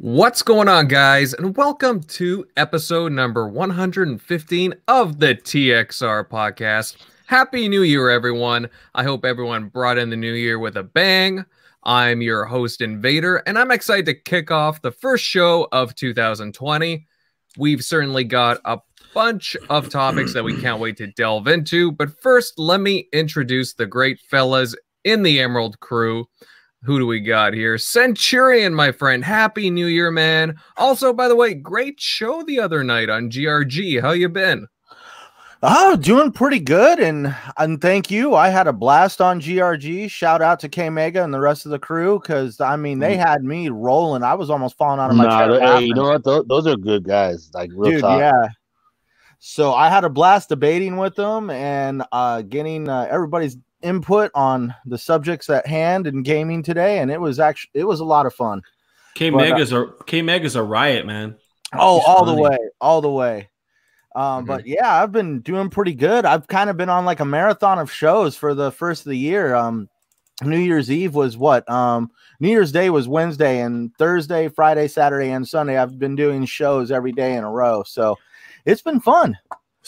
What's going on, guys? And welcome to episode number 115 of the TXR podcast. Happy New Year, everyone. I hope everyone brought in the new year with a bang. I'm your host, Invader, and I'm excited to kick off the first show of 2020. We've certainly got a bunch of topics that we can't wait to delve into. But first, let me introduce the great fellas in the Emerald crew. Who do we got here? Centurion, my friend. Happy New Year, man. Also, by the way, great show the other night on GRG. How you been? Oh, doing pretty good, and and thank you. I had a blast on GRG. Shout out to K Mega and the rest of the crew because I mean they mm. had me rolling. I was almost falling out of my nah, chair. Hey, you know what? Those, those, are good guys. Like real Dude, talk. yeah. So I had a blast debating with them and uh, getting uh, everybody's input on the subjects at hand in gaming today, and it was actually it was a lot of fun. K Mega's uh, a K Mega's a riot, man. Oh, He's all funny. the way, all the way. Um, mm-hmm. But yeah, I've been doing pretty good. I've kind of been on like a marathon of shows for the first of the year. Um, New Year's Eve was what? Um, New Year's Day was Wednesday, and Thursday, Friday, Saturday, and Sunday. I've been doing shows every day in a row, so it's been fun.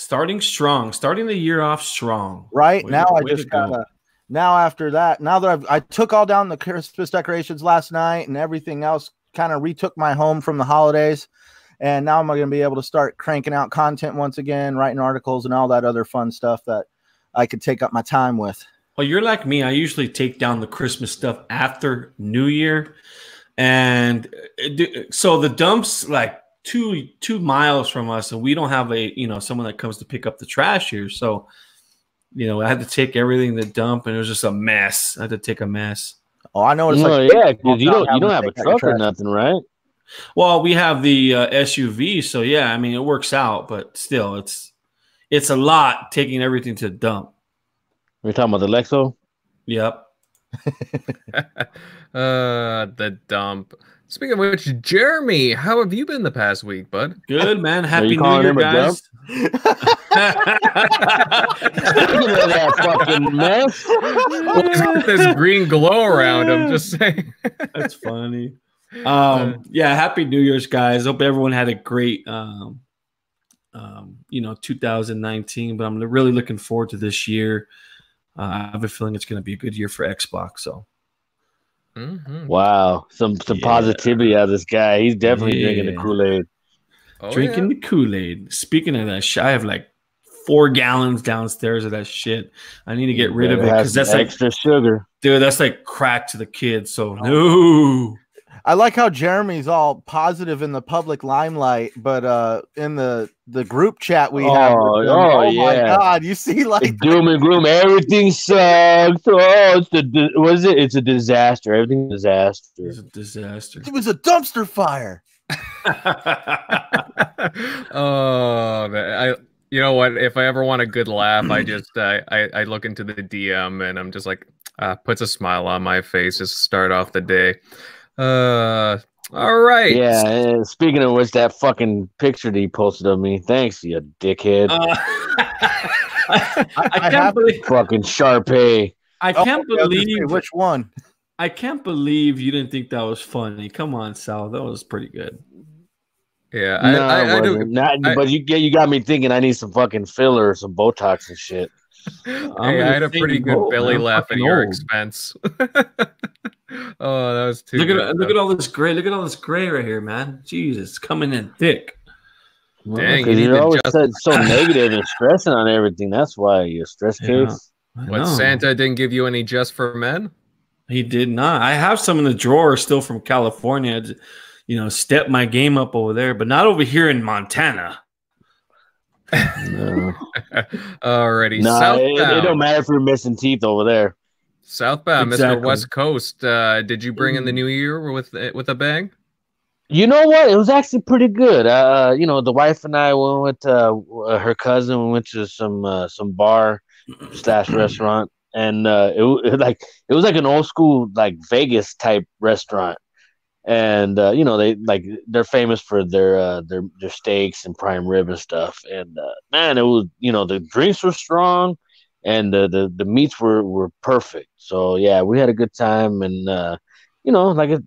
Starting strong, starting the year off strong. Right way now, to, I just kind of now after that, now that I've I took all down the Christmas decorations last night and everything else, kind of retook my home from the holidays, and now I'm going to be able to start cranking out content once again, writing articles and all that other fun stuff that I could take up my time with. Well, you're like me. I usually take down the Christmas stuff after New Year, and uh, so the dumps like two two miles from us, and we don't have a you know someone that comes to pick up the trash here. So, you know, I had to take everything to dump, and it was just a mess. I had to take a mess. Oh, I know. It's like yeah, because you don't you don't have a truck or nothing, right? Well, we have the uh, SUV, so yeah, I mean it works out, but still, it's it's a lot taking everything to dump. We're talking about the Lexo. Yep. uh, the dump. Speaking of which, Jeremy, how have you been the past week, bud? Good, man. Happy New Year, guys. That fucking mess. Well, he's got this green glow around him. Just saying. That's funny. Um, yeah, happy New Year's, guys. Hope everyone had a great, um, um, you know, 2019. But I'm really looking forward to this year. Uh, I have a feeling it's going to be a good year for Xbox. So Mm-hmm. Wow, some some yeah. positivity out of this guy. He's definitely yeah. drinking the Kool Aid. Oh, drinking yeah. the Kool Aid. Speaking of that, shit, I have like four gallons downstairs of that shit. I need to get rid of it because that's like extra sugar, dude. That's like crack to the kids. So oh. no. I like how Jeremy's all positive in the public limelight, but uh in the the group chat we oh, have. Oh, oh, yeah. my god, you see like doom and gloom, everything sucks. Oh, it's the what is it? It's a disaster. Everything's disaster. It's a disaster. It was a dumpster fire. oh man. I you know what? If I ever want a good laugh, I just uh, I I look into the DM and I'm just like uh, puts a smile on my face to start off the day. Uh, all right. Yeah. speaking of which, that fucking picture that he posted of me. Thanks, you dickhead. Uh, I, I, can't believe fucking Sharpay. I oh, can't oh, believe which one. I can't believe you didn't think that was funny. Come on, Sal. That was pretty good. Yeah, I, no, I, I do. Not, but you get you got me thinking. I need some fucking filler, some Botox and shit. hey, I had a pretty good belly laugh at your old. expense. oh, that was too. Look good, at look at all this gray. Look at all this gray right here, man. Jesus, coming in thick. Dang, well, you are always said so negative and stressing on everything. That's why you stress yeah, case. What Santa didn't give you any just for men? He did not. I have some in the drawer still from California. You know, step my game up over there, but not over here in Montana. No. Alrighty. No, Southbound. It, it, don't matter if you're missing teeth over there. Southbound, exactly. Mr. West Coast. Uh, did you bring in the mm. new year with with a bang? You know what? It was actually pretty good. Uh, you know, the wife and I went with uh, her cousin. We went to some uh, some bar slash restaurant, and uh, it, it like it was like an old school like Vegas type restaurant and uh, you know they like they're famous for their uh, their their steaks and prime rib and stuff. And uh, man, it was you know the drinks were strong, and the the, the meats were were perfect. So yeah, we had a good time, and uh, you know like it,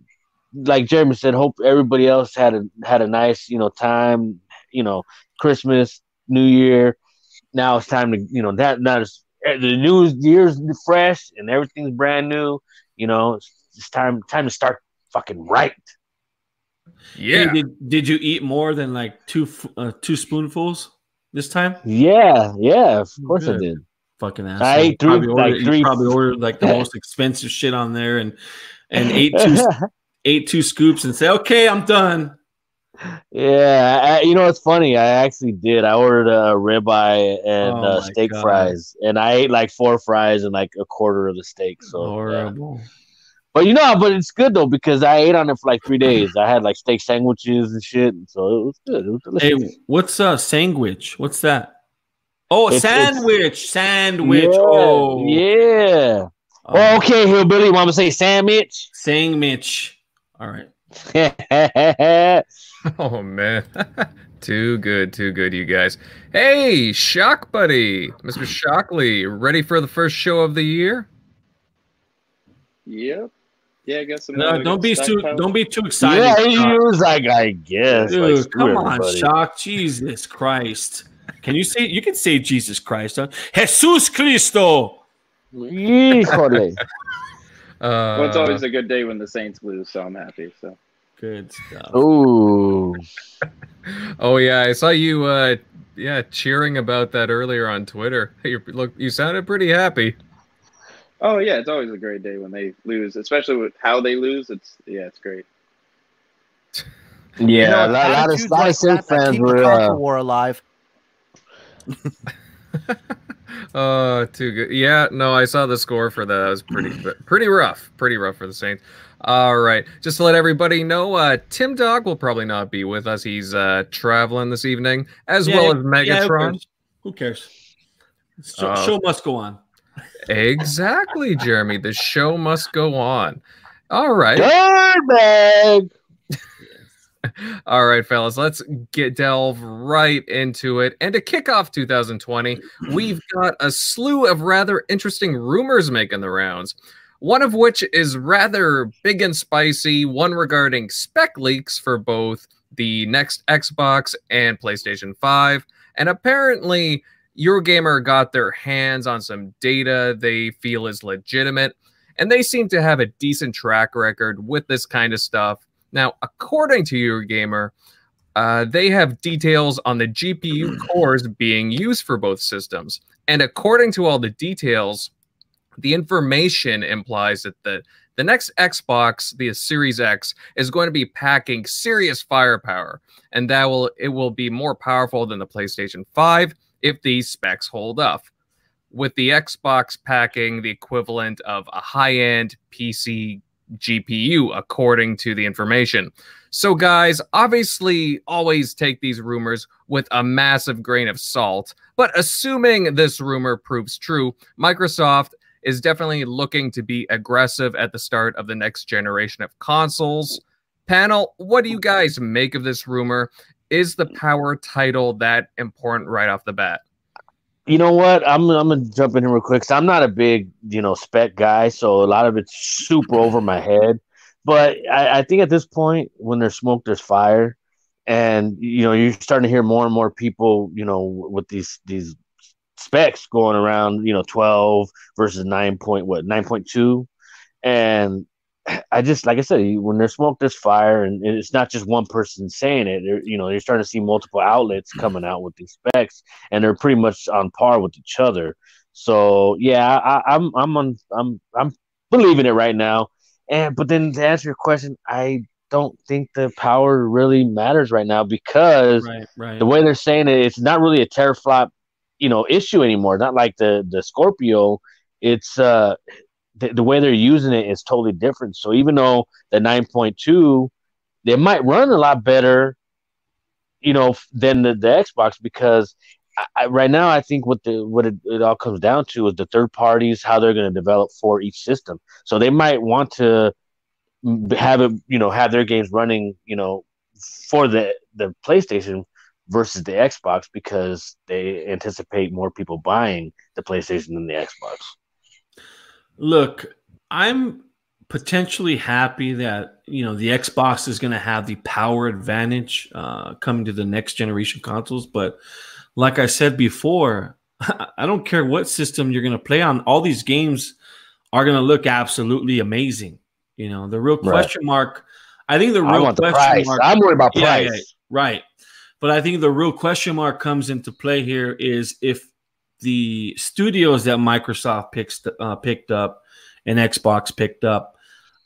like Jeremy said, hope everybody else had a had a nice, you know, time, you know, Christmas, New Year. Now it's time to, you know, that now it's, the new year's fresh and everything's brand new. You know, it's, it's time time to start fucking right. Yeah. Hey, did did you eat more than like two uh, two spoonfuls this time? Yeah, yeah, of course Good. I did. Fucking asshole. I ate three, probably ordered, like three. probably ordered like the most expensive shit on there and and ate two ate two scoops and say, "Okay, I'm done." Yeah, I, you know it's funny. I actually did. I ordered a ribeye and oh uh, steak God. fries, and I ate like four fries and like a quarter of the steak. So horrible. Yeah. But you know, but it's good though because I ate on it for like three days. I had like steak sandwiches and shit, so it was good. It was delicious. hey, what's a sandwich? What's that? Oh, it's, sandwich, it's, sandwich. Yeah, oh, yeah. Um, oh, okay, hillbilly. Want to say sandwich? Sandwich. All right. oh man. too good, too good, you guys. Hey, Shock Buddy, Mr. Shockley, ready for the first show of the year? Yep. Yeah, I guess. No, don't be too. Don't be too excited. Yeah, he was like, I guess. Dude, like, come on, shock! Jesus Christ! Can you say? You can say Jesus Christ, huh? Jesus Cristo. Híjole. Uh, well, it's always a good day when the Saints lose, so I'm happy. So good stuff. Ooh. oh yeah, I saw you. uh Yeah, cheering about that earlier on Twitter. You look, you sounded pretty happy. Oh yeah, it's always a great day when they lose, especially with how they lose. It's yeah, it's great. Yeah, you know, a lot, lot of, lot of Saints fans were uh, war alive. oh, too good. Yeah, no, I saw the score for that. It was pretty pretty rough. Pretty rough for the Saints. All right. Just to let everybody know, uh, Tim Dog will probably not be with us. He's uh, traveling this evening, as yeah, well as Megatron. Yeah, who cares? Who cares? Show, uh, show must go on. Exactly, Jeremy. The show must go on. All right. Dirtbag. All right, fellas, let's get delve right into it. And to kick off 2020, we've got a slew of rather interesting rumors making the rounds. One of which is rather big and spicy, one regarding spec leaks for both the next Xbox and PlayStation 5. And apparently, Eurogamer got their hands on some data they feel is legitimate, and they seem to have a decent track record with this kind of stuff. Now, according to Eurogamer, uh, they have details on the GPU cores being used for both systems. And according to all the details, the information implies that the, the next Xbox, the Series X, is going to be packing serious firepower, and that will it will be more powerful than the PlayStation 5 if these specs hold up, with the Xbox packing the equivalent of a high end PC GPU, according to the information. So, guys, obviously, always take these rumors with a massive grain of salt. But assuming this rumor proves true, Microsoft is definitely looking to be aggressive at the start of the next generation of consoles. Panel, what do you guys make of this rumor? Is the power title that important right off the bat? You know what? I'm I'm gonna jump in here real quick. Cause I'm not a big you know spec guy, so a lot of it's super over my head. But I, I think at this point, when there's smoke, there's fire, and you know you're starting to hear more and more people, you know, with these these specs going around, you know, 12 versus 9 point what 9.2 and I just like I said, when there's smoke, there's fire, and it's not just one person saying it. You know, you're starting to see multiple outlets coming out with these specs, and they're pretty much on par with each other. So yeah, I, am I'm, I'm on I'm I'm believing it right now. And but then to answer your question, I don't think the power really matters right now because right, right. the way they're saying it, it's not really a teraflop, you know, issue anymore. Not like the the Scorpio. It's uh the, the way they're using it is totally different. So even though the 9.2, they might run a lot better, you know, than the, the Xbox because I, right now I think what the what it, it all comes down to is the third parties how they're going to develop for each system. So they might want to have it, you know, have their games running, you know, for the the PlayStation versus the Xbox because they anticipate more people buying the PlayStation than the Xbox. Look, I'm potentially happy that you know the Xbox is going to have the power advantage uh, coming to the next generation consoles. But like I said before, I don't care what system you're going to play on. All these games are going to look absolutely amazing. You know, the real question right. mark. I think the real question the mark. I'm worried about price. Yeah, yeah, right. But I think the real question mark comes into play here is if the studios that Microsoft picks uh, picked up and Xbox picked up,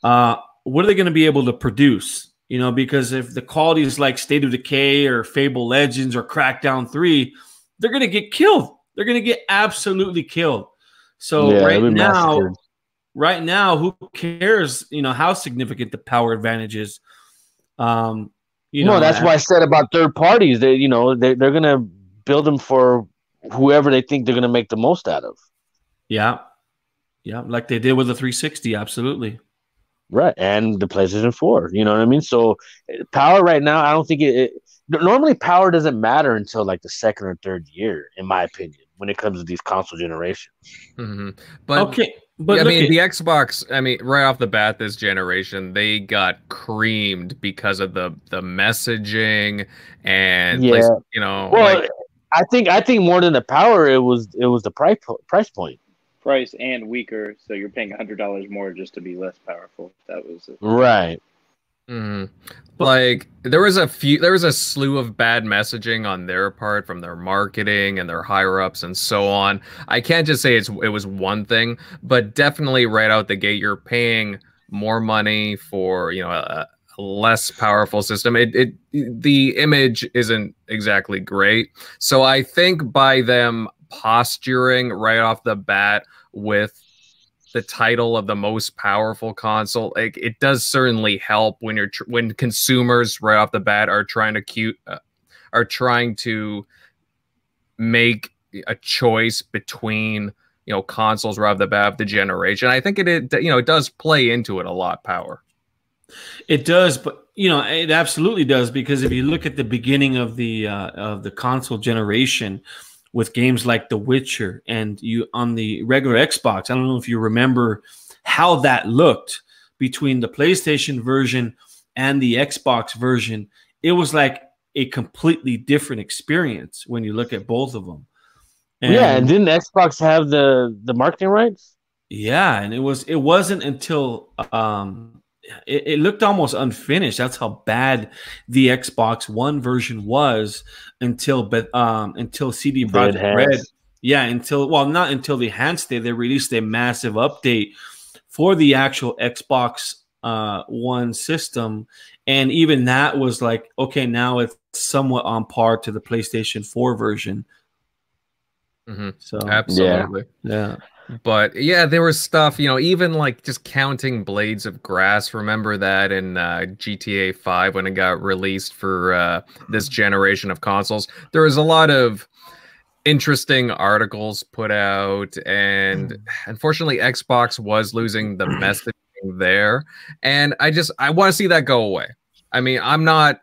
uh, what are they going to be able to produce? You know, because if the quality is like State of Decay or Fable Legends or Crackdown Three, they're going to get killed. They're going to get absolutely killed. So yeah, right now, massacred. right now, who cares? You know how significant the power advantage is. Um, you know, no, that's why I said about third parties. They, you know, they, they're going to build them for whoever they think they're going to make the most out of. Yeah, yeah, like they did with the 360. Absolutely. Right, and the PlayStation 4. You know what I mean? So power right now, I don't think it, it normally power doesn't matter until like the second or third year, in my opinion, when it comes to these console generations. Mm-hmm. But okay. But yeah, I mean, at- the Xbox. I mean, right off the bat, this generation they got creamed because of the the messaging and yeah. Place, you know. Well, like, I think I think more than the power, it was it was the price price point price and weaker, so you're paying hundred dollars more just to be less powerful. That was it. right. Mm-hmm. Like there was a few, there was a slew of bad messaging on their part from their marketing and their higher ups and so on. I can't just say it's it was one thing, but definitely right out the gate, you're paying more money for you know a, a less powerful system. It it the image isn't exactly great, so I think by them posturing right off the bat with the title of the most powerful console like it does certainly help when you're tr- when consumers right off the bat are trying to cute uh, are trying to make a choice between you know consoles right off the bat of the generation. I think it, it you know it does play into it a lot power it does but you know it absolutely does because if you look at the beginning of the uh, of the console generation with games like The Witcher and you on the regular Xbox. I don't know if you remember how that looked between the PlayStation version and the Xbox version. It was like a completely different experience when you look at both of them. And, yeah, and didn't Xbox have the the marketing rights? Yeah, and it was it wasn't until um it, it, looked almost unfinished. That's how bad the Xbox One version was until but um until CD Projekt Red. Yeah, until well, not until the enhanced day they released a massive update for the actual Xbox uh One system, and even that was like okay, now it's somewhat on par to the PlayStation Four version. Mm-hmm. So absolutely, yeah. yeah. But yeah, there was stuff, you know, even like just counting blades of grass. Remember that in uh, GTA 5 when it got released for uh, this generation of consoles? There was a lot of interesting articles put out, and mm. unfortunately, Xbox was losing the messaging there. And I just, I want to see that go away. I mean, I'm not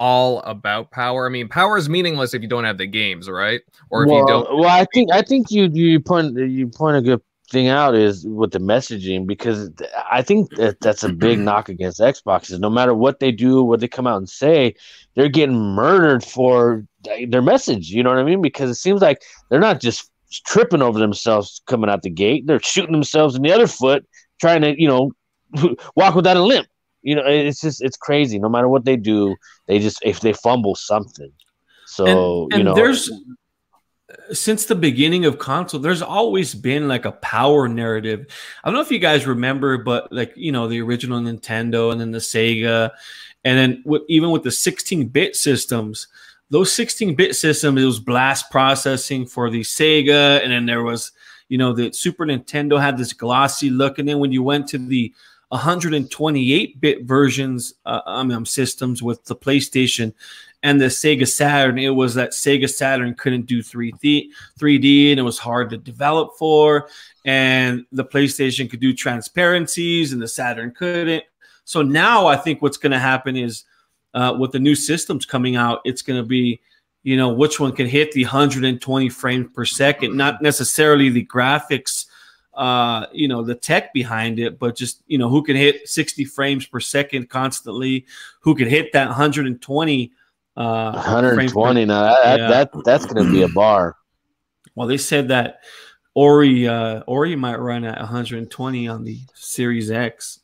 all about power. I mean, power is meaningless if you don't have the games, right? Or if well, you don't. Well, I think I think you you point you point a good thing out is with the messaging because I think that that's a big knock against Xbox is no matter what they do, what they come out and say, they're getting murdered for their message. You know what I mean? Because it seems like they're not just tripping over themselves coming out the gate; they're shooting themselves in the other foot, trying to you know walk without a limp you know, it's just it's crazy. No matter what they do, they just if they fumble something. So and, and you know, there's since the beginning of console, there's always been like a power narrative. I don't know if you guys remember, but like you know, the original Nintendo and then the Sega, and then with, even with the 16-bit systems, those 16-bit systems, it was blast processing for the Sega, and then there was, you know, the Super Nintendo had this glossy look, and then when you went to the 128-bit versions uh, um, systems with the PlayStation and the Sega Saturn. It was that Sega Saturn couldn't do 3D, 3D, and it was hard to develop for. And the PlayStation could do transparencies, and the Saturn couldn't. So now I think what's going to happen is uh, with the new systems coming out, it's going to be you know which one can hit the 120 frames per second, not necessarily the graphics uh, you know, the tech behind it, but just you know, who can hit 60 frames per second constantly, who can hit that 120. Uh, 120 now that, yeah. that that's going to be a bar. Well, they said that Ori uh, Ori might run at 120 on the Series X.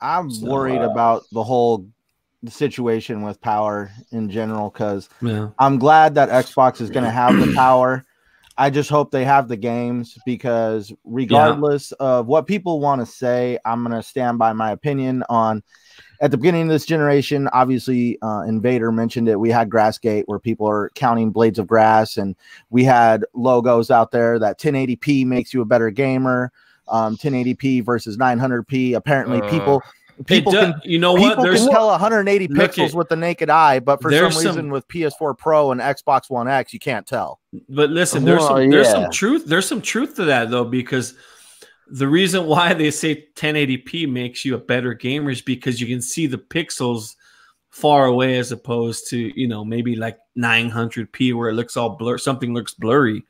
I'm so, worried uh, about the whole situation with power in general because yeah. I'm glad that Xbox is going to have the power. I just hope they have the games because regardless yeah. of what people want to say, I'm going to stand by my opinion on at the beginning of this generation, obviously, uh, Invader mentioned it. We had Grassgate where people are counting blades of grass, and we had logos out there that 1080p makes you a better gamer. Um, 1080p versus 900p. Apparently, uh, people people do, can you know people what There's, can tell 180 pixels with the naked eye, but for some reason some, with PS4 Pro and Xbox One X, you can't tell. But listen, there's some yeah. there's some truth there's some truth to that though because the reason why they say 1080p makes you a better gamer is because you can see the pixels far away as opposed to you know maybe like 900p where it looks all blur something looks blurry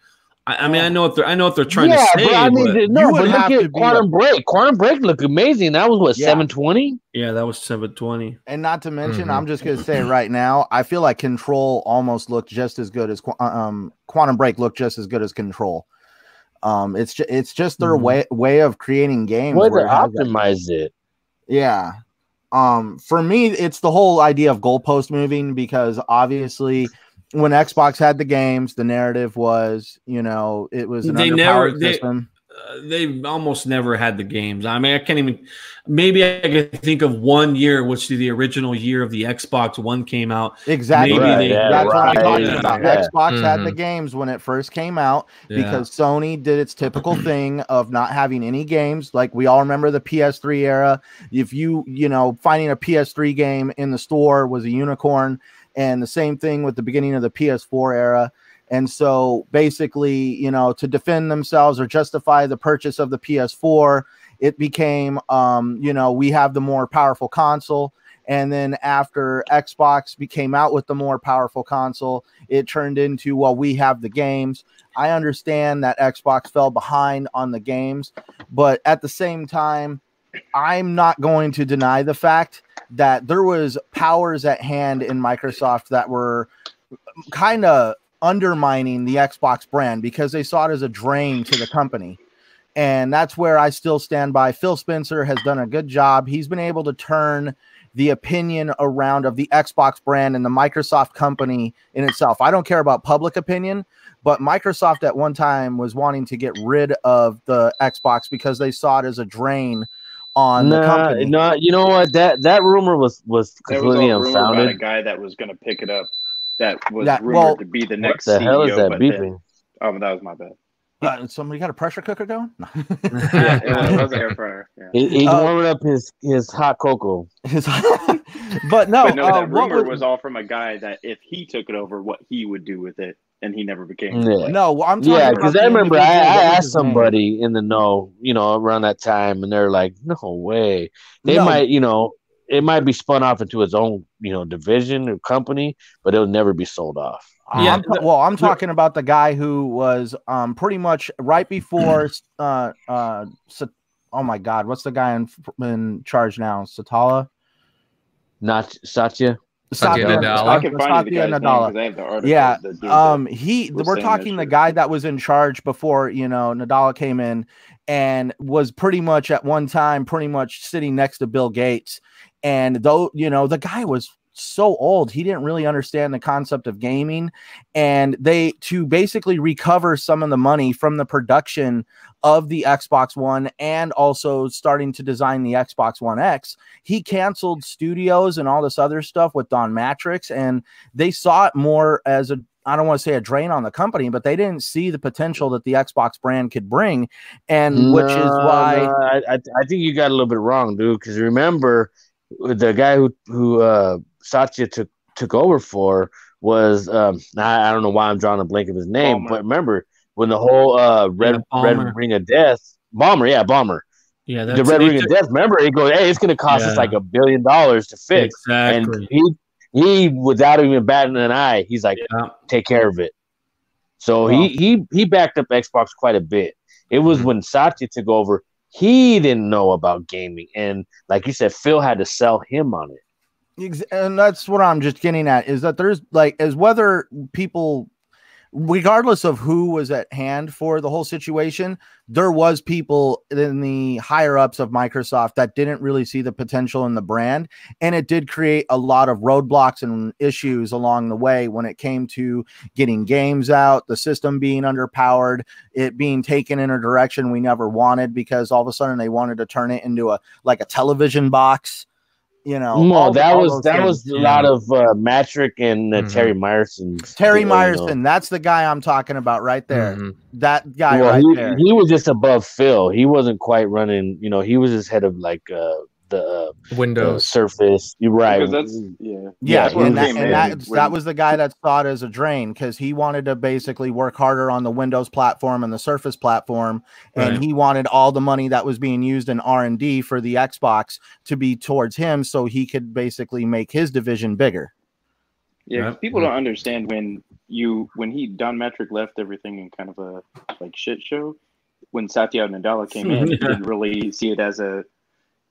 I, I mean, I know what they're I know what they're trying yeah, to say. But I mean, but no, but look at Quantum Break. Quantum Break looked amazing. That was what yeah. 720. Yeah, that was 720. And not to mention, mm-hmm. I'm just gonna say right now, I feel like Control almost looked just as good as uh, um Quantum Break looked just as good as Control. Um, it's just it's just their mm-hmm. way way of creating games. Way to optimize it. Yeah. Um, for me, it's the whole idea of goalpost moving because obviously when Xbox had the games, the narrative was, you know, it was an they never they, system. Uh, they almost never had the games. I mean, I can't even. Maybe I can think of one year, which the original year of the Xbox One came out. Exactly. Right, they, yeah, that's right, what I'm talking yeah, about. Yeah. Xbox mm-hmm. had the games when it first came out because Sony did its typical thing of not having any games. Like we all remember the PS3 era. If you, you know, finding a PS3 game in the store was a unicorn and the same thing with the beginning of the PS4 era. And so basically, you know, to defend themselves or justify the purchase of the PS4, it became, um, you know, we have the more powerful console. And then after Xbox became out with the more powerful console, it turned into, well, we have the games. I understand that Xbox fell behind on the games, but at the same time, I'm not going to deny the fact that there was powers at hand in Microsoft that were kind of undermining the Xbox brand because they saw it as a drain to the company. And that's where I still stand by. Phil Spencer has done a good job. He's been able to turn the opinion around of the Xbox brand and the Microsoft company in itself. I don't care about public opinion, but Microsoft at one time was wanting to get rid of the Xbox because they saw it as a drain on nah, the company. No, you know what? That that rumor was was completely was unfounded. About a guy that was going to pick it up. That was that, rumored well, to be the next. What the CEO, hell is that beeping? Then, oh, that was my bad. Uh, somebody got a pressure cooker going? yeah, it was, an air fryer. Yeah. He, he's uh, warming up his his hot cocoa. His, but no, but no, uh, that rumor was all from a guy that if he took it over, what he would do with it and he never became. Yeah. No, I'm yeah, because I remember I, I asked somebody in the know, you know, around that time, and they're like, "No way." They no. might, you know, it might be spun off into its own, you know, division or company, but it'll never be sold off. Yeah. I'm, well, I'm talking about the guy who was um pretty much right before uh uh oh my god, what's the guy in in charge now? Satala? Not Satya. Satya Nadella. I can find Satya Nadella. yeah, um, he. We're talking the guy that was in charge before you know Nadella came in and was pretty much at one time pretty much sitting next to Bill Gates. And though you know the guy was so old he didn't really understand the concept of gaming and they to basically recover some of the money from the production of the Xbox One and also starting to design the Xbox One X, he canceled studios and all this other stuff with Don Mattrick, and they saw it more as a I don't want to say a drain on the company, but they didn't see the potential that the Xbox brand could bring, and no, which is why no, I, I think you got a little bit wrong, dude. Because remember, the guy who who uh, Satya took took over for was um, I, I don't know why I'm drawing a blank of his name, but remember when the whole uh red yeah, red ring of death bomber, yeah, bomber. Yeah, the red ring of death. Remember, he goes, "Hey, it's going to cost yeah. us like a billion dollars to fix." Exactly. And he he, without even batting an eye, he's like, yeah. "Take care of it." So he he he backed up Xbox quite a bit, It was mm-hmm. when Satya took over, he didn't know about gaming. And like you said, Phil had to sell him on it. And that's what I'm just getting at is that there's like, as whether people regardless of who was at hand for the whole situation, there was people in the higher ups of Microsoft that didn't really see the potential in the brand, and it did create a lot of roadblocks and issues along the way when it came to getting games out, the system being underpowered, it being taken in a direction we never wanted because all of a sudden they wanted to turn it into a like a television box you know, no, that was that was a lot of uh, Mattrick and uh, mm-hmm. Terry Myerson. Terry Myerson, that's the guy I'm talking about right there. Mm-hmm. That guy well, right he, there. He was just above Phil. He wasn't quite running. You know, he was just head of like uh, the uh, Windows Surface. You're right. Because that's yeah, yeah. yeah and, that, and that, that was the guy that saw it as a drain because he wanted to basically work harder on the Windows platform and the Surface platform, and right. he wanted all the money that was being used in R and D for the Xbox to be towards him, so he could basically make his division bigger. Yeah, people don't understand when you when he Don Mattrick left everything in kind of a like shit show. When Satya Nadella came in, he didn't really see it as a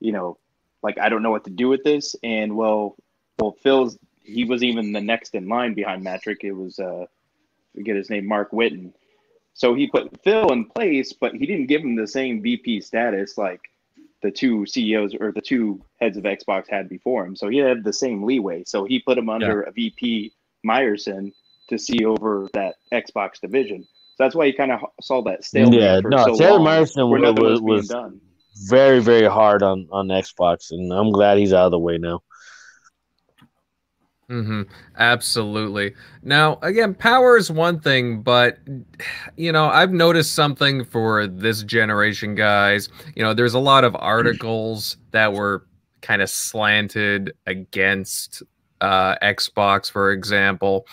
you know like I don't know what to do with this. And well, well, Phil's he was even the next in line behind Mattrick. It was uh, forget his name, Marc Whitten. So he put Phil in place, but he didn't give him the same VP status like the two CEOs or the two heads of Xbox had before him. So he had the same leeway. So he put him under yeah. a VP Myerson to see over that Xbox division. So that's why he kind of saw that stalemate. Yeah, no, so Terry Myerson was, was, was, done very very hard on on Xbox, and I'm glad he's out of the way now. Mm-hmm. Absolutely. Now, again, power is one thing, but you know, I've noticed something for this generation, guys. You know, there's a lot of articles that were kind of slanted against uh, Xbox, for example.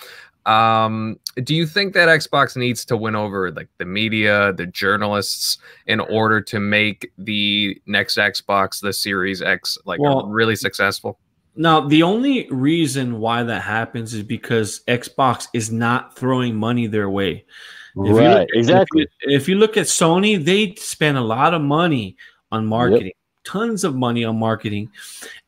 Um, do you think that Xbox needs to win over like the media, the journalists, in order to make the next Xbox, the Series X, like well, really successful? Now, the only reason why that happens is because Xbox is not throwing money their way. If right, at, exactly. If you, if you, look at Sony, they spend a lot of money on marketing, yep. tons of money on marketing.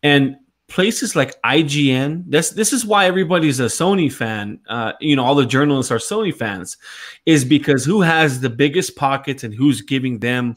And places like IGN. This this is why everybody's a Sony fan. Uh, you know, all the journalists are Sony fans, is because who has the biggest pockets and who's giving them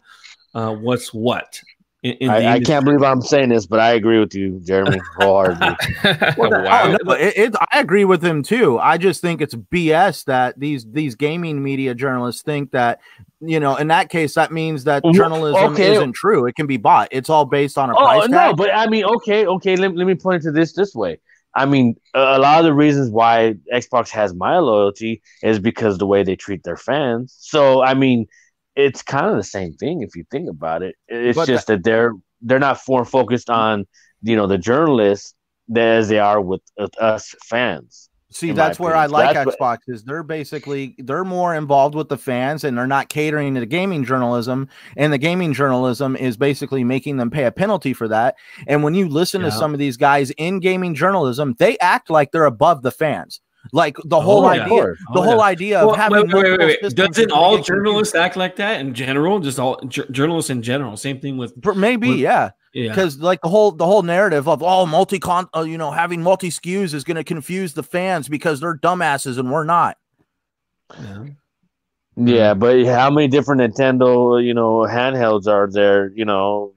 uh, what's what. In, in I, I, can't believe I'm saying this, but I agree with you, Jeremy, wholeheartedly. well, oh, no, it, it, I agree with him too. I just think it's BS that these these gaming media journalists think that you know, in that case, that means that journalism okay. isn't true. It can be bought. It's all based on a oh, price. No, but I mean, okay, okay. Let, let me point to this this way. I mean, a lot of the reasons why Xbox has my loyalty is because the way they treat their fans. So, I mean, it's kind of the same thing if you think about it. It's but just that, they're they're not more focused on you know the journalists as they are with, with us fans. See, that's where I like that's Xbox what, is they're basically they're more involved with the fans and they're not catering to the gaming journalism. And the gaming journalism is basically making them pay a penalty for that. And when you listen yeah. to some of these guys in gaming journalism, they act like they're above the fans. Like the oh, whole idea, oh, the whole yeah. idea of well, having. Wait, wait, wait, wait. Doesn't all journalists act like that in general? Just all j- journalists in general. Same thing with maybe, with, yeah. Yeah. Because like the whole the whole narrative of oh multi con uh, you know having multi SKUs is going to confuse the fans because they're dumbasses and we're not. Yeah. Yeah, but how many different Nintendo you know handhelds are there? You know,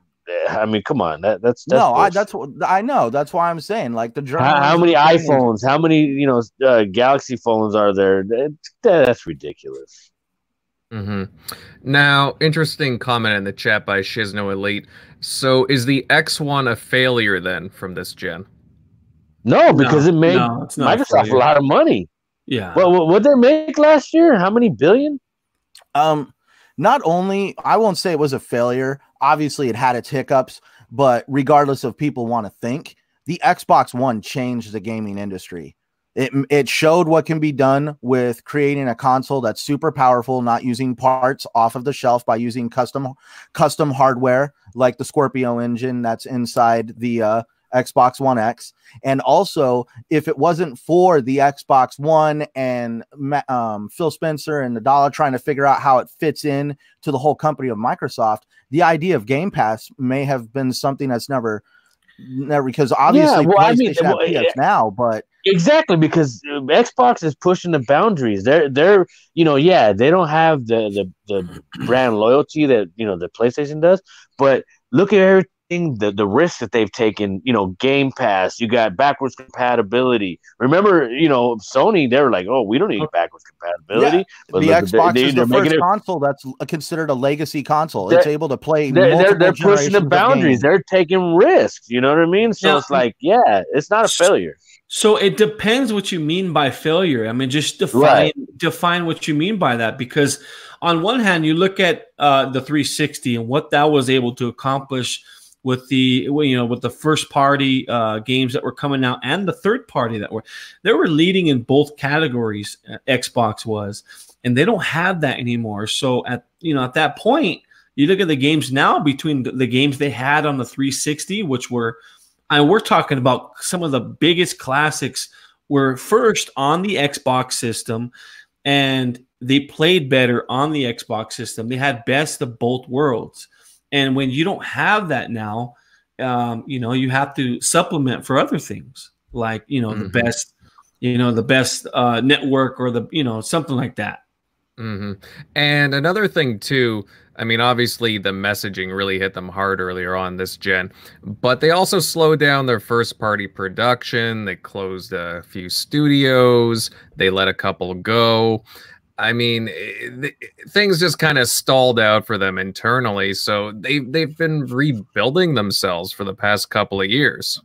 I mean, come on, that that's, that's no, I, that's what I know. That's why I'm saying like the how, how many iPhones, how many you know uh, Galaxy phones are there? That, that's ridiculous. Mm-hmm. Now, interesting comment in the chat by Shizno Elite. So, is the X1 a failure then from this gen? No, because no, it made no, Microsoft a, a, lot of money. Yeah. Well, what did they make last year? How many billion? Um, not only I won't say it was a failure. Obviously, it had its hiccups, but regardless of people want to think, the Xbox One changed the gaming industry. It, it showed what can be done with creating a console that's super powerful, not using parts off of the shelf by using custom custom hardware like the Scorpio engine that's inside the uh, Xbox One X. And also, if it wasn't for the Xbox One and um, Phil Spencer and Nadella trying to figure out how it fits in to the whole company of Microsoft, the idea of Game Pass may have been something that's never never because obviously yeah, well, PlayStation I mean, well, PS now, but exactly because uh, Xbox is pushing the boundaries. They're they're you know yeah they don't have the the, the brand loyalty that you know the PlayStation does, but look at every the the risks that they've taken. You know, Game Pass. You got backwards compatibility. Remember, you know, Sony. They were like, "Oh, we don't need backwards compatibility." Yeah. But the look, Xbox they, is the first it, console that's considered a legacy console. It's able to play. They're, they're, they're pushing the boundaries. They're taking risks. You know what I mean? So yeah. it's like, yeah, it's not a failure. So it depends what you mean by failure. I mean, just define right. define what you mean by that. Because on one hand, you look at uh, the 360 and what that was able to accomplish with the you know with the first party uh, games that were coming out and the third party that were they were leading in both categories. Uh, Xbox was, and they don't have that anymore. So at you know at that point, you look at the games now between the, the games they had on the 360, which were, and we're talking about some of the biggest classics were first on the Xbox system, and they played better on the Xbox system. They had best of both worlds and when you don't have that now, um, you know, you have to supplement for other things like, you know, mm-hmm. the best, you know, the best uh, network or the, you know, something like that. Mm-hmm. And another thing too, I mean, obviously the messaging really hit them hard earlier on this gen, but they also slowed down their first party production. They closed a few studios. They let a couple go. I mean, eh, things just kind of stalled out for them internally. So they they've been rebuilding themselves for the past couple of years.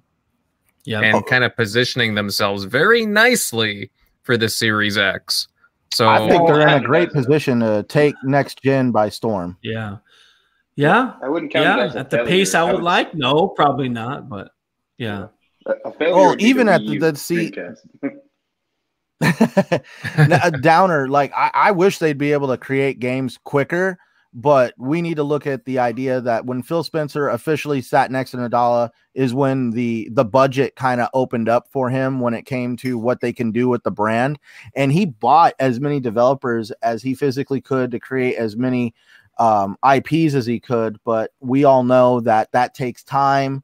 Yeah, and kind of positioning themselves very nicely for the Series X. So I think they're in a great position to take next gen by storm. Yeah. Yeah. I wouldn't count yeah, at the pace I would, I would like. No, probably not, but yeah. A, a well, even at the, the see a downer like I, I wish they'd be able to create games quicker but we need to look at the idea that when Phil Spencer officially sat next to Nadella is when the the budget kind of opened up for him when it came to what they can do with the brand. And he bought as many developers as he physically could to create as many um, IPs as he could but we all know that that takes time.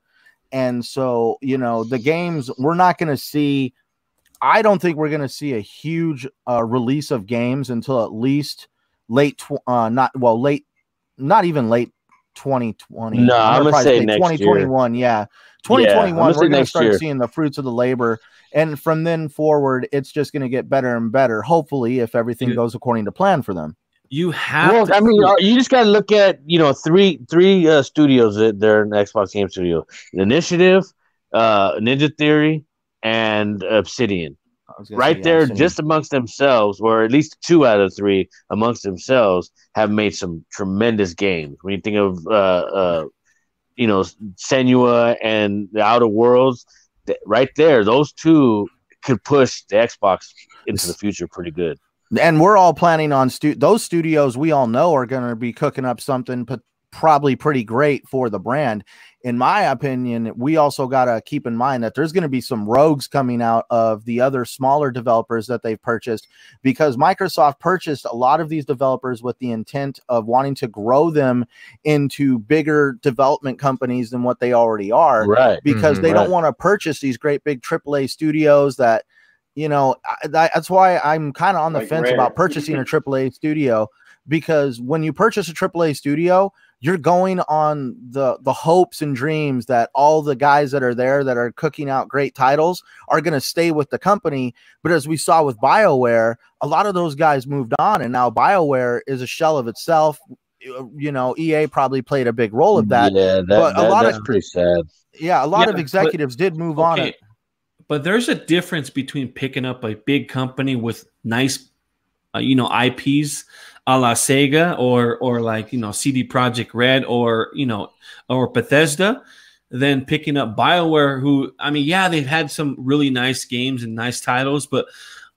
And so you know the games we're not going to see I don't think we're going to see a huge uh, release of games until at least late, tw- uh, not well, late, not even late 2020. No, I'm, gonna say, say 2021. Year. Yeah, 2021. Yeah, we're going to start year. seeing the fruits of the labor, and from then forward, it's just going to get better and better. Hopefully, if everything yeah. goes according to plan for them. You have. Well, I mean, you just got to look at you know three three uh, studios that they're an Xbox Game Studio: Initiative, uh, Ninja Theory, and Obsidian. Right there, Obsidian. just amongst themselves, or at least two out of three amongst themselves, have made some tremendous games. When you think of, uh, uh, you know, Senua and the Outer Worlds, right there, those two could push the Xbox into the future pretty good. And we're all planning on stu- those studios. We all know are going to be cooking up something, but probably pretty great for the brand in my opinion, we also got to keep in mind that there's going to be some rogues coming out of the other smaller developers that they've purchased because Microsoft purchased a lot of these developers with the intent of wanting to grow them into bigger development companies than what they already are. Right. Because mm-hmm, they right. don't want to purchase these great big AAA studios that, you know, I, that's why I'm kind of on the like fence rare. about purchasing a AAA studio because when you purchase a AAA studio, you're going on the the hopes and dreams that all the guys that are there that are cooking out great titles are going to stay with the company. But as we saw with bioware a lot of those guys moved on and now bioware is a shell of itself. You know ea probably played a big role of that. Yeah that, but that, a lot that's of pretty sad. Yeah a lot yeah, of executives but, did move okay. on. it but there's a difference between picking up a big company with nice uh, you know ips a la Sega or or like you know CD Projekt Red or you know or Bethesda than picking up BioWare who I mean yeah they've had some really nice games and nice titles but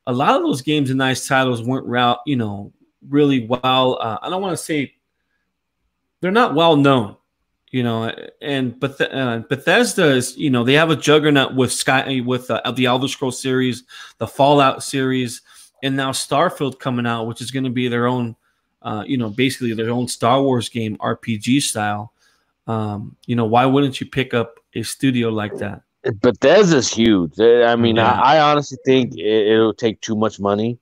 a lot of those games and nice titles weren't route you know really well uh, I don't want to say they're not well known you know, and Beth- uh, Bethesda is, you know, they have a juggernaut with Sky with uh, the Elder Scrolls series, the Fallout series, and now Starfield coming out, which is going to be their own, uh, you know, basically their own Star Wars game RPG style. Um, you know, why wouldn't you pick up a studio like that? Bethesda's huge. I mean, yeah. I, I, honestly think it, will take too much money.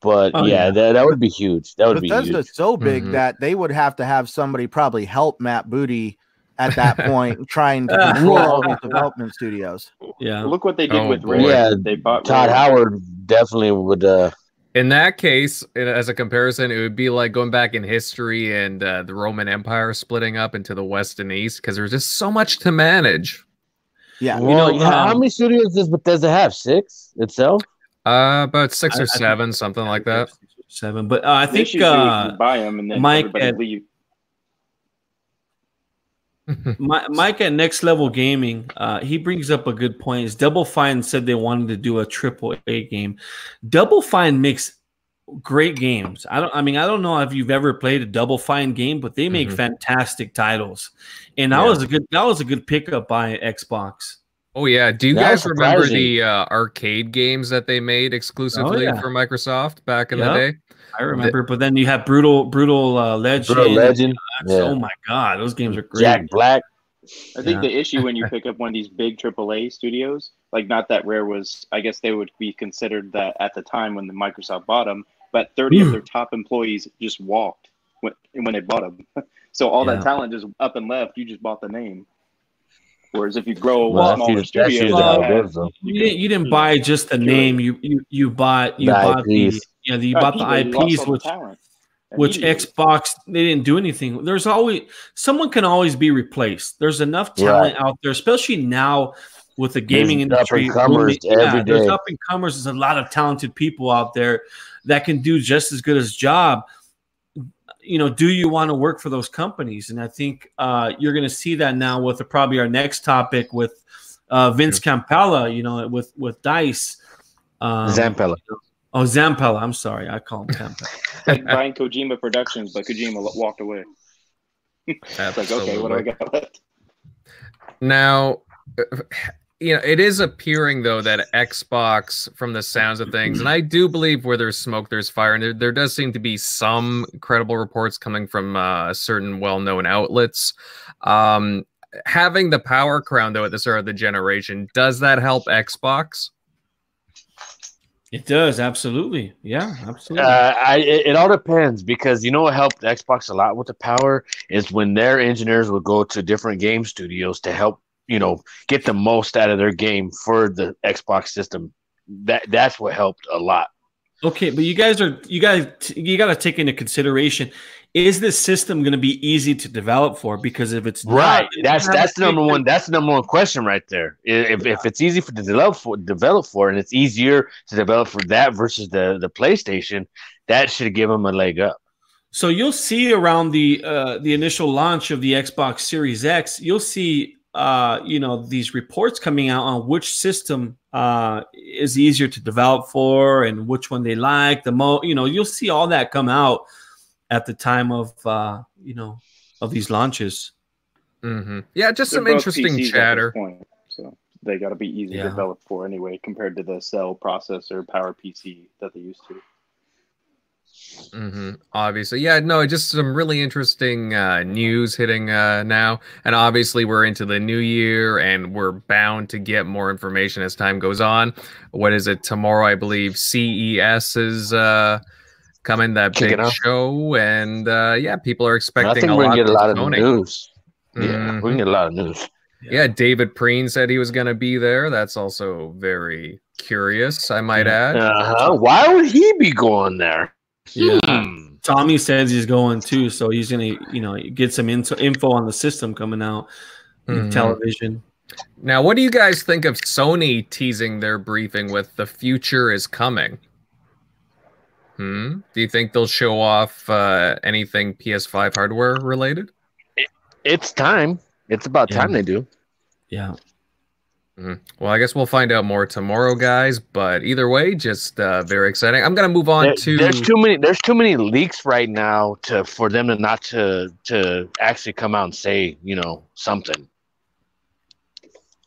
But oh, yeah, yeah. That, that would be huge. That would Bethesda's be huge. so big mm-hmm. that they would have to have somebody probably help Matt Booty at that point trying to control all these development studios. Yeah. Look what they did oh, with Rare. Yeah, they bought Todd Ray. Howard definitely would uh in that case, as a comparison, it would be like going back in history and uh, the Roman Empire splitting up into the West and East because there's just so much to manage. Yeah, well, you know, how, how many studios does Bethesda have? Six itself? Uh, about six or I, seven, I something like that. Seven, but uh, I think uh, buy them and then Mike at, leave. Mike at Next Level Gaming, uh, he brings up a good point. Is Double Fine said they wanted to do a triple A game. Double Fine makes great games. I don't. I mean, I don't know if you've ever played a Double Fine game, but they make mm-hmm. fantastic titles. And that yeah. was a good. That was a good pickup by Xbox. Oh yeah. Do you that guys remember the uh, arcade games that they made exclusively oh, yeah. for Microsoft back in yep. the day? I remember, but then you have brutal, brutal uh, legend. Brutal legend. Yeah. Oh my god, those games are great. Jack Black. I think yeah. the issue when you pick up one of these big AAA studios, like not that rare was, I guess they would be considered that at the time when the Microsoft bought them, but 30 of their top employees just walked when, when they bought them. so all yeah. that talent just up and left. You just bought the name. Whereas if you grow well, a smaller studio, you, you, didn't buy just the name. You you you bought you the bought IPs. the yeah you bought the IPs, which which Xbox they didn't do anything. There's always someone can always be replaced. There's enough talent right. out there, especially now with the gaming there's industry. Up yeah, there's up and comers. There's a lot of talented people out there that can do just as good as job you know, do you want to work for those companies? And I think uh, you're going to see that now with the, probably our next topic with uh, Vince Campella, you know, with with Dice. Um, Zampella. Oh, Zampella. I'm sorry, I call him Campella. Buying Kojima Productions, but Kojima walked away. it's like, okay, what do I got left? Now, you know, it is appearing though that Xbox, from the sounds of things, and I do believe where there's smoke, there's fire, and there, there does seem to be some credible reports coming from uh, certain well-known outlets. Um, having the power crown though at the start of the generation, does that help Xbox? It does absolutely, yeah, absolutely. Uh, I, it, it, all depends because you know what helped Xbox a lot with the power is when their engineers would go to different game studios to help you know get the most out of their game for the Xbox system. That that's what helped a lot. Okay, but you guys are you guys you got to take into consideration is this system going to be easy to develop for? Because if it's right, not, that's that's the number one. That's the number one question right there. If, yeah. if it's easy for to develop for develop for, and it's easier to develop for that versus the the PlayStation, that should give them a leg up. So you'll see around the uh, the initial launch of the Xbox Series X, you'll see uh, you know these reports coming out on which system uh, is easier to develop for and which one they like the most. You know, you'll see all that come out at the time of uh, you know of these launches. Mm-hmm. Yeah, just They're some interesting PCs chatter. Point, so they got to be easy yeah. to develop for anyway, compared to the cell processor power PC that they used to. Mm-hmm. Obviously, yeah. No, just some really interesting uh, news hitting uh, now, and obviously we're into the new year, and we're bound to get more information as time goes on. What is it tomorrow? I believe CES is uh, coming, that Kicking big show, and uh, yeah, people are expecting. I think we're gonna get a lot of news. Yeah, mm-hmm. we can get a lot of news. Yeah, David Preen said he was going to be there. That's also very curious, I might add. Uh-huh. Why would he be going there? Yeah. Hmm. Tommy says he's going too, so he's gonna, you know, get some info, info on the system coming out, mm-hmm. television. Now, what do you guys think of Sony teasing their briefing with "the future is coming"? Hmm. Do you think they'll show off uh, anything PS5 hardware related? It, it's time. It's about yeah. time they do. Yeah. Mm-hmm. Well, I guess we'll find out more tomorrow, guys. But either way, just uh, very exciting. I'm gonna move on there, to. There's too many. There's too many leaks right now to for them to not to to actually come out and say you know something.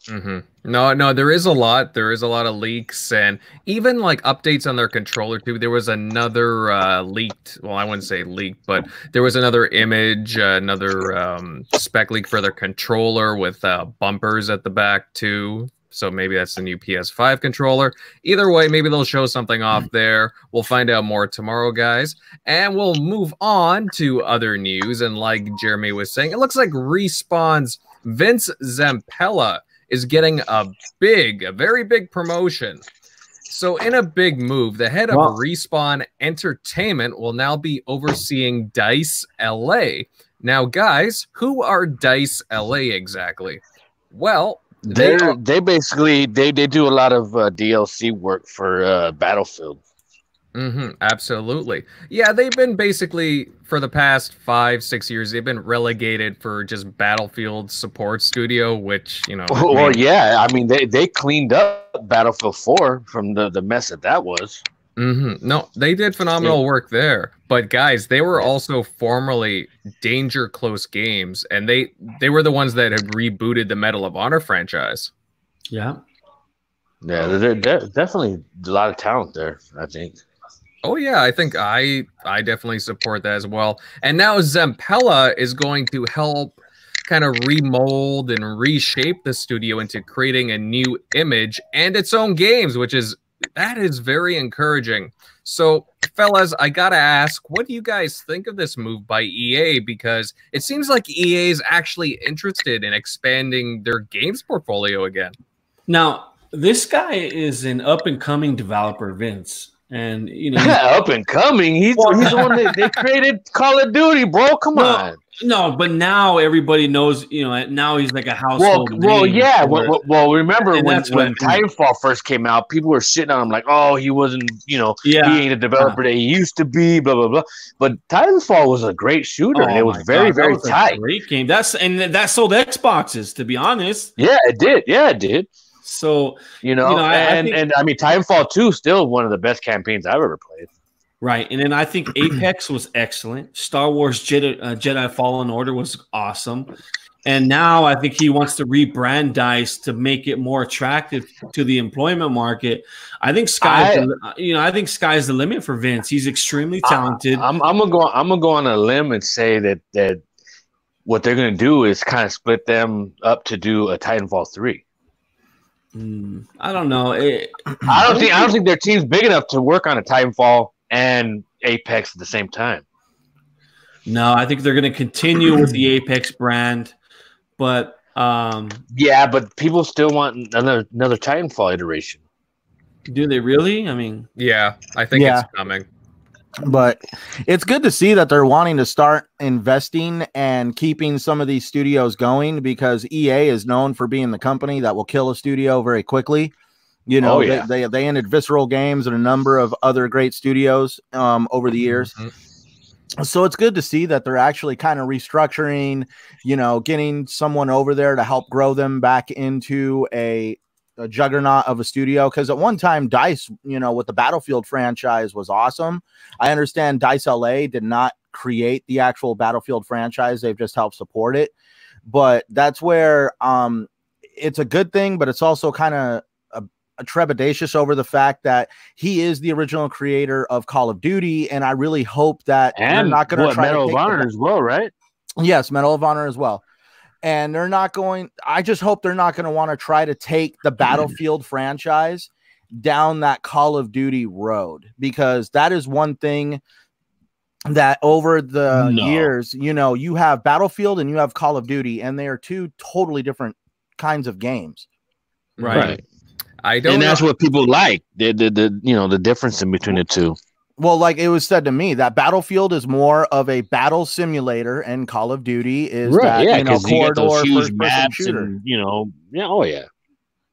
Mm-hmm. No, no, there is a lot. There is a lot of leaks and even like updates on their controller too. There was another uh, leaked. Well, I wouldn't say leaked, but there was another image, uh, another um, spec leak for their controller with uh, bumpers at the back too. So maybe that's the new PS5 controller. Either way, maybe they'll show something off there. We'll find out more tomorrow, guys. And we'll move on to other news. And like Jeremy was saying, it looks like Respawn's Vince Zampella is getting a big, a very big promotion. So, in a big move, the head of wow. Respawn Entertainment will now be overseeing Dice LA. Now, guys, who are Dice LA exactly? Well, they they basically they they do a lot of uh, DLC work for uh, Battlefield. Mm-hmm, absolutely. Yeah, they've been basically for the past five, six years, they've been relegated for just Battlefield support studio, which you know. Well, well yeah, I mean they they cleaned up Battlefield Four from the the mess that that was. Mm-hmm. No, they did phenomenal yeah. work there. But guys, they were also formerly Danger Close Games, and they they were the ones that had rebooted the Medal of Honor franchise. Yeah. Yeah, there's definitely a lot of talent there. I think. Oh yeah, I think I I definitely support that as well. And now Zampella is going to help kind of remold and reshape the studio into creating a new image and its own games, which is that is very encouraging. So, fellas, I gotta ask, what do you guys think of this move by EA? Because it seems like EA is actually interested in expanding their games portfolio again. Now, this guy is an up and coming developer, Vince and you know up and coming. He's, well, he's the one that they created Call of Duty, bro. Come no, on. No, but now everybody knows. You know, now he's like a household. Well, well, yeah. Well, well, remember when when Titanfall first came out, people were shitting on him like, "Oh, he wasn't. You know, yeah. he ain't a developer yeah. that he used to be." Blah blah blah. But Titanfall was a great shooter, oh, and it was very God, very was tight. great game. That's and that sold Xboxes. To be honest. Yeah, it did. Yeah, it did. So you know, you know I, and I think, and I mean, Titanfall two still one of the best campaigns I've ever played. Right, and then I think Apex was excellent. Star Wars Jedi, uh, Jedi Fallen Order was awesome, and now I think he wants to rebrand Dice to make it more attractive to the employment market. I think sky, uh, you know, I think sky's the limit for Vince. He's extremely talented. I, I'm, I'm gonna go. I'm gonna go on a limb and say that that what they're gonna do is kind of split them up to do a Titanfall three. Mm, I don't know. It, I don't think I don't think their team's big enough to work on a Titanfall and Apex at the same time. No, I think they're going to continue with the Apex brand, but um, yeah, but people still want another another Titanfall iteration. Do they really? I mean, yeah, I think yeah. it's coming but it's good to see that they're wanting to start investing and keeping some of these studios going because EA is known for being the company that will kill a studio very quickly. You know, oh, yeah. they, they, they ended Visceral Games and a number of other great studios um, over the years. Mm-hmm. So it's good to see that they're actually kind of restructuring, you know, getting someone over there to help grow them back into a a juggernaut of a studio because at one time dice you know with the battlefield franchise was awesome. I understand dice la did not create the actual battlefield franchise they've just helped support it. But that's where um it's a good thing but it's also kind of a, a trepidatious over the fact that he is the original creator of call of duty and i really hope that and not going to try medal of honor as well right? Yes medal of honor as well and they're not going i just hope they're not going to want to try to take the mm-hmm. battlefield franchise down that call of duty road because that is one thing that over the no. years you know you have battlefield and you have call of duty and they are two totally different kinds of games right, right. i don't and know. that's what people like the, the the you know the difference in between the two well, like it was said to me, that Battlefield is more of a battle simulator, and Call of Duty is right, that yeah, you know corridor you huge maps shooter. And, you know, yeah, oh yeah.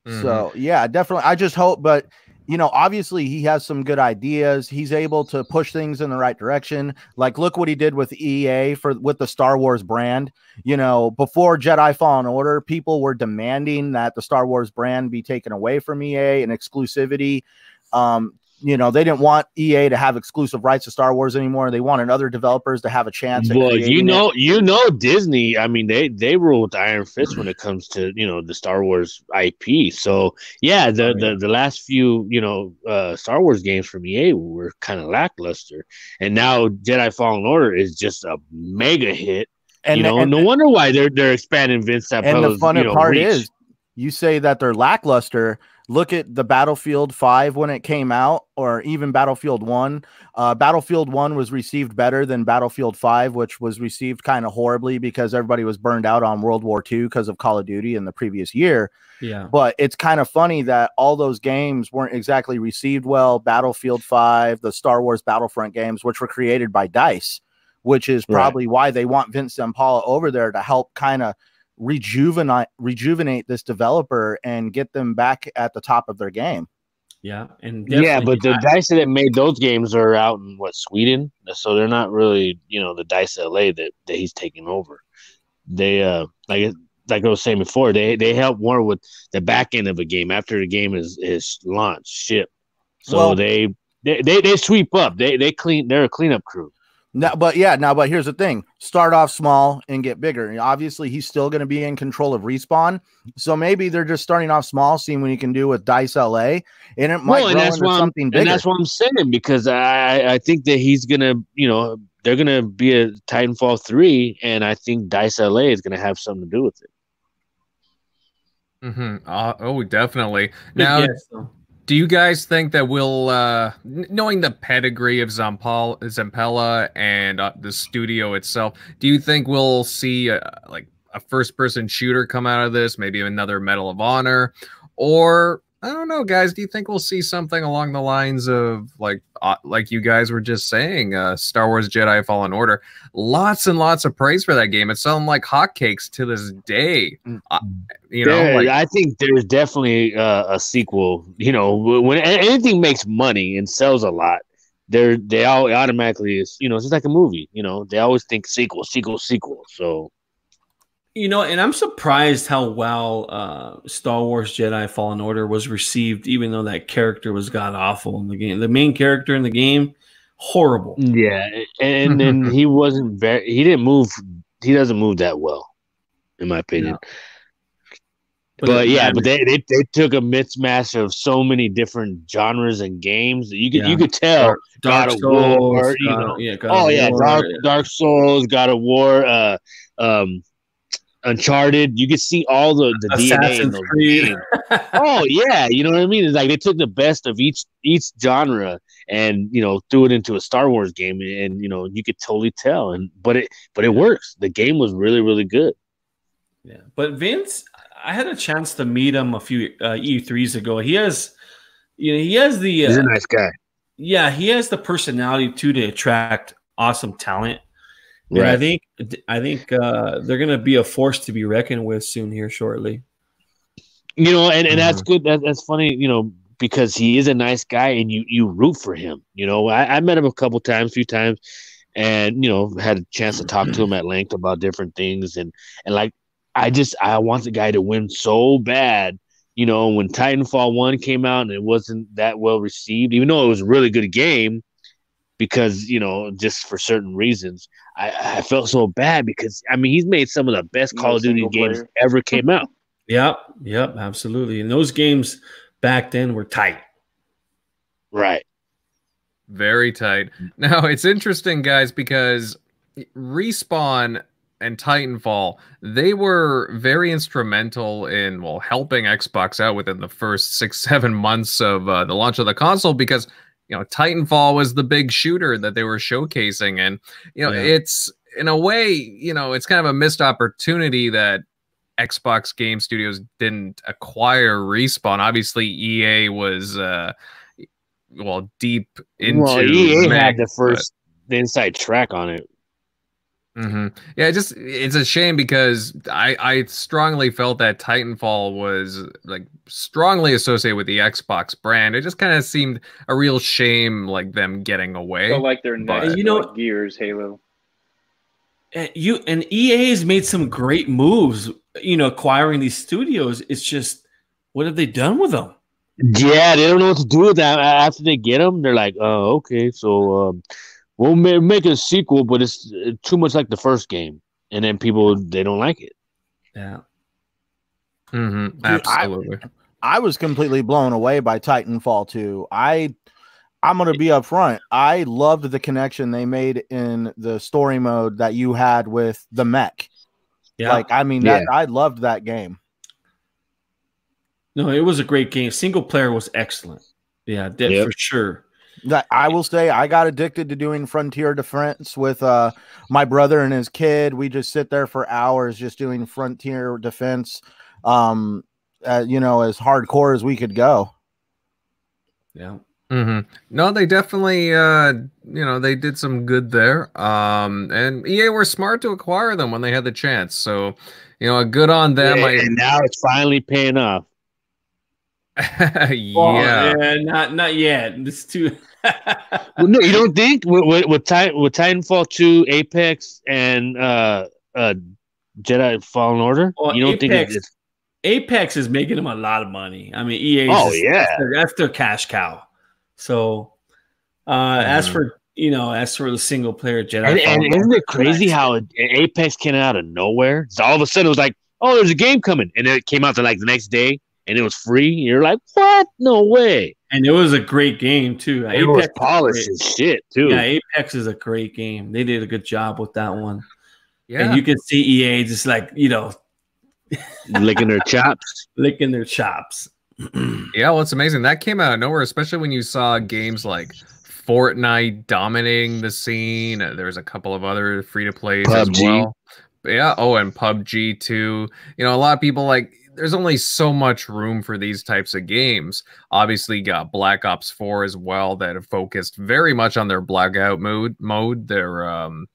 Mm-hmm. So yeah, definitely. I just hope, but you know, obviously he has some good ideas. He's able to push things in the right direction. Like, look what he did with EA for with the Star Wars brand. You know, before Jedi Fallen Order, people were demanding that the Star Wars brand be taken away from EA and exclusivity. Um, you know they didn't want EA to have exclusive rights to Star Wars anymore. They wanted other developers to have a chance. Well, you know, it. you know, Disney. I mean, they they rule with iron fist when it comes to you know the Star Wars IP. So yeah, the oh, the, the last few you know uh, Star Wars games from EA were kind of lackluster, and now Jedi Fallen Order is just a mega hit. And you know, and, no wonder why they're they're expanding Vince And the funny you know, part reach. is, you say that they're lackluster look at the Battlefield 5 when it came out, or even Battlefield 1. Uh, Battlefield 1 was received better than Battlefield 5, which was received kind of horribly because everybody was burned out on World War II because of Call of Duty in the previous year. Yeah. But it's kind of funny that all those games weren't exactly received well. Battlefield 5, the Star Wars Battlefront games, which were created by DICE, which is probably right. why they want Vince Zampella over there to help kind of rejuvenate rejuvenate this developer and get them back at the top of their game. Yeah, and yeah, but the dice that made those games are out in what Sweden, so they're not really you know the dice LA that, that he's taking over. They uh like like I was saying before, they they help more with the back end of a game after the game is is launched, ship. So well, they, they they they sweep up. They they clean. They're a cleanup crew. Now, but yeah, now, but here's the thing: start off small and get bigger. Obviously, he's still going to be in control of respawn, so maybe they're just starting off small, seeing what he can do with Dice LA, and it might well, and grow into something bigger. And that's what I'm saying because I I think that he's gonna, you know, they're gonna be a Titanfall three, and I think Dice LA is gonna have something to do with it. Mm-hmm. Uh, oh, definitely. Now, yes do you guys think that we'll, uh, knowing the pedigree of Zampal, Zampella and uh, the studio itself, do you think we'll see a, like a first-person shooter come out of this? Maybe another Medal of Honor, or I don't know, guys. Do you think we'll see something along the lines of like, uh, like you guys were just saying, uh, Star Wars Jedi Fallen Order? Lots and lots of praise for that game. It's selling like hotcakes to this day. Uh, you know, there, like, I think there's definitely uh, a sequel. You know, when anything makes money and sells a lot, they're they all automatically is. You know, it's just like a movie. You know, they always think sequel, sequel, sequel. So you know, and I'm surprised how well uh, Star Wars Jedi Fallen Order was received, even though that character was god awful in the game. The main character in the game, horrible. Yeah, and then he wasn't very. He didn't move. He doesn't move that well, in my opinion. No. But, but yeah, but they, they they took a mismatch of so many different genres and games that you could yeah. you could tell Dark, Dark God Souls, War, you know, yeah, oh yeah, War, Dark yeah. Dark Souls, God of War, uh, um, Uncharted, you can see all the, the DNA in those games. oh yeah, you know what I mean? It's like they took the best of each each genre and you know threw it into a Star Wars game, and you know you could totally tell. And but it but it works. The game was really really good. Yeah, but Vince, I had a chance to meet him a few uh, E3s ago. He has, you know, he has the. Uh, He's a nice guy. Yeah, he has the personality too to attract awesome talent. Right. I think I think uh, they're going to be a force to be reckoned with soon here shortly. You know, and, and that's mm-hmm. good. That, that's funny. You know, because he is a nice guy, and you you root for him. You know, I, I met him a couple times, a few times, and you know had a chance to talk to him at length about different things, and and like I just I want the guy to win so bad. You know, when Titanfall one came out and it wasn't that well received, even though it was a really good game, because you know just for certain reasons I, I felt so bad because I mean he's made some of the best Call of Duty games player. ever came out. Yep, yep, absolutely. And those games back then were tight. Right. Very tight. Now it's interesting, guys, because respawn and Titanfall, they were very instrumental in well helping Xbox out within the first six seven months of uh, the launch of the console because you know titanfall was the big shooter that they were showcasing and you know yeah. it's in a way you know it's kind of a missed opportunity that xbox game studios didn't acquire respawn obviously ea was uh well deep into well ea had the first but... inside track on it Mm-hmm. Yeah, just it's a shame because I I strongly felt that Titanfall was like strongly associated with the Xbox brand. It just kind of seemed a real shame, like them getting away. So like their next, you know, like Gears, Halo. And you and EA has made some great moves. You know, acquiring these studios. It's just what have they done with them? Yeah, they don't know what to do with them after they get them. They're like, oh, okay, so. Um, we'll make a sequel, but it's too much like the first game, and then people they don't like it. Yeah. Mm-hmm. Absolutely. I, I, was completely blown away by Titanfall 2. I I'm gonna be upfront. I loved the connection they made in the story mode that you had with the mech. Yeah. Like I mean that yeah. I loved that game. No, it was a great game. Single player was excellent. Yeah, yep. for sure. That I will say I got addicted to doing frontier defense with uh my brother and his kid. We just sit there for hours just doing frontier defense um uh, you know as hardcore as we could go. Yeah. Mm-hmm. No, they definitely, uh, you know, they did some good there. Um, and EA were smart to acquire them when they had the chance. So, you know, a good on them. Yeah, I, and now it's finally paying off. yeah. Oh, yeah, not not yet. It's too. Well, no, you don't think with with, with, Titan, with Titanfall two, Apex, and uh, uh, Jedi Fallen Order? Well, you don't Apex, think it's Apex is making them a lot of money. I mean, EA. Oh just, yeah, that's their, that's their, cash cow. So, uh, mm. as for you know, as for the single player Jedi, and, and isn't it crazy how Apex came out of nowhere? So all of a sudden it was like, oh, there's a game coming, and then it came out the like the next day and it was free. You're like, what? No way. And it was a great game too. It Apex was polished as shit too. Yeah, Apex is a great game. They did a good job with that one. Yeah, and you can see EA just like you know, licking their chops, licking their chops. yeah, well, it's amazing that came out of nowhere, especially when you saw games like Fortnite dominating the scene. Uh, There's a couple of other free to plays as well. Yeah. Oh, and PUBG too. You know, a lot of people like there's only so much room for these types of games. Obviously, got Black Ops 4 as well that have focused very much on their blackout mode, mode, their um,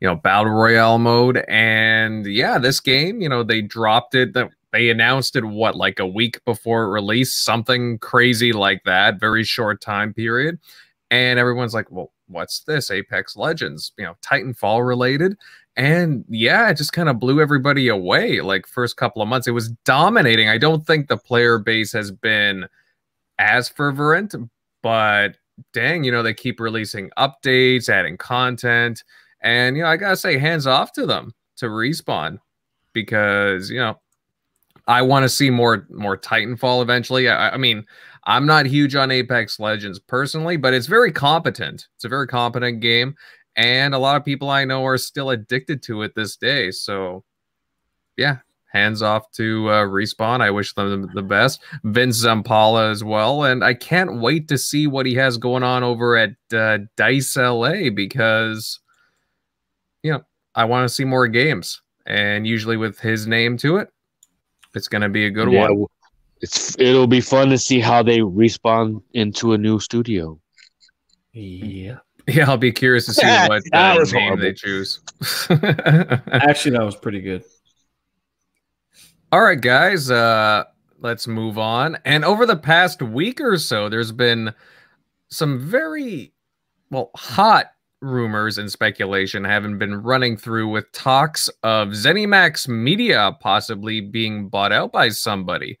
you know, battle royale mode. And yeah, this game, you know, they dropped it. That they announced it what like a week before it released, something crazy like that, very short time period. And everyone's like, well, what's this? Apex Legends, you know, Titanfall related. And yeah, it just kind of blew everybody away. Like first couple of months, it was dominating. I don't think the player base has been as fervent, but dang, you know, they keep releasing updates, adding content. And you know, I gotta say, hands off to them to respawn because you know I want to see more more Titanfall eventually. I, I, mean, I'm not huge on Apex Legends personally, but it's very competent. It's a very competent game, and a lot of people I know are still addicted to it this day. So, yeah, hands off to uh, respawn. I wish them the best. Vince Zampella as well, and I can't wait to see what he has going on over at uh, Dice LA because, you know, I want to see more games, and usually with his name to it, it's going to be a good yeah, one. It's it'll be fun to see how they respawn into a new studio. Yeah. Yeah, I'll be curious to see what uh, name horrible. they choose. Actually, that was pretty good. All right, guys, uh, let's move on. And over the past week or so, there's been some very well hot rumors and speculation having been running through with talks of ZeniMax Media possibly being bought out by somebody.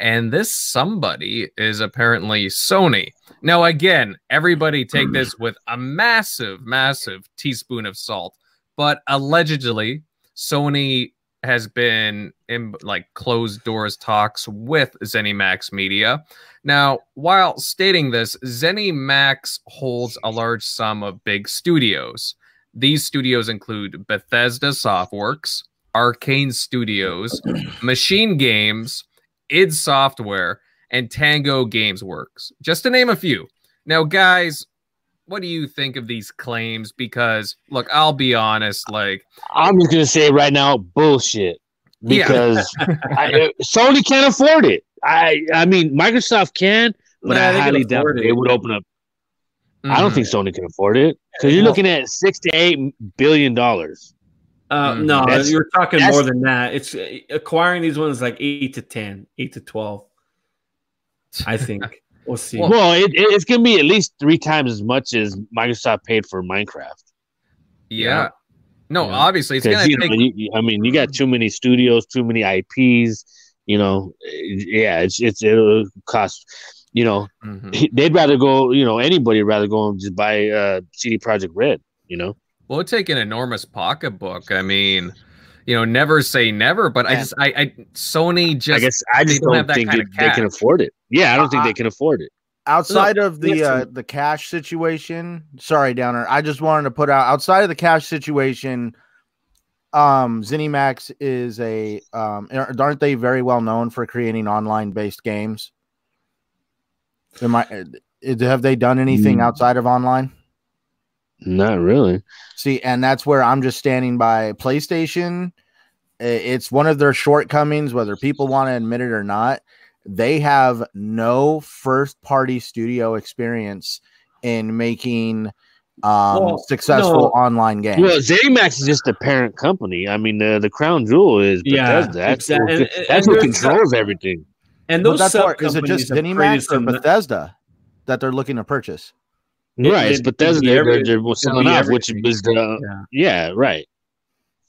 And this somebody is apparently Sony. Now, again, everybody take hmm. this with a massive, massive teaspoon of salt. But allegedly, Sony has been in like closed doors talks with ZeniMax Media. Now, while stating this, ZeniMax holds a large sum of big studios. These studios include Bethesda Softworks, Arcane Studios, Machine Games, id Software, and Tango Games Works, just to name a few. Now, guys, what do you think of these claims? Because look, I'll be honest, like I'm just gonna say right now, bullshit. Because yeah. I, Sony can't afford it. I I mean Microsoft can, but nah, I highly doubt it. it would open up. Mm-hmm. I don't think Sony can afford it because you're looking at six to eight billion dollars. Uh, mm-hmm. No, that's, you're talking more than that. It's acquiring these ones like eight to 10, 8 to twelve. I think we'll see. Well, it, it's gonna be at least three times as much as Microsoft paid for Minecraft. Yeah. No, yeah. obviously it's gonna you take. Know, you, I mean, you got too many studios, too many IPs. You know, yeah, it's it's it'll cost. You know, mm-hmm. they'd rather go. You know, anybody rather go and just buy uh, CD Projekt Red. You know. Well, it take an enormous pocketbook. I mean, you know, never say never, but yeah. I just, I, I, Sony just, I guess, I just don't, don't think they, they, can afford it. Yeah, I don't uh, think they can afford it. Outside Look, of the uh, the cash situation, sorry, Downer. I just wanted to put out outside of the cash situation. Um, ZeniMax is a um, aren't they very well known for creating online based games? Am I, uh, have they done anything mm. outside of online? Not really. See, and that's where I'm just standing by PlayStation. It's one of their shortcomings, whether people want to admit it or not. They have no first party studio experience in making um, well, successful no. online games. Well, ZeniMax is just a parent company. I mean, uh, the crown jewel is yeah, Bethesda. That's, exactly. what, and, that's and what controls everything. And those that's what, is it just ZeniMax or Bethesda that they're looking to purchase? Right, it, Bethesda they're, they're selling off, which was the uh, yeah. yeah, right.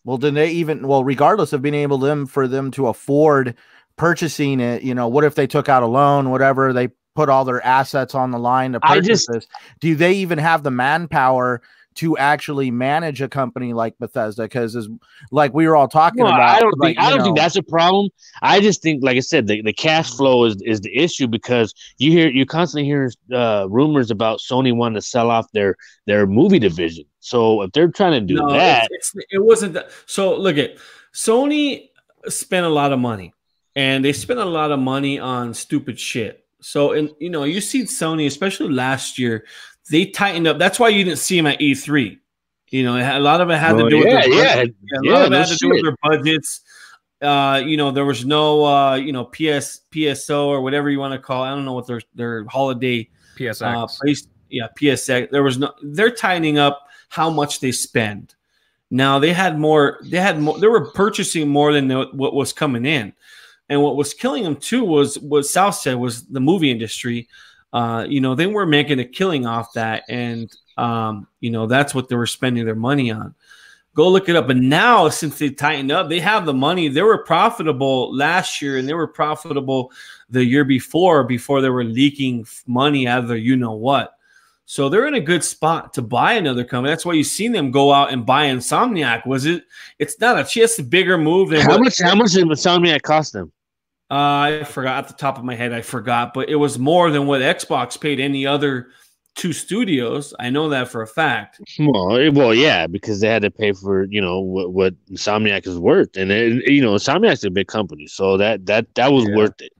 Well, then they even well, regardless of being able them for them to afford purchasing it, you know, what if they took out a loan, whatever, they put all their assets on the line to purchase just, this? Do they even have the manpower to actually manage a company like Bethesda because as like we were all talking well, about I don't like, think I don't know, think that's a problem. I just think like I said the, the cash flow is is the issue because you hear you constantly hear uh, rumors about Sony wanting to sell off their their movie division. So if they're trying to do no, that it's, it's, it wasn't that. So look at Sony spent a lot of money and they spent a lot of money on stupid shit. So and you know you see Sony especially last year they tightened up. That's why you didn't see them at E3. You know, a lot of it had to do with yeah, their yeah, yeah, lot of it had to do with their budgets. Uh, you know, there was no uh, you know, PS PSO or whatever you want to call. It. I don't know what their their holiday PSX. Uh, place, yeah, PSX. There was no. They're tightening up how much they spend. Now they had more. They had more. They were purchasing more than what was coming in, and what was killing them too was what South said was the movie industry uh, you know, they were making a killing off that, and um, you know that's what they were spending their money on. Go look it up. And now, since they tightened up, they have the money. They were profitable last year, and they were profitable the year before. Before they were leaking money out of their you know what. So they're in a good spot to buy another company. That's why you've seen them go out and buy Insomniac. Was it? It's not a just a bigger move than how much. How much did Insomniac cost them? Uh, I forgot at the top of my head. I forgot, but it was more than what Xbox paid any other two studios. I know that for a fact. Well, well, yeah, because they had to pay for you know what, what Insomniac is worth, and it, you know Insomniac's a big company, so that that that was yeah. worth it.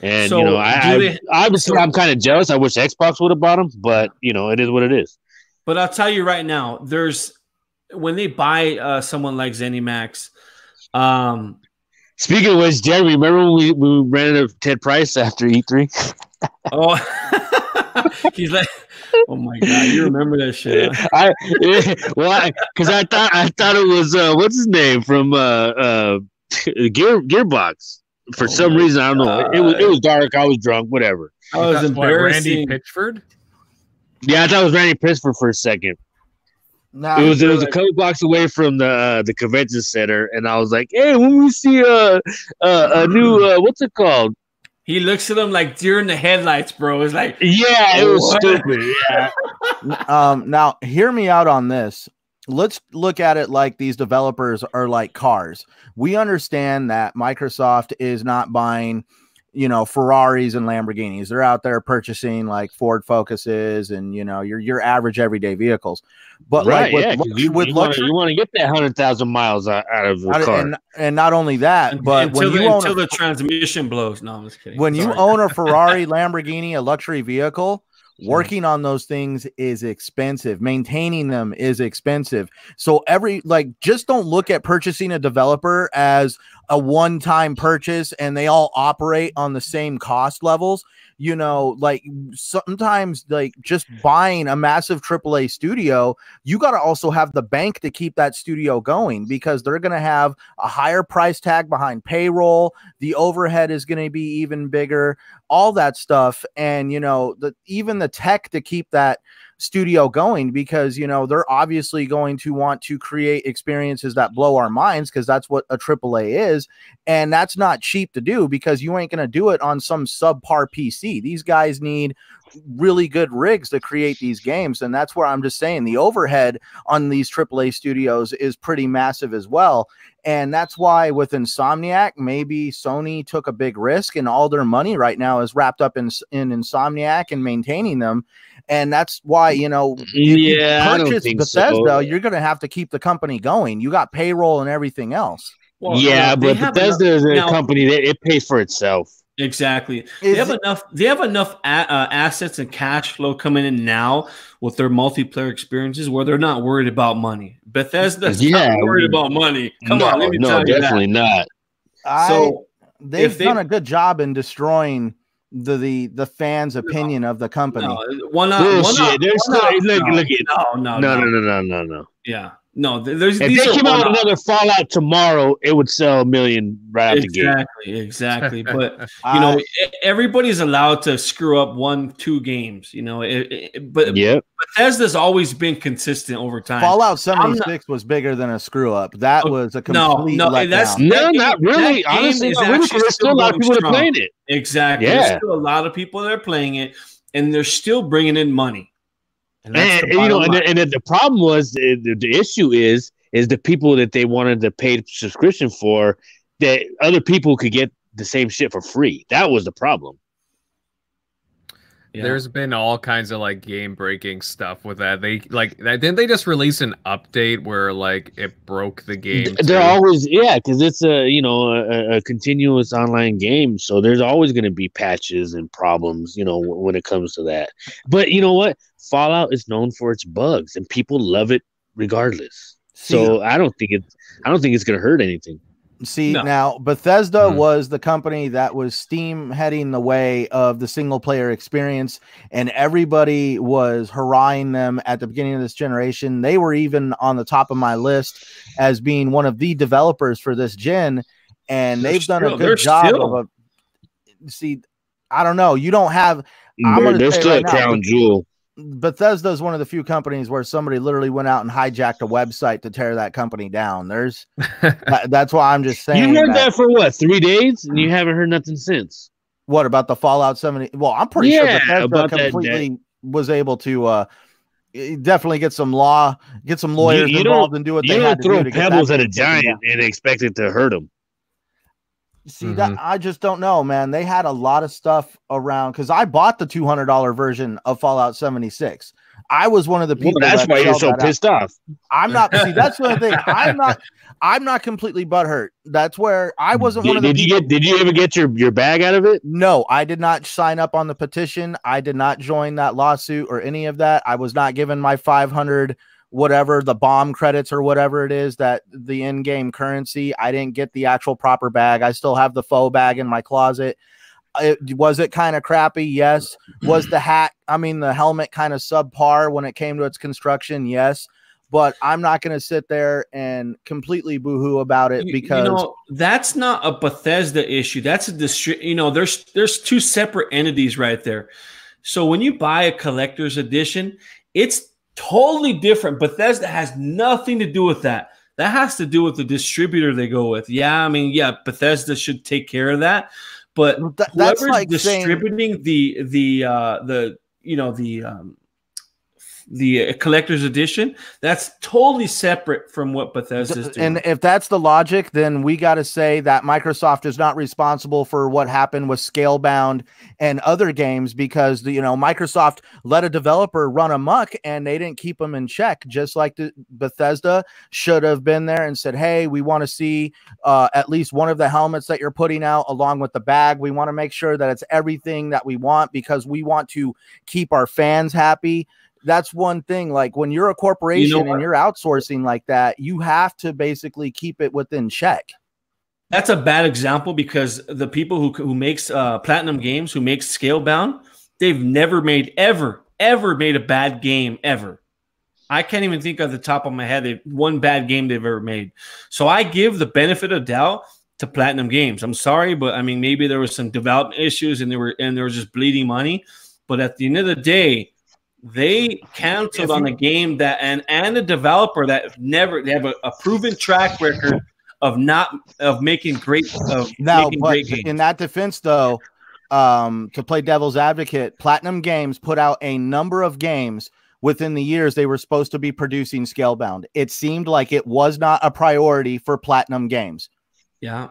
And so you know, I, they, I obviously so, I'm kind of jealous. I wish Xbox would have bought them, but you know, it is what it is. But I'll tell you right now, there's when they buy uh, someone like ZeniMax, um, Speaking of which, Jeremy, remember when we, we ran into Ted Price after E3? oh, he's like, oh my god, you remember that shit? Huh? I well, because I, I, thought I thought it was uh, what's his name from uh, uh, Gear Gearbox. For oh some reason, I don't know. It was it was dark. I was drunk. Whatever. I was embarrassing. Randy Pitchford. Yeah, I thought it was Randy Pitchford for a second. Nah, it was it was a couple blocks away from the uh, the convention center, and I was like, "Hey, when we see a a, a new uh, what's it called?" He looks at him like deer in the headlights, bro. It's like, yeah, it was what? stupid. Yeah. um, now hear me out on this. Let's look at it like these developers are like cars. We understand that Microsoft is not buying you know Ferraris and Lamborghinis. They're out there purchasing like Ford Focuses and you know your your average everyday vehicles. But right, like with, yeah, you, with you luxury, want to get that hundred thousand miles out, out of the out, car, and, and, not only that, but until, when the, you until a, the transmission blows. No, I'm just kidding. When Sorry. you own a Ferrari, Lamborghini, a luxury vehicle, working on those things is expensive. Maintaining them is expensive. So every like just don't look at purchasing a developer as a one time purchase and they all operate on the same cost levels you know, like sometimes like just buying a massive AAA studio, you got to also have the bank to keep that studio going because they're going to have a higher price tag behind payroll. The overhead is going to be even bigger, all that stuff. And, you know, the even the tech to keep that studio going because you know they're obviously going to want to create experiences that blow our minds because that's what a AAA is, and that's not cheap to do because you ain't gonna do it on some subpar PC. These guys need really good rigs to create these games, and that's where I'm just saying the overhead on these AAA studios is pretty massive as well. And that's why with Insomniac, maybe Sony took a big risk, and all their money right now is wrapped up in in Insomniac and maintaining them and that's why you know yeah, you purchase Bethesda, so. you're going to have to keep the company going. You got payroll and everything else. Well, yeah, uh, but Bethesda enough, is a now, company that it pays for itself. Exactly. Is they have it, enough. They have enough a, uh, assets and cash flow coming in now with their multiplayer experiences where they're not worried about money. Bethesda's yeah, not worried about money. Come no, on, let me no, tell you definitely not. I, so they've done a good job in destroying the the the fans' opinion no. of the company. No, one, uh, one, one, one, look, look, no, no, no, no, no, no, no. Yeah, no. There's if they came out with another Fallout tomorrow, it would sell a million right out exactly, the gate. Exactly, exactly. But you know, everybody's allowed to screw up one, two games. You know, it, it, but yeah, Bethesda's always been consistent over time. Fallout 76 was bigger than a screw up. That oh, was a complete no, no. That's no, that not game, really. Honestly, not really. There's still a lot of people that are playing it. Exactly. Yeah. There's still a lot of people that are playing it, and they're still bringing in money. And, and you know, and the, and the, problem was eh, the, the issue is is the people that they wanted to pay subscription for that other people could get the same shit for free. That was the problem. Yeah. There's been all kinds of like game breaking stuff with that. They like didn't they just release an update where like it broke the game? They're too? always yeah, because it's a you know a, a, continuous online game, so there's always going to be patches and problems you know when it comes to that. But you know what? Fallout is known for its bugs, and people love it regardless. So I don't think it I don't think it's going to hurt anything. See no. now, Bethesda mm-hmm. was the company that was steam heading the way of the single player experience, and everybody was hurrahing them at the beginning of this generation. They were even on the top of my list as being one of the developers for this gen, and they've still, done a good job still. of a. See, I don't know. You don't have. I'm they're still right a crown jewel. Bethesda is one of the few companies where somebody literally went out and hijacked a website to tear that company down. There's that, that's why I'm just saying. You heard that, that, for what three days, and you haven't heard nothing since. What about the Fallout 70? Well, I'm pretty yeah, sure Bethesda completely that, that. was able to uh, definitely get some law, get some lawyers you, you involved and do what they had to do. You don't throw pebbles at a giant and expect it to hurt them. See mm-hmm. that I just don't know, man. They had a lot of stuff around because I bought the two hundred dollar version of Fallout seventy six. I was one of the people. Well, that's that why you're so pissed out. off. I'm not. see, that's the thing. I'm not. I'm not completely butthurt. That's where I wasn't did, one of the. Did people. you get? Did you ever get your your bag out of it? No, I did not sign up on the petition. I did not join that lawsuit or any of that. I was not given my five hundred whatever the bomb credits or whatever it is that the in-game currency. I didn't get the actual proper bag. I still have the faux bag in my closet. It, was it kind of crappy? Yes. Was the hat, I mean, the helmet kind of subpar when it came to its construction? Yes. But I'm not going to sit there and completely boohoo about it because you know, that's not a Bethesda issue. That's a distri- you know, there's there's two separate entities right there. So when you buy a collector's edition, it's totally different. Bethesda has nothing to do with that. That has to do with the distributor they go with. Yeah, I mean, yeah, Bethesda should take care of that. But Th- whoever's like distributing saying- the the uh the you know the um the collector's edition that's totally separate from what bethesda's doing. and if that's the logic then we got to say that microsoft is not responsible for what happened with scalebound and other games because you know microsoft let a developer run amok and they didn't keep them in check just like the bethesda should have been there and said hey we want to see uh, at least one of the helmets that you're putting out along with the bag. We want to make sure that it's everything that we want because we want to keep our fans happy that's one thing. Like when you're a corporation you know and you're outsourcing like that, you have to basically keep it within check. that's a bad example because the people who who makes uh, platinum games, who makes Scalebound, they've never made ever ever made a bad game ever. I can't even think of the top of my head one bad game they've ever made. So I give the benefit of doubt to Platinum Games. I'm sorry, but I mean maybe there was some development issues and they were and there was just bleeding money. But at the end of the day, they canceled on a game that and and a developer that never they have a, a proven track record of not of making great of now. But in that defense, though, um, to play devil's advocate, Platinum Games put out a number of games within the years they were supposed to be producing Scalebound. It seemed like it was not a priority for Platinum Games. Yeah.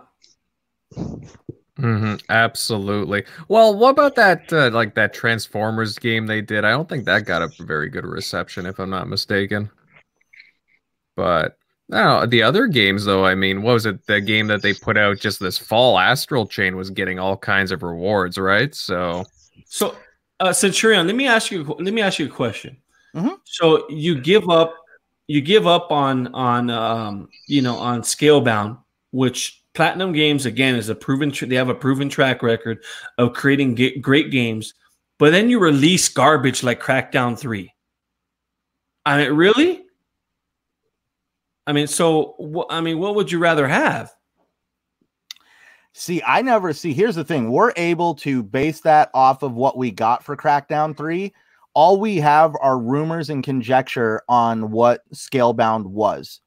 Mm-hmm, absolutely. Well, what about that uh, like that Transformers game they did? I don't think that got a very good reception, if I'm not mistaken. But now the other games though. I mean, what was it? The game that they put out just this fall, Astral Chain, was getting all kinds of rewards, right? So, so uh, Centurion, let me ask you. Let me ask you a question. Mm-hmm. So you give up, you give up on on um, you know on Scalebound, which Platinum Games again is a proven. They have a proven track record of creating great games, but then you release garbage like Crackdown Three. I mean, really? I mean, so I mean, what would you rather have? See, I never see. Here's the thing: we're able to base that off of what we got for Crackdown Three. All we have are rumors and conjecture on what Scalebound was.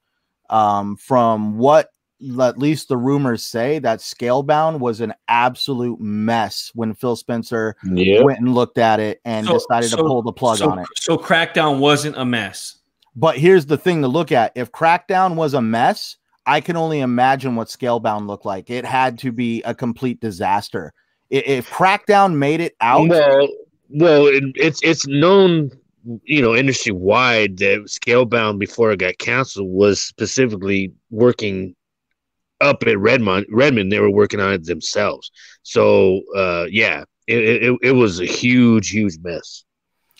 Um, from what at least the rumors say that Scalebound was an absolute mess when Phil Spencer yep. went and looked at it and so, decided so, to pull the plug so, on it. So Crackdown wasn't a mess. But here's the thing to look at: if Crackdown was a mess, I can only imagine what Scalebound looked like. It had to be a complete disaster. If Crackdown made it out, well, well, it, it's it's known you know, industry wide that Scalebound before it got canceled was specifically working up at Redmond, Redmond, they were working on it themselves. So uh, yeah, it, it, it was a huge, huge mess.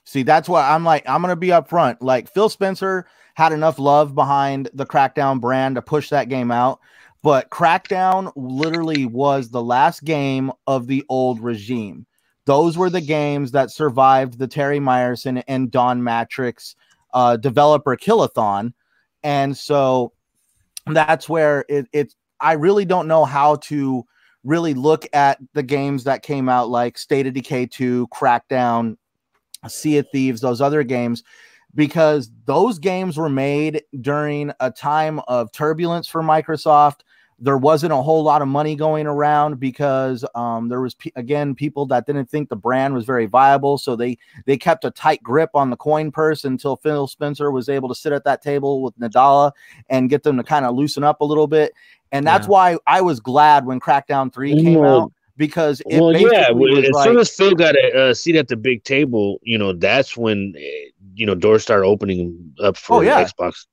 See, that's why I'm like, I'm gonna be upfront. Like Phil Spencer had enough love behind the Crackdown brand to push that game out, but Crackdown literally was the last game of the old regime. Those were the games that survived the Terry Myerson and Don Mattrick's uh, developer killathon, and so that's where it, it's I really don't know how to really look at the games that came out like State of Decay 2, Crackdown, Sea of Thieves, those other games, because those games were made during a time of turbulence for Microsoft there wasn't a whole lot of money going around because um, there was again people that didn't think the brand was very viable so they they kept a tight grip on the coin purse until phil spencer was able to sit at that table with nadella and get them to kind of loosen up a little bit and that's yeah. why i was glad when crackdown 3 came out because well, yeah, as like, soon as Phil got a, a, seat at the big table, you know, that's when eh, you know doors started opening up for oh, yeah. Xbox.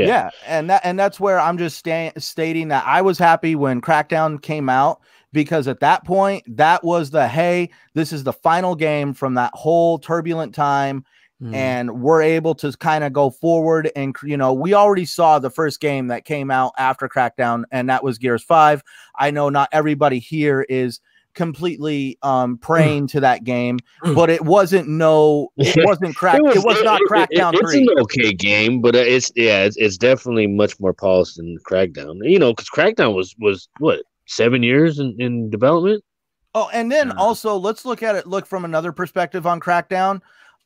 Yeah. yeah. and that and that's where I'm just sta- stating that I was happy when Crackdown came out because at that point that was the hey, this is the final game from that whole turbulent time mm. and we're able to kind of go forward and you know, we already saw the first game that came out after Crackdown and that was Gears 5. I know not everybody here is completely um praying to that game, but it wasn't no, it wasn't crack. it was, it was not Crackdown. It, it's 3. an okay game, but uh, it's yeah, it's, it's definitely much more polished than Crackdown. You know, because Crackdown was was what seven years in, in development. Oh, and then also let's look at it. Look from another perspective on Crackdown.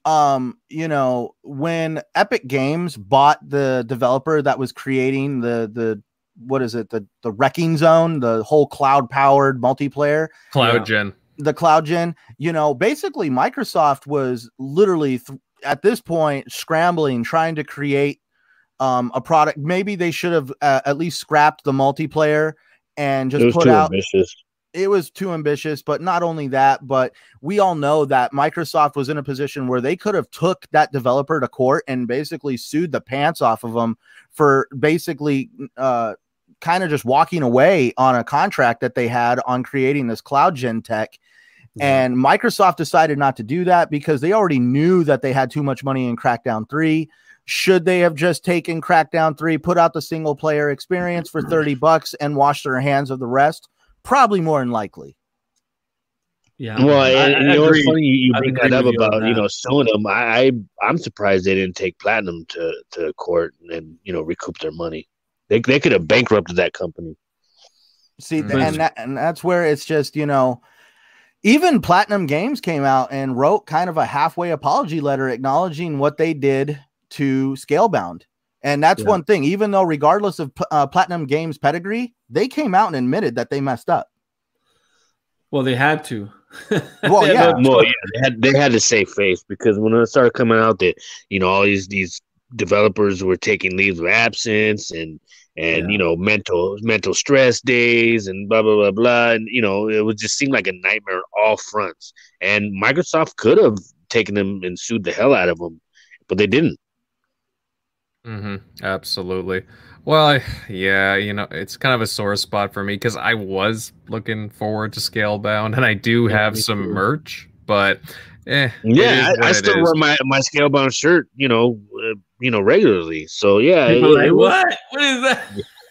Um, you know, when Epic Games bought the developer that was creating the the what is it? The the wrecking zone the whole cloud powered multiplayer? Cloudgine. The Cloudgine? You know basically microsoft was literally th- at this point scrambling trying to create um, a product. Maybe they should have uh, at least scrapped the multiplayer and just put out ambitious. it was too ambitious but not only that but we all know that microsoft was in a position where they could have took that developer to court and basically sued the pants off of them for basically uh, kind of just walking away on a contract that they had on creating this Cloudgine tech. And Microsoft decided not to do that because they already knew that they had too much money in Crackdown 3. Should they have just taken Crackdown 3, put out the single player experience for 30 bucks and washed their hands of the rest? Probably more than likely. Yeah. Well, I, and, I, you know, it's funny you, you bring that up about that. you know suing them. I, I am surprised they didn't take Platinum to to court and you know recoup their money. They they could have bankrupted that company. See, mm-hmm. and that, and that's where it's just you know, even Platinum Games came out and wrote kind of a halfway apology letter acknowledging what they did to Scalebound. And that's yeah. one thing, even though, regardless of uh, Platinum Games pedigree, they came out and admitted that they messed up. Well, they had to. well, yeah. Well, yeah, they had, they had to save face because when it started coming out that you know all these these developers were taking leaves of absence and and yeah. you know mental mental stress days and blah blah blah blah and you know it would just seem like a nightmare on all fronts and microsoft could have taken them and sued the hell out of them but they didn't mm-hmm. absolutely well yeah you know it's kind of a sore spot for me because i was looking forward to scalebound and i do yeah, have some too. merch but eh, yeah I, I still wear my my scalebound shirt you know uh, you know, regularly. So yeah, it, like, it was, what? What is that?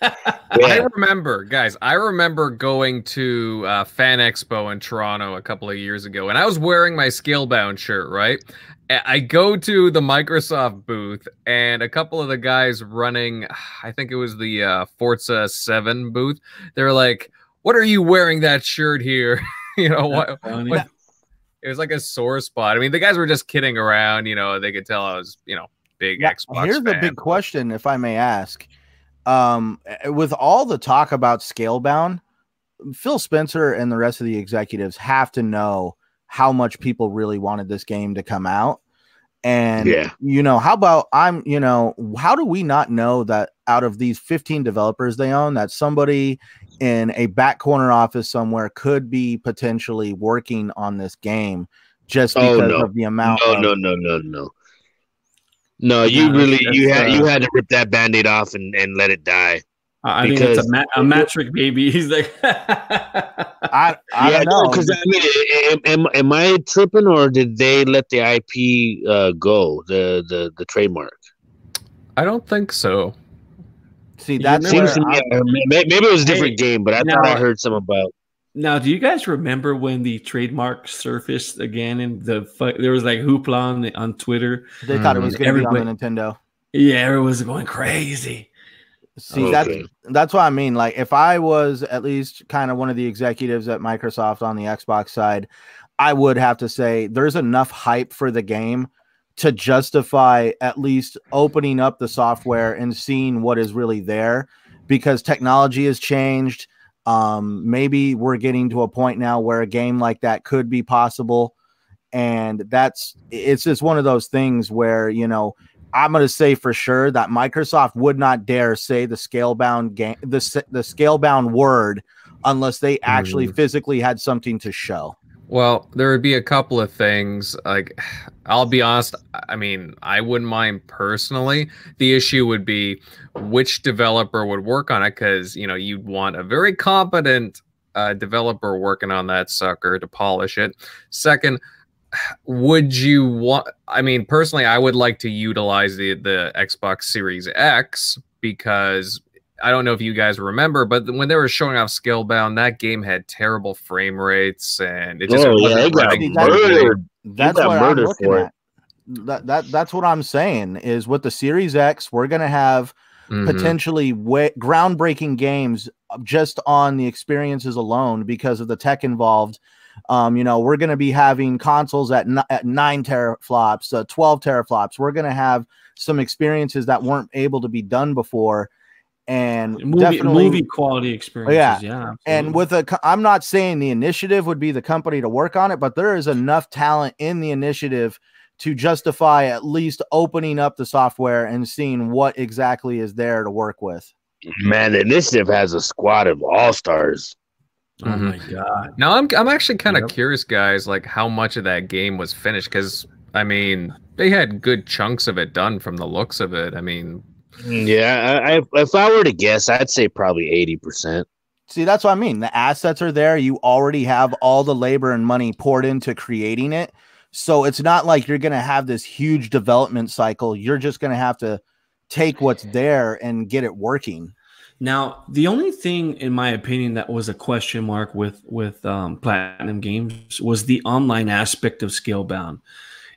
yeah. I remember, guys. I remember going to uh, Fan Expo in Toronto a couple of years ago, and I was wearing my Scalebound shirt. Right, I go to the Microsoft booth, and a couple of the guys running, I think it was the uh, Forza Seven booth. They're like, "What are you wearing that shirt here?" you know what? what? It was like a sore spot. I mean, the guys were just kidding around. You know, they could tell I was, you know, big yeah, Xbox. Here's fan. the big question, if I may ask. Um, eh, with all the talk about Scalebound, Phil Spencer and the rest of the executives have to know how much people really wanted this game to come out. And yeah. you know, how about I'm, you know, how do we not know that out of these 15 developers they own, that somebody in a back corner office somewhere could be potentially working on this game just oh, because oh, no. of the amount no, of, no, no, no, no. No, you no, really you had uh, you had to rip that band-aid off and, and let it die. I because, think it's a, ma- a Mattrick baby. He's like, I, I yeah, don't know because I mean, am, am I tripping or did they let the IP uh, go the the the trademark? I don't think so. See, that seems to me, maybe it was a different hey, game, but I now, thought I heard some about. Now, do you guys remember when the trademark surfaced again? And the there was like hoopla on, on Twitter. They thought it was mm. going to be on the Nintendo. Yeah, everyone was going crazy. See, okay. that's that's what I mean. Like, if I was at least kind of one of the executives at Microsoft on the Xbox side, I would have to say there's enough hype for the game to justify at least opening up the software and seeing what is really there because technology has changed um, maybe we're getting to a point now where a game like that could be possible. And that's it's just one of those things where, you know, I'm going to say for sure that Microsoft would not dare say the scale bound game, the, the scale bound word, unless they actually mm. physically had something to show. Well, there would be a couple of things. Like, I'll be honest. I mean, I wouldn't mind personally. The issue would be which developer would work on it, because you know you'd want a very competent uh, developer working on that sucker to polish it. Second, would you want? I mean, personally, I would like to utilize the the Xbox Series X because I don't know if you guys remember, but when they were showing off Scalebound, that game had terrible frame rates, and it just oh, yeah, got murdered. That's what I'm looking at. That, that that's what I'm saying is with the Series X, we're gonna have mm-hmm. potentially way, groundbreaking games just on the experiences alone because of the tech involved. Um, you know, we're going to be having consoles at, n- at nine teraflops, uh, 12 teraflops. We're going to have some experiences that weren't able to be done before and movie, movie quality experiences. Yeah, yeah. And with a, I'm not saying the initiative would be the company to work on it, but there is enough talent in the initiative to justify at least opening up the software and seeing what exactly is there to work with. Man, the initiative has a squad of all stars. Oh mm-hmm. my god! Now I'm I'm actually kind of yep. curious, guys, like how much of that game was finished because I mean they had good chunks of it done from the looks of it. I mean, yeah, I, I, if I were to guess, I'd say probably eighty percent. See, that's what I mean. The assets are there. You already have all the labor and money poured into creating it. So it's not like you're going to have this huge development cycle. You're just going to have to take what's there and get it working. Now, the only thing, in my opinion, that was a question mark with with um, Platinum Games was the online aspect of Scalebound,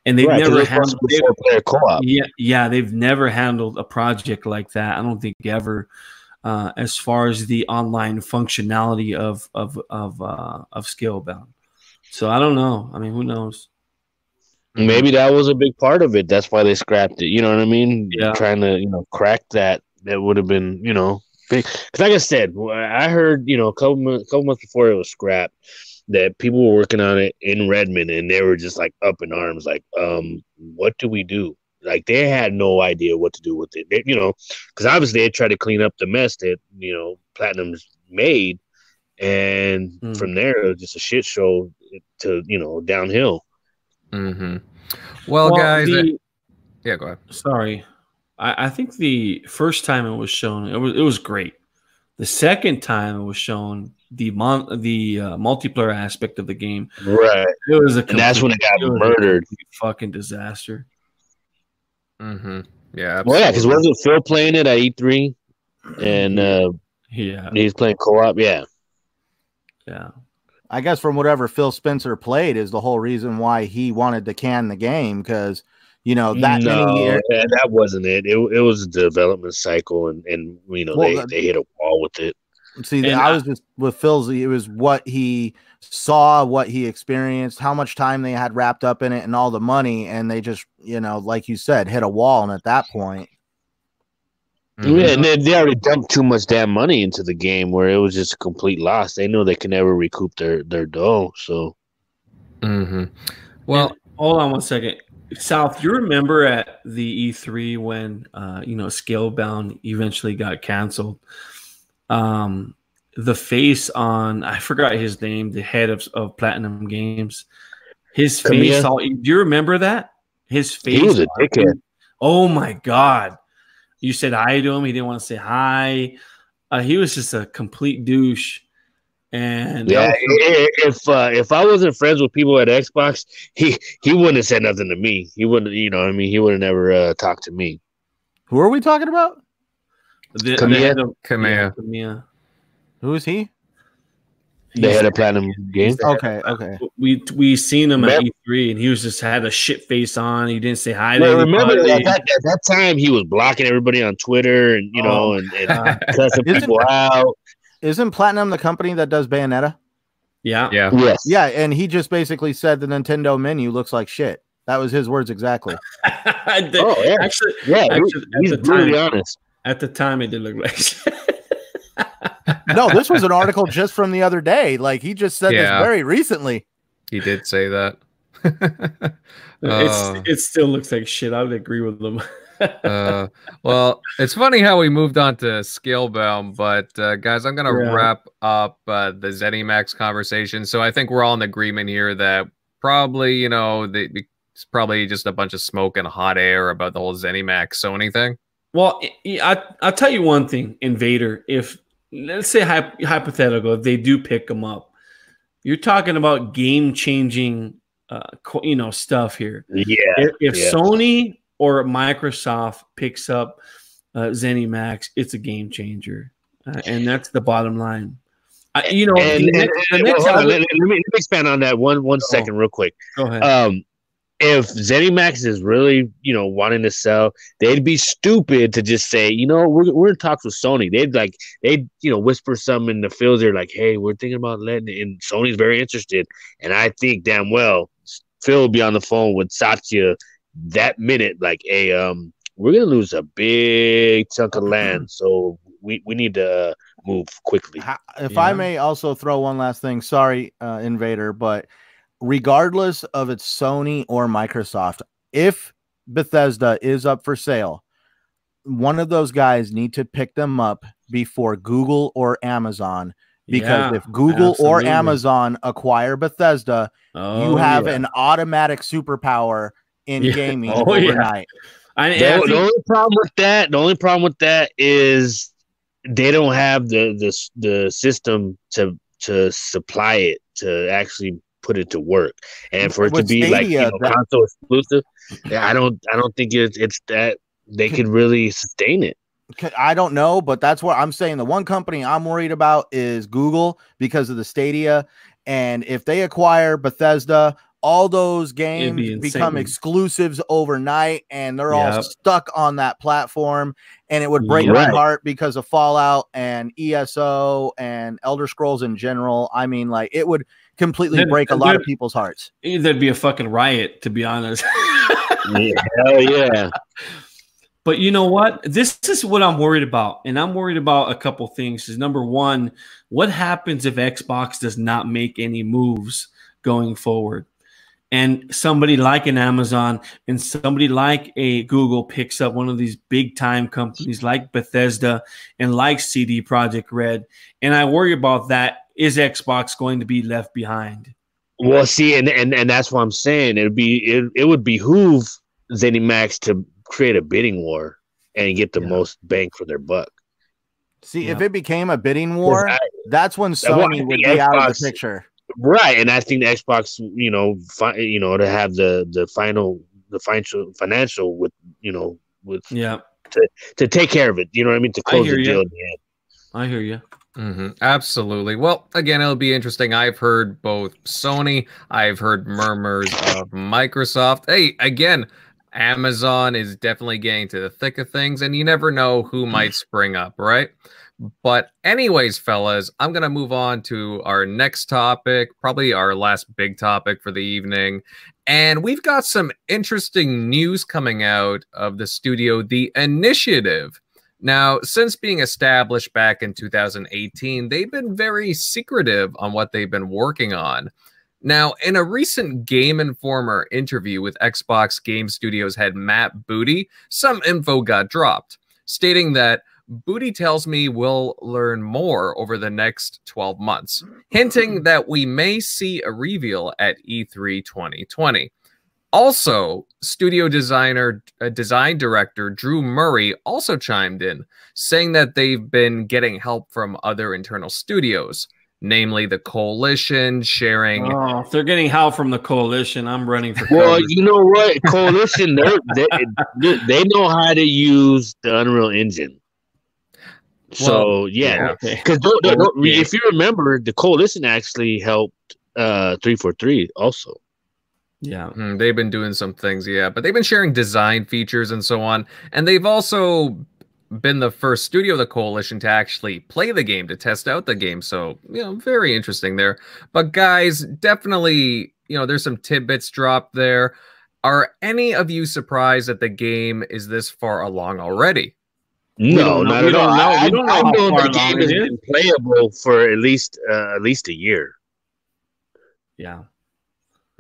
and they've right, never handled player co-op. Yeah, yeah, they've never handled a project like that. I don't think ever, uh, as far as the online functionality of of of uh, of Scalebound. So I don't know. I mean, who knows? Maybe that was a big part of it. That's why they scrapped it. You know what I mean? Yeah. Trying to you know crack that. That would have been you know big because, like I said, I heard you know a couple months, couple months before it was scrapped that people were working on it in Redmond and they were just like up in arms, like, um, what do we do? Like they had no idea what to do with it. They, you know, because obviously they tried to clean up the mess that you know Platinum's made, and mm. from there it was just a shit show to you know downhill. Mm-hmm. Well, well, guys, the, yeah, go ahead. Sorry, I, I think the first time it was shown, it was it was great. The second time it was shown, the mon- the uh, multiplayer aspect of the game, right? It was a and that's when it got it murdered. fucking disaster. Mm-hmm. Yeah. Absolutely. Well, yeah, because wasn't Phil playing it at E3, and uh, yeah, he's playing co-op. Yeah. Yeah. I guess from whatever Phil Spencer played is the whole reason why he wanted to can the game because you know that no, many years. that wasn't it. it. It was a development cycle, and and you know well, they, they hit a wall with it. See, and I was just with Phil's. It was what he saw, what he experienced, how much time they had wrapped up in it, and all the money, and they just, you know, like you said, hit a wall. And at that point, mm-hmm. yeah, and they, they already dumped too much damn money into the game, where it was just a complete loss. They know they can never recoup their their dough. So, mm-hmm. well, and hold on one second. South, you remember at the E3 when uh, you know Scalebound eventually got canceled. Um, the face on I forgot his name, the head of, of Platinum Games. His face, all, do you remember that? His face. He was a dickhead. Oh my god! You said hi to him. He didn't want to say hi. Uh, he was just a complete douche. And yeah, if uh, if I wasn't friends with people at Xbox, he he wouldn't have said nothing to me. He wouldn't, you know, I mean, he would have never uh, talked to me. Who are we talking about? The, Kamiya. Kamiya. Kamiya. Who is he? They had a platinum game. Okay, okay. We we seen him remember, at E3, and he was just had a shit face on. He didn't say hi. Well, remember that, that, at that time he was blocking everybody on Twitter, and you know, oh, and, and cussing people out. Isn't Platinum the company that does Bayonetta? Yeah. Yeah. Yes. Yeah. And he just basically said the Nintendo menu looks like shit. That was his words exactly. the, oh, yeah. Actually, yeah. Actually, he's at the time, honest. At the time, it did look like shit. no, this was an article just from the other day. Like he just said yeah. this very recently. He did say that. it's, uh, it still looks like shit. I would agree with them uh, well, it's funny how we moved on to Scalebound, but uh, guys, I'm gonna yeah. wrap up uh, the ZeniMax conversation. So I think we're all in agreement here that probably, you know, the, it's probably just a bunch of smoke and hot air about the whole ZeniMax Sony thing. Well, I I'll tell you one thing, Invader. If let's say hypothetical, if they do pick them up, you're talking about game changing, uh, you know, stuff here. Yeah. If, if yeah. Sony or Microsoft picks up uh, ZeniMax, it's a game changer, uh, and that's the bottom line. I, you know, and, the next, the well, let, let, me, let me expand on that one one oh, second, real quick. Go ahead. Um, if ZeniMax is really, you know, wanting to sell, they'd be stupid to just say, you know, we're, we're in talks with Sony. They'd like, they'd, you know, whisper something in the fields. They're like, hey, we're thinking about letting, and Sony's very interested. And I think damn well Phil will be on the phone with Satya that minute, like, hey, um, we're gonna lose a big chunk of land, so we we need to move quickly. If I may also throw one last thing, sorry, uh, Invader, but regardless of it's Sony or Microsoft, if Bethesda is up for sale, one of those guys need to pick them up before Google or Amazon. Because yeah, if Google absolutely. or Amazon acquire Bethesda, oh, you have yeah. an automatic superpower in yeah. gaming oh, overnight. Yeah. I, the, think- the, only problem with that, the only problem with that is they don't have the the the system to to supply it to actually put it to work. And for it to be Stadia, like you know, that- console exclusive, I don't I don't think it's it's that they can really sustain it. I don't know, but that's what I'm saying. The one company I'm worried about is Google because of the Stadia. And if they acquire Bethesda, all those games be become exclusives overnight and they're yep. all stuck on that platform. And it would break my heart because of Fallout and ESO and Elder Scrolls in general. I mean, like it would completely break a lot of people's hearts. Eh, there'd be a fucking riot, to be honest. yeah, hell yeah. But you know what? This is what I'm worried about. And I'm worried about a couple things. Is number one, what happens if Xbox does not make any moves going forward? And somebody like an Amazon and somebody like a Google picks up one of these big time companies like Bethesda and like CD Projekt Red. And I worry about that. Is Xbox going to be left behind? Well, see, and and, and that's what I'm saying. It'd be it, it would behoove ZeniMax to create a bidding war and get the yeah. most bang for their buck. See, yeah. if it became a bidding war, I, that's when Sony would be Xbox, out of the picture. Right, and I think the Xbox, you know, fi- you know, to have the the final the financial financial with you know with yeah to to take care of it. You know what I mean? To close the deal. I hear you. Mm-hmm. Absolutely. Well, again, it'll be interesting. I've heard both Sony, I've heard murmurs of Microsoft. Hey, again, Amazon is definitely getting to the thick of things, and you never know who might spring up, right? But, anyways, fellas, I'm going to move on to our next topic, probably our last big topic for the evening. And we've got some interesting news coming out of the studio, The Initiative. Now, since being established back in 2018, they've been very secretive on what they've been working on. Now, in a recent Game Informer interview with Xbox Game Studios head Matt Booty, some info got dropped, stating that Booty tells me we'll learn more over the next 12 months, hinting that we may see a reveal at E3 2020. Also, studio designer, uh, design director Drew Murray also chimed in, saying that they've been getting help from other internal studios namely the coalition sharing. Oh, if they're getting help from the coalition, I'm running for. Well, you know what, coalition, they they know how to use the Unreal Engine. So well, yeah, because okay. if you remember, the coalition actually helped uh three four three also. Yeah, mm, they've been doing some things, yeah, but they've been sharing design features and so on, and they've also been the first studio of the coalition to actually play the game to test out the game. So, you know, very interesting there. But guys, definitely, you know, there's some tidbits dropped there. Are any of you surprised that the game is this far along already? No, not at all. Know. I, don't know, I, know the game has been playable for at least uh, at least a year. Yeah.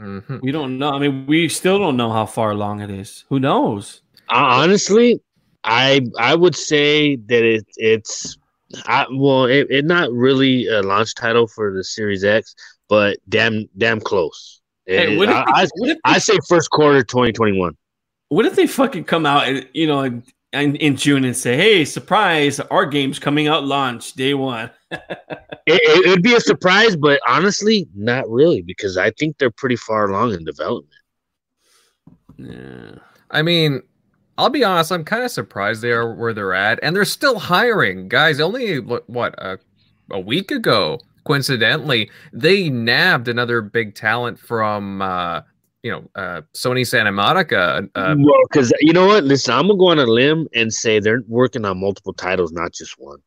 Mm-hmm. We don't know. I mean, we still don't know how far along it is. Who knows? Uh, honestly, I I would say that it it's I well it, it not really a launch title for the Series X, but damn damn close. Hey, it, I, I, they, I, say first quarter 2021. What if they fucking come out and you know in, in June and say, "Hey, surprise! Our game's coming out launch day one." it, would be a surprise, but honestly, not really because I think they're pretty far along in development. Yeah, I mean, I'll be honest, I'm kind of surprised they are where they're at, and they're still hiring guys. Only what a, a week ago, coincidentally, they nabbed another big talent from uh, you know uh, Sony Santa Monica. Uh, well, because you know what, listen, I'm gonna go on a limb and say they're working on multiple titles, not just one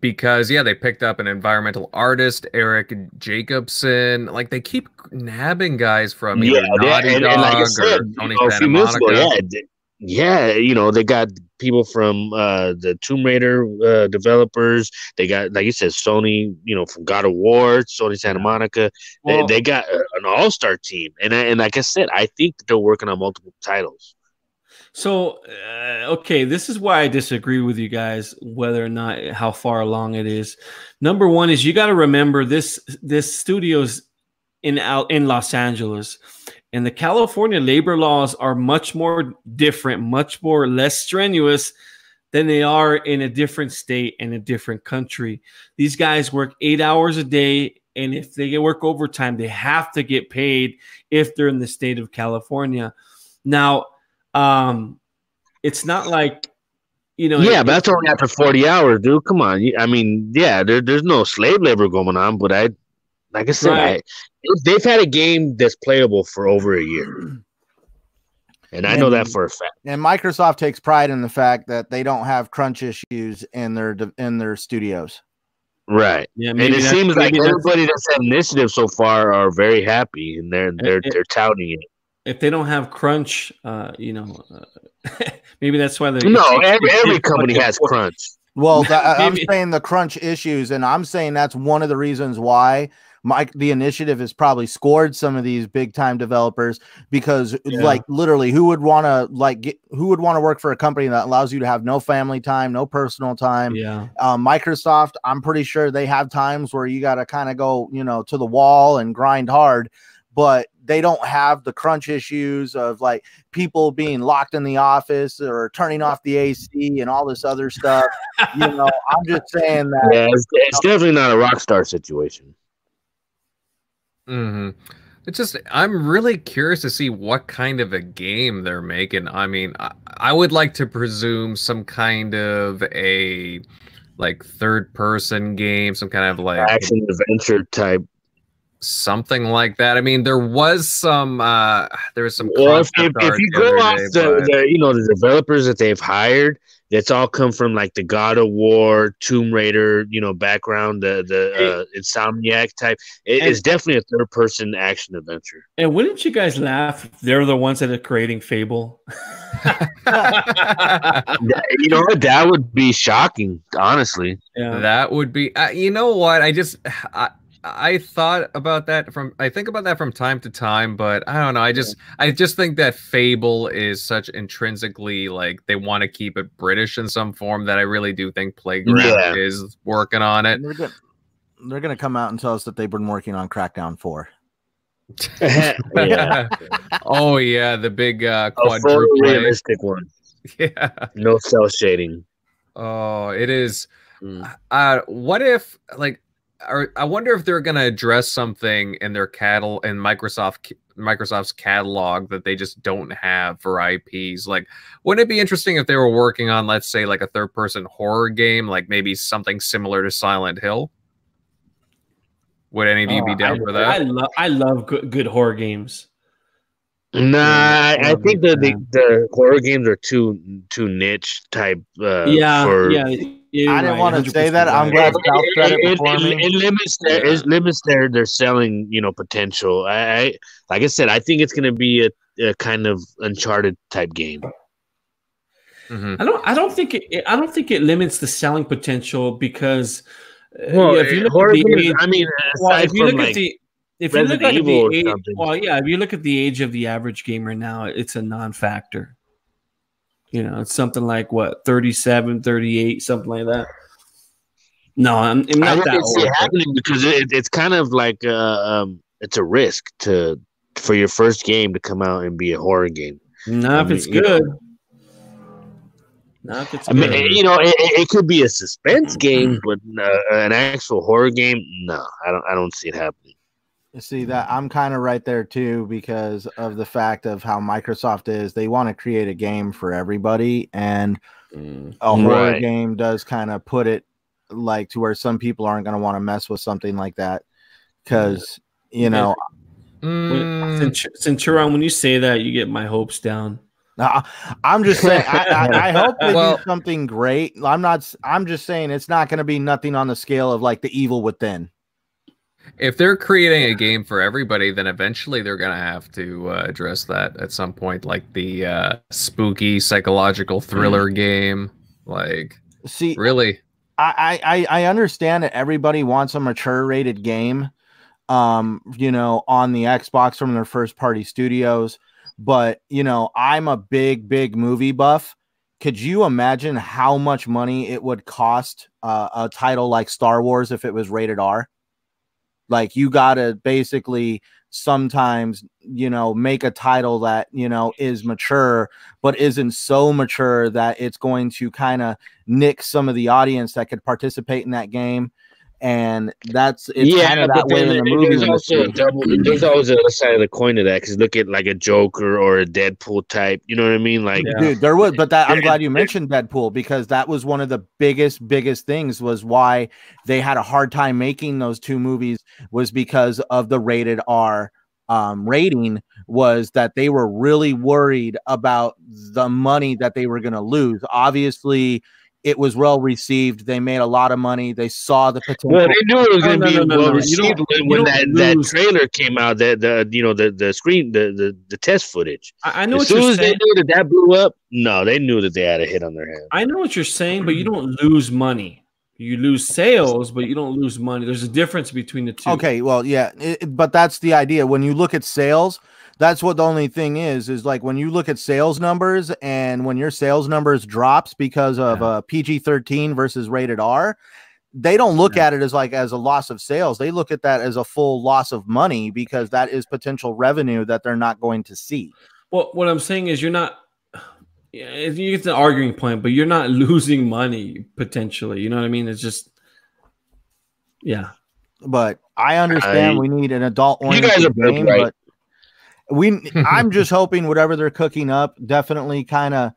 because yeah, they picked up an environmental artist, Eric Jacobson. Like they keep nabbing guys from yeah, Naughty and, Dog and like or said, Tony you know, Santa Monica. yeah, yeah, you know they got people from uh, the Tomb Raider uh, developers. They got, like you said, Sony. You know, from God of War, Sony Santa Monica. Well, they, they got an all star team, and and like I said, I think they're working on multiple titles. So, uh, okay, this is why I disagree with you guys whether or not how far along it is. Number one is you got to remember this this studio's in in Los Angeles, and the California labor laws are much more different, much more less strenuous than they are in a different state and a different country. These guys work eight hours a day and if they work overtime, they have to get paid if they're in the state of California. Now, um, it's not like you know. Yeah, but that's only after forty hours, dude. Come on. I mean, yeah, there, there's no slave labor going on, but I, like I said, right. I, they've had a game that's playable for over a year. And I know that for a fact. And Microsoft takes pride in the fact that they don't have crunch issues in their in their studios. Right. Yeah. And it seems like everybody that's had initiative so far are very happy, and they're they're they're touting it if they don't have crunch, uh, you know, uh, maybe that's why they. No, every, every company has crunch. Well, that, I'm saying the crunch issues, and I'm saying that's one of the reasons why Mike the initiative has probably scored some of these big time developers because, yeah. like, literally, who would want to like get who would want to work for a company that allows you to have no family time, no personal time? Yeah. Um, Microsoft, I'm pretty sure they have times where you got to kind of go, you know, to the wall and grind hard but they don't have the crunch issues of like people being locked in the office or turning off the AC and all this other stuff. you know, I'm just saying that. Yeah, it's, it's definitely not a rock star situation. Hmm. It's just I'm really curious to see what kind of a game they're making. I mean, I, I would like to presume some kind of a like third person game, some kind of like action adventure type something like that. I mean, there was some uh there was some well, if, if, if, you go off day, the, but... the, you know the developers that they've hired, that's all come from like the God of War, Tomb Raider, you know, background, the the uh, Insomniac type. It, and, it's definitely a third person action adventure. And wouldn't you guys laugh? They're the ones that are creating Fable. you know that would be shocking, honestly. Yeah, that would be. Uh, you know what? I just I, I thought about that from I think about that from time to time, but I don't know. I just I just think that Fable is such intrinsically like they want to keep it British in some form that I really do think Playground yeah. is working on it. They're gonna, they're gonna come out and tell us that they've been working on Crackdown Four. yeah. oh yeah, the big uh quadruple realistic one. Yeah. No cel shading. Oh, it is. Mm. Uh, what if like are, I wonder if they're going to address something in their cattle in Microsoft Microsoft's catalog that they just don't have for IPs. Like, wouldn't it be interesting if they were working on, let's say, like a third person horror game, like maybe something similar to Silent Hill? Would any of you oh, be down I, for that? I love I love good, good horror games. Nah, I, I think the, the, the horror games are too too niche type. Uh, yeah, for, yeah. I didn't want to say that. I'm glad South said it, it, it, it, limits their yeah. it limits their their selling you know potential. I, I like I said, I think it's going to be a, a, kind of Uncharted type game. Mm-hmm. I don't. I don't think it. I don't think it limits the selling potential because. Uh, well, if you look at the age, I mean, well, if you look like, at the if you look at the age, well, yeah, if you look at the age of the average gamer now, it's a non-factor. You know, it's something like what 37, 38, something like that. No, I'm, I'm not I that see it happening because it, it's kind of like uh, um, it's a risk to for your first game to come out and be a horror game. Not if it's good. Not if it's I good. mean, you know, it, it could be a suspense game, but uh, an actual horror game, no, I don't. I don't see it happening. See that I'm kind of right there too because of the fact of how Microsoft is. They want to create a game for everybody, and mm, a horror right. game does kind of put it like to where some people aren't going to want to mess with something like that because you know. Mm. Centurion, when you say that, you get my hopes down. Uh, I'm just saying. I, I, I, hope they well, do something great. I'm not. I'm just saying it's not going to be nothing on the scale of like the Evil Within if they're creating a game for everybody, then eventually they're gonna have to uh, address that at some point, like the uh, spooky psychological thriller mm. game. Like, see, really, I, I I understand that everybody wants a mature rated game, um, you know, on the Xbox from their first party studios. But you know, I'm a big big movie buff. Could you imagine how much money it would cost uh, a title like Star Wars if it was rated R? Like you got to basically sometimes, you know, make a title that, you know, is mature, but isn't so mature that it's going to kind of nick some of the audience that could participate in that game. And that's it's yeah, kind of that way in the movie. There's also a double. There's always the other side of the coin to that because look at like a Joker or a Deadpool type. You know what I mean? Like, yeah. dude, there was, but that I'm glad you mentioned Deadpool because that was one of the biggest, biggest things was why they had a hard time making those two movies was because of the rated R um, rating was that they were really worried about the money that they were going to lose. Obviously, it was well received. They made a lot of money. They saw the potential. Well, they knew it was going to oh, be no, no, well no, received when, when that, that trailer came out. That the you know the the screen the the, the test footage. I, I know. As soon as saying. they knew that that blew up, no, they knew that they had a hit on their hands. I know what you're saying, but you don't lose money. You lose sales, but you don't lose money. There's a difference between the two. Okay, well, yeah, it, but that's the idea. When you look at sales, that's what the only thing is is like when you look at sales numbers and when your sales numbers drops because of yeah. uh, PG-13 versus rated R, they don't look yeah. at it as like as a loss of sales. They look at that as a full loss of money because that is potential revenue that they're not going to see. Well, what I'm saying is you're not yeah, it's an arguing point, but you're not losing money potentially. You know what I mean? It's just yeah. But I understand I, we need an adult oriented game, right. But we i'm just hoping whatever they're cooking up definitely kind of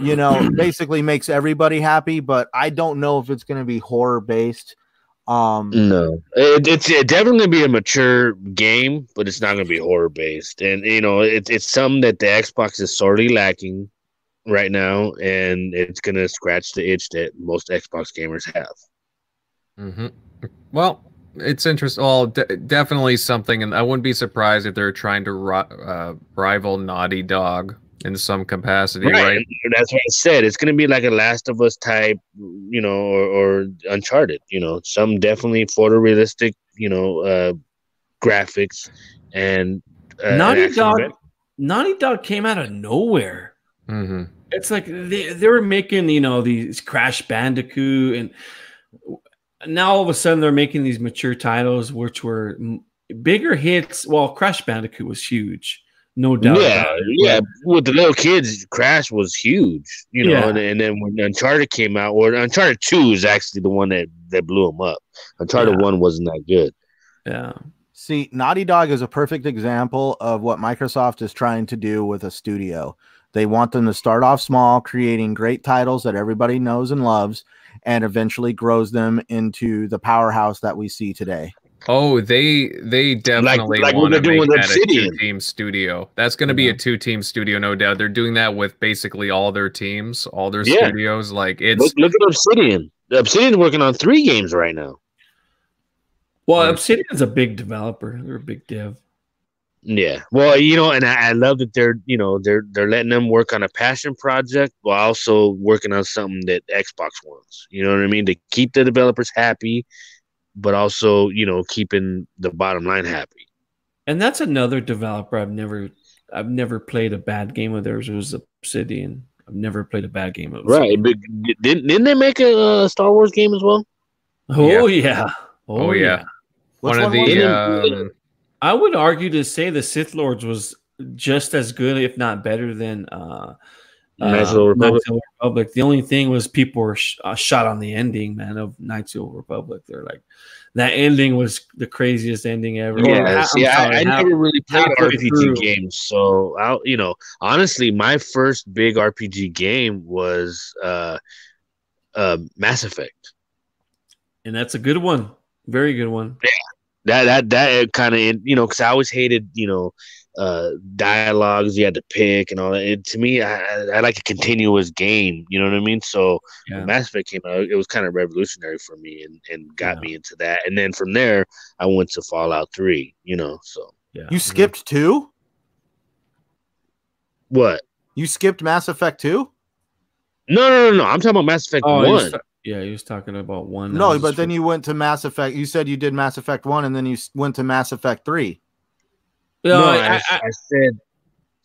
you know basically makes everybody happy but i don't know if it's going to be horror based um no. It, it's it definitely be a mature game but it's not going to be horror based. And you know it, it's something that the xbox is sorely lacking right now and it's going to scratch the itch that most xbox gamers have. Mm-hmm. well it's interesting. Well, de- definitely something, and I wouldn't be surprised if they're trying to ri- uh, rival Naughty Dog in some capacity, right? right? That's what I said. It's going to be like a Last of Us type, you know, or, or Uncharted. You know, some definitely photorealistic, you know, uh, graphics and uh, Naughty Dog. Naughty Dog came out of nowhere. Mm-hmm. It's like they, they were making, you know, these Crash Bandicoot and now all of a sudden they're making these mature titles, which were bigger hits. Well, Crash Bandicoot was huge, no doubt. Yeah, yeah. With the little kids, Crash was huge, you know. Yeah. And, and, then when Uncharted came out, or Uncharted Two is actually the one that that blew them up. Uncharted yeah. One wasn't that good. Yeah. See, Naughty Dog is a perfect example of what Microsoft is trying to do with a studio. They want them to start off small, creating great titles that everybody knows and loves, and eventually grows them into the powerhouse that we see today. Oh, they they definitely like, like want to make that a two team studio. That's going to yeah. be a two team studio, no doubt. They're doing that with basically all their teams, all their yeah. studios. Like it's look, look, at Obsidian. Obsidian's working on three games right now. Well, Obsidian's a big developer. They're a big dev. Yeah. Well, you know, and I, I, love that they're, you know, they're they're letting them work on a passion project while also working on something that Xbox wants. You know what I mean? To keep the developers happy, but also, you know, keeping the bottom line happy. And that's another developer I've never I've never played a bad game of theirs. It was Obsidian. I've never played a bad game of Right. But didn't, didn't they make a uh, Star Wars game as well? Oh yeah. yeah. Oh, oh, yeah. yeah. One of the uh, I would argue to say the Sith Lords was just as good, if not better, than uh, Knights uh, of the Republic. Republic. The only thing was people were sh- uh, shot on the ending, man, of Knights of the Republic. They're like, that ending was the craziest ending ever. Yes, yeah, sorry, I, I never really played RPG through. games, so I, you know, honestly, my first big RPG game was uh, uh, Mass Effect, and that's a good one, very good one. Yeah, that that that kind of you know because I always hated you know uh dialogues you had to pick and all that. It, to me, I, I like a continuous game. You know what I mean? So yeah. Mass Effect came out, it was kind of revolutionary for me and and got yeah. me into that. And then from there, I went to Fallout Three. You know, so yeah. You skipped two. What? You skipped Mass Effect two? No, no, no, no. I'm talking about Mass Effect oh, one. Yeah, he was talking about one. No, but then you went to Mass Effect. You said you did Mass Effect one, and then you went to Mass Effect three. No, no I, I, I, said.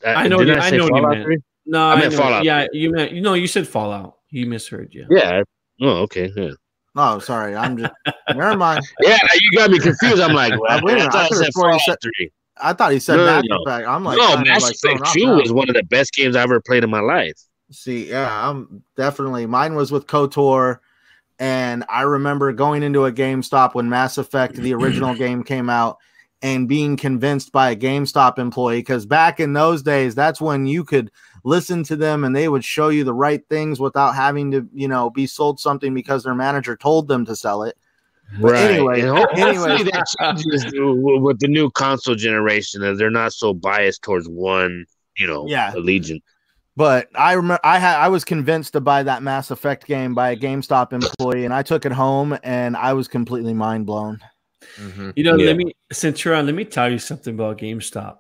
Uh, I, know. I, I know you meant. 3? No, I, meant Fallout. Yeah, you meant. You know, you said Fallout. He misheard you. Yeah. Oh, okay. Yeah. Oh, sorry. I'm just. never mind. Yeah, you got me confused. I'm like, well, I, I, thought said Fallout said, 3. I thought he said no, Mass no. Effect. I'm like, no, Mass Effect Two is one of the best games I ever played in my life. See, yeah, I'm definitely. Mine was with Kotor And I remember going into a GameStop when Mass Effect, the original game, came out and being convinced by a GameStop employee. Because back in those days, that's when you could listen to them and they would show you the right things without having to, you know, be sold something because their manager told them to sell it. Right. Anyway, anyway, that changes with the new console generation, that they're not so biased towards one, you know, yeah. allegiance. But I remember I had I was convinced to buy that Mass Effect game by a GameStop employee, and I took it home and I was completely mind blown. Mm-hmm. You know, yeah. let me since you're on, let me tell you something about GameStop.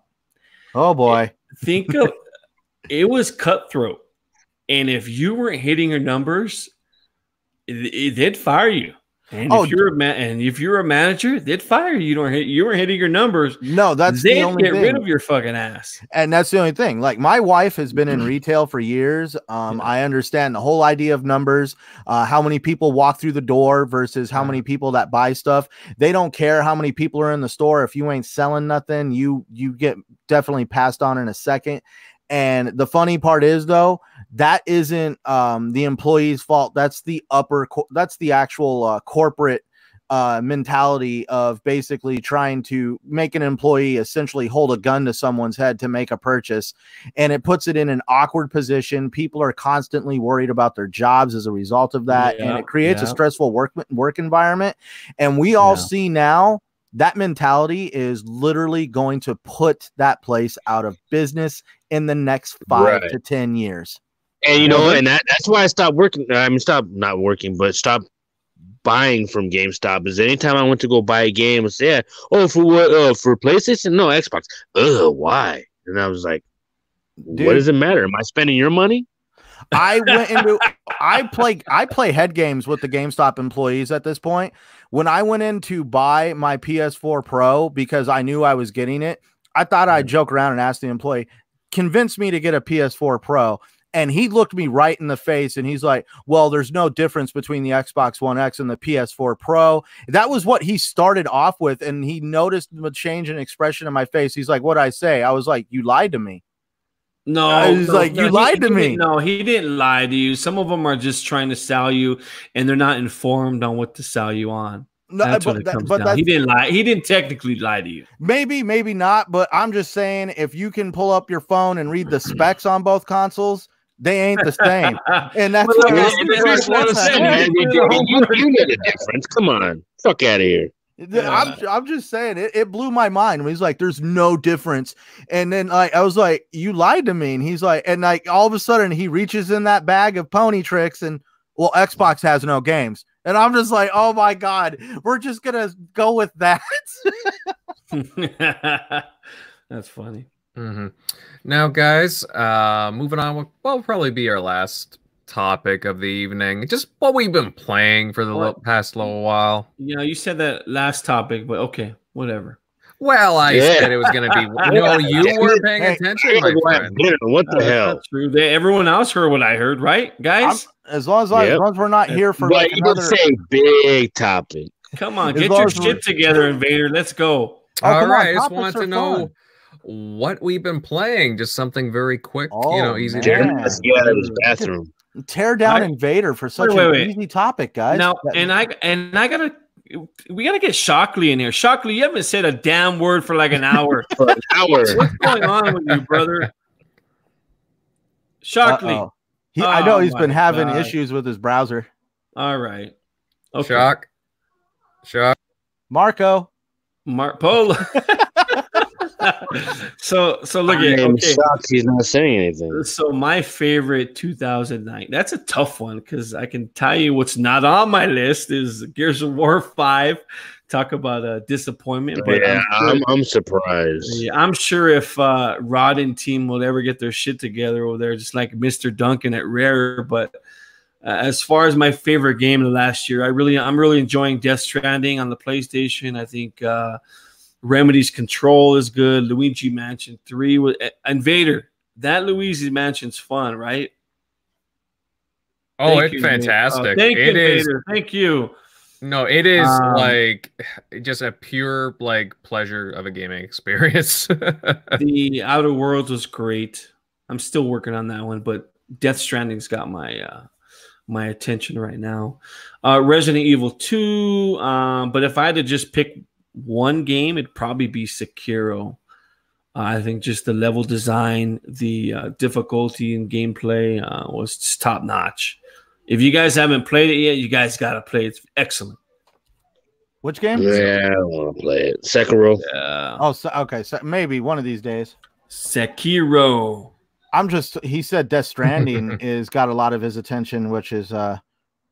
Oh boy. Think of it was cutthroat. And if you weren't hitting your numbers, they'd fire you. And oh, if you're a ma- and if you're a manager, they'd fire you. You don't hit, you weren't hitting your numbers. No, that's they'd the only get thing. rid of your fucking ass. And that's the only thing. Like my wife has been in retail for years. Um, I understand the whole idea of numbers, uh, how many people walk through the door versus how many people that buy stuff. They don't care how many people are in the store. If you ain't selling nothing, you you get definitely passed on in a second. And the funny part is though, that isn't um, the employee's fault. That's the upper co- that's the actual uh, corporate uh, mentality of basically trying to make an employee essentially hold a gun to someone's head to make a purchase. And it puts it in an awkward position. People are constantly worried about their jobs as a result of that. Yeah, and it creates yeah. a stressful work work environment. And we all yeah. see now that mentality is literally going to put that place out of business in the next five right. to 10 years. And you know, and that, that's why I stopped working. I mean, stop not working, but stop buying from GameStop. Is anytime I went to go buy a game, it's yeah, oh for what? Uh, for PlayStation? No, Xbox. Ugh, why? And I was like, Dude, what does it matter? Am I spending your money? I went into I play I play head games with the GameStop employees at this point. When I went in to buy my PS4 Pro because I knew I was getting it, I thought I'd joke around and ask the employee, convince me to get a PS4 Pro. And he looked me right in the face and he's like, Well, there's no difference between the Xbox One X and the PS4 Pro. That was what he started off with. And he noticed the change in expression in my face. He's like, What'd I say? I was like, You lied to me. No, he's no, like, no, You lied to me. No, he didn't lie to you. Some of them are just trying to sell you and they're not informed on what to sell you on. No, that's what it comes but down. He didn't lie. He didn't technically lie to you. Maybe, maybe not. But I'm just saying, if you can pull up your phone and read the specs on both consoles, they ain't the same. And that's what I'm saying. You need a difference. Come on, fuck out of here. Yeah. I'm, I'm just saying it, it blew my mind. He's like, there's no difference. And then like I was like, you lied to me. And he's like, and like all of a sudden he reaches in that bag of pony tricks and well, Xbox has no games. And I'm just like, oh my God, we're just gonna go with that. That's funny. Mm-hmm. Now, guys, uh, moving on. Will, will probably be our last topic of the evening. Just what we've been playing for the past little while. You know, you said that last topic, but okay, whatever. Well, I yeah. said it was going to be. No, you were paying attention, my friend. What the uh, hell? True. They, everyone else heard what I heard, right, guys? I'm, as long as, yep. as long as we're not here for. But like you another... say big topic. Come on, get your shit together, Invader. Let's go. Oh, All right, on, I just want to know. Fun what we've been playing. Just something very quick, oh, you know, oh, easy. Man. To yeah, his bathroom. Tear down I, Invader for such wait, wait, an wait. easy topic, guys. Now, and I and I gotta we gotta get Shockley in here. Shockley, you haven't said a damn word for like an hour. for an hour. What's going on with you, brother? Shockley. He, oh, I know he's been having God. issues with his browser. All right. Okay. Shock. Shock. Marco. Mark Polo. so so look at okay. shocked he's not saying anything. So my favorite 2009. That's a tough one because I can tell you what's not on my list is Gears of War Five. Talk about a disappointment. But yeah, I'm, sure, I'm, I'm, surprised. Yeah, I'm sure if uh, Rod and team will ever get their shit together over there, just like Mr. Duncan at Rare. But uh, as far as my favorite game of the last year, I really I'm really enjoying Death Stranding on the PlayStation. I think. Uh, Remedy's Control is good. Luigi Mansion 3 with uh, Invader. That Luigi Mansion's fun, right? Oh, thank it's you, fantastic. Oh, thank it you, is, Thank you. No, it is um, like just a pure like pleasure of a gaming experience. the Outer Worlds was great. I'm still working on that one, but Death Stranding's got my uh my attention right now. Uh, Resident Evil 2, um, but if I had to just pick one game, it'd probably be Sekiro. Uh, I think just the level design, the uh, difficulty and gameplay uh, was top notch. If you guys haven't played it yet, you guys got to play it. It's excellent. Which game? Yeah, I want to play it. Sekiro. Yeah. Oh, so, okay. So maybe one of these days. Sekiro. I'm just. He said Death Stranding is got a lot of his attention, which is uh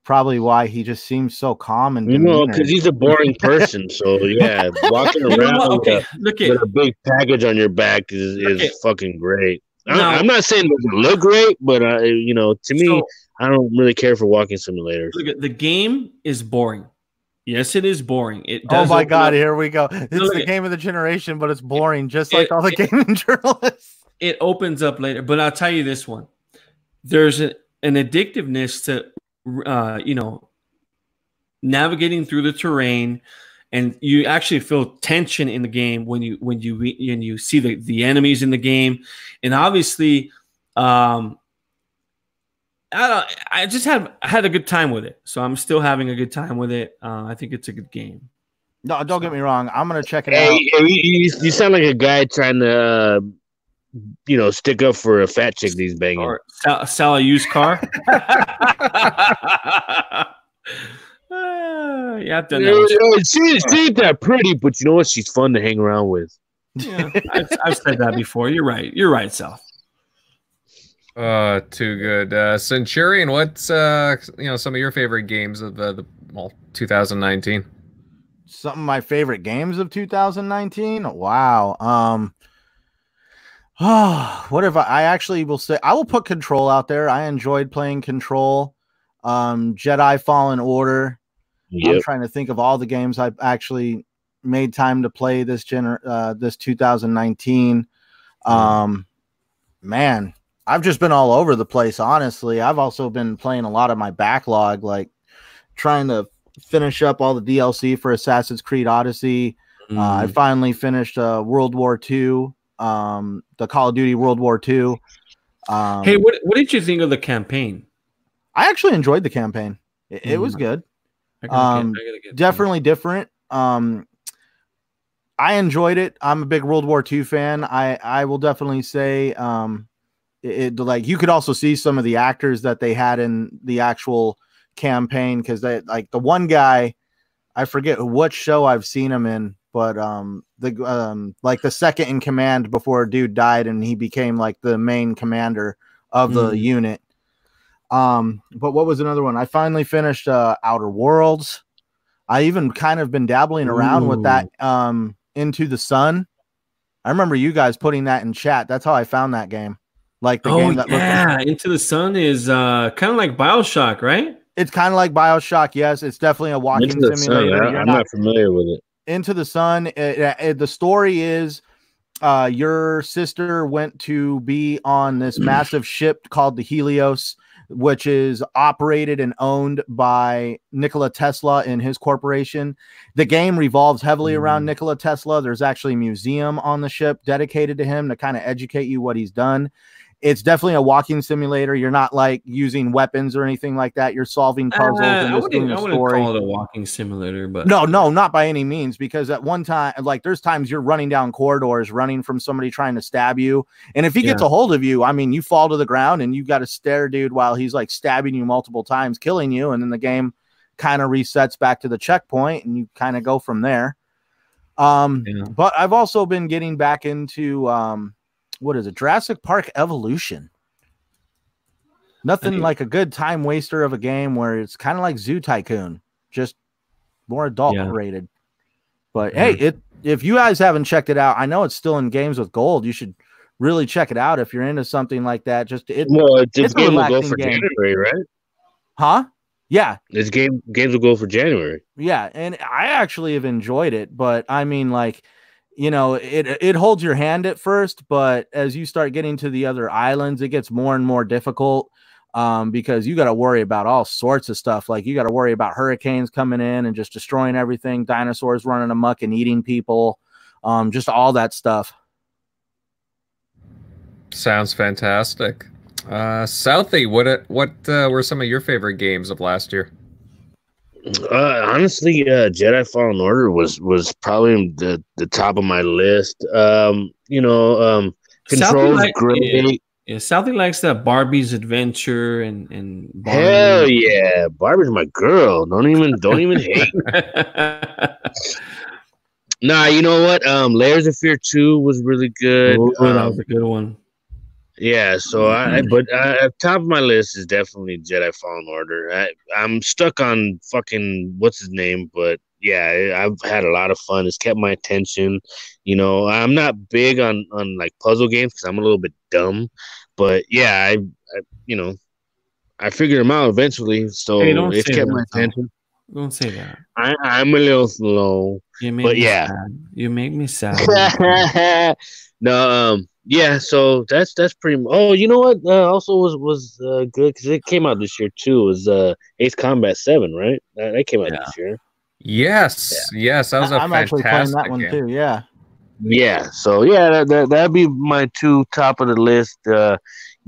probably why he just seems so calm and you know because he's a boring person. so yeah, walking around okay, with, a, look at, with a big package on your back is, is fucking great. I, am not saying it doesn't look great, but uh, you know, to me, so, I don't really care for walking simulators. Look at the game is boring. Yes, it is boring. It oh my god, up. here we go. It's the game of the generation, but it's boring, just like all the it, gaming journalists. It opens up later, but I'll tell you this one: there's a, an addictiveness to, uh, you know, navigating through the terrain, and you actually feel tension in the game when you when you when you see the the enemies in the game, and obviously, um, I don't. I just had had a good time with it, so I'm still having a good time with it. Uh, I think it's a good game. No, don't get me wrong. I'm gonna check it hey, out. You, you, sound like a guy trying to, uh, you know, stick up for a fat chick these banging. Or sell, sell a used car. uh, yeah, I've done that. She, she ain't that pretty, but you know what? She's fun to hang around with. Yeah, I've, I've said that before. You're right. You're right, Sal. Uh, too good. Uh, Centurion, what's uh, you know, some of your favorite games of the, the well, 2019? Some of my favorite games of 2019. Wow. Um. Oh, what if I, I actually will say I will put Control out there. I enjoyed playing Control. Um, Jedi Fallen Order. Yep. I'm trying to think of all the games I've actually made time to play this gener uh, this 2019. Um, man, I've just been all over the place, honestly. I've also been playing a lot of my backlog, like trying to finish up all the DLC for Assassin's Creed Odyssey. Mm. Uh, I mm. finally finished uh, World War II, um, the Call of Duty World War II. Um, hey, what what did you think of the campaign? I actually enjoyed the campaign. It, mm. it was mm. good. Um, definitely different. Um, I enjoyed it. I'm a big World War II fan. I I will definitely say um, it, like you could also see some of the actors that they had in the actual campaign because they like the one guy I forget what show I've seen him in, but um the um like the second in command before dude died and he became like the main commander of the mm. unit. Um, but what was another one? I finally finished uh Outer Worlds. I even kind of been dabbling around Ooh. with that um into the sun. I remember you guys putting that in chat. That's how I found that game. Like the oh, game that yeah, like- Into the Sun is uh kind of like Bioshock, right? It's kind of like Bioshock. Yes, it's definitely a walking simulator. Sun, yeah, I'm not, not, familiar with it. Into the Sun. It, it, the story is uh, your sister went to be on this massive ship called the Helios, which is operated and owned by Nikola Tesla and his corporation. The game revolves heavily mm. around Nikola Tesla. There's actually a museum on the ship dedicated to him to kind of educate you what he's done it's definitely a walking simulator. You're not like using weapons or anything like that. You're solving puzzles uh, and just doing a story. call it a walking simulator, but no, no, not by any means. Because at one time, like there's times you're running down corridors, running from somebody trying to stab you, and if he yeah. gets a hold of you, I mean, you fall to the ground and you got to stare, dude, while he's like stabbing you multiple times, killing you, and then the game kind of resets back to the checkpoint, and you kind of go from there. Um, yeah. but I've also been getting back into um what is it? Jurassic Park Evolution. Nothing like a good time waster of a game where it's kind of like Zoo Tycoon, just more adult yeah. rated. But yeah. hey, it if you guys haven't checked it out, I know it's still in games with gold. You should really check it out if you're into something like that. Just it, well, it's, it's game will go for game. January, right? Huh? Yeah, this game games with gold for January. Yeah, and I actually have enjoyed it, but I mean, like you know it it holds your hand at first but as you start getting to the other islands it gets more and more difficult um, because you got to worry about all sorts of stuff. Like you got to worry about hurricanes coming in and just destroying everything dinosaurs running amuck and eating people um, just all that stuff. Sounds fantastic. Uh, Southie, what uh, what uh, were some of your favorite games of last year? Uh, honestly, uh, Jedi Fallen Order was was probably the the top of my list. Um, you know, um, controls like, great. Yeah, Southie likes that Barbie's Adventure and and Barbie. hell yeah, Barbie's my girl. Don't even don't even hate. nah, you know what? Um, Layers of Fear two was really good. Ooh, um, that was a good one. Yeah, so I mm-hmm. but uh, top of my list is definitely Jedi Fallen Order. I, I'm stuck on fucking what's his name, but yeah, I've had a lot of fun. It's kept my attention. You know, I'm not big on on like puzzle games because I'm a little bit dumb, but yeah, I, I you know, I figured them out eventually. So hey, it's kept my attention. Don't say that. I, I'm a little slow, you make but yeah, sad. you make me sad. no, um, yeah, so that's that's pretty. Much, oh, you know what? Uh, also was was uh, good because it came out this year too. It was uh, Ace Combat Seven, right? That, that came out yeah. this year. Yes, yeah. yes, that was a I'm actually playing that one game. too. Yeah, yeah. So yeah, that, that that'd be my two top of the list. Uh,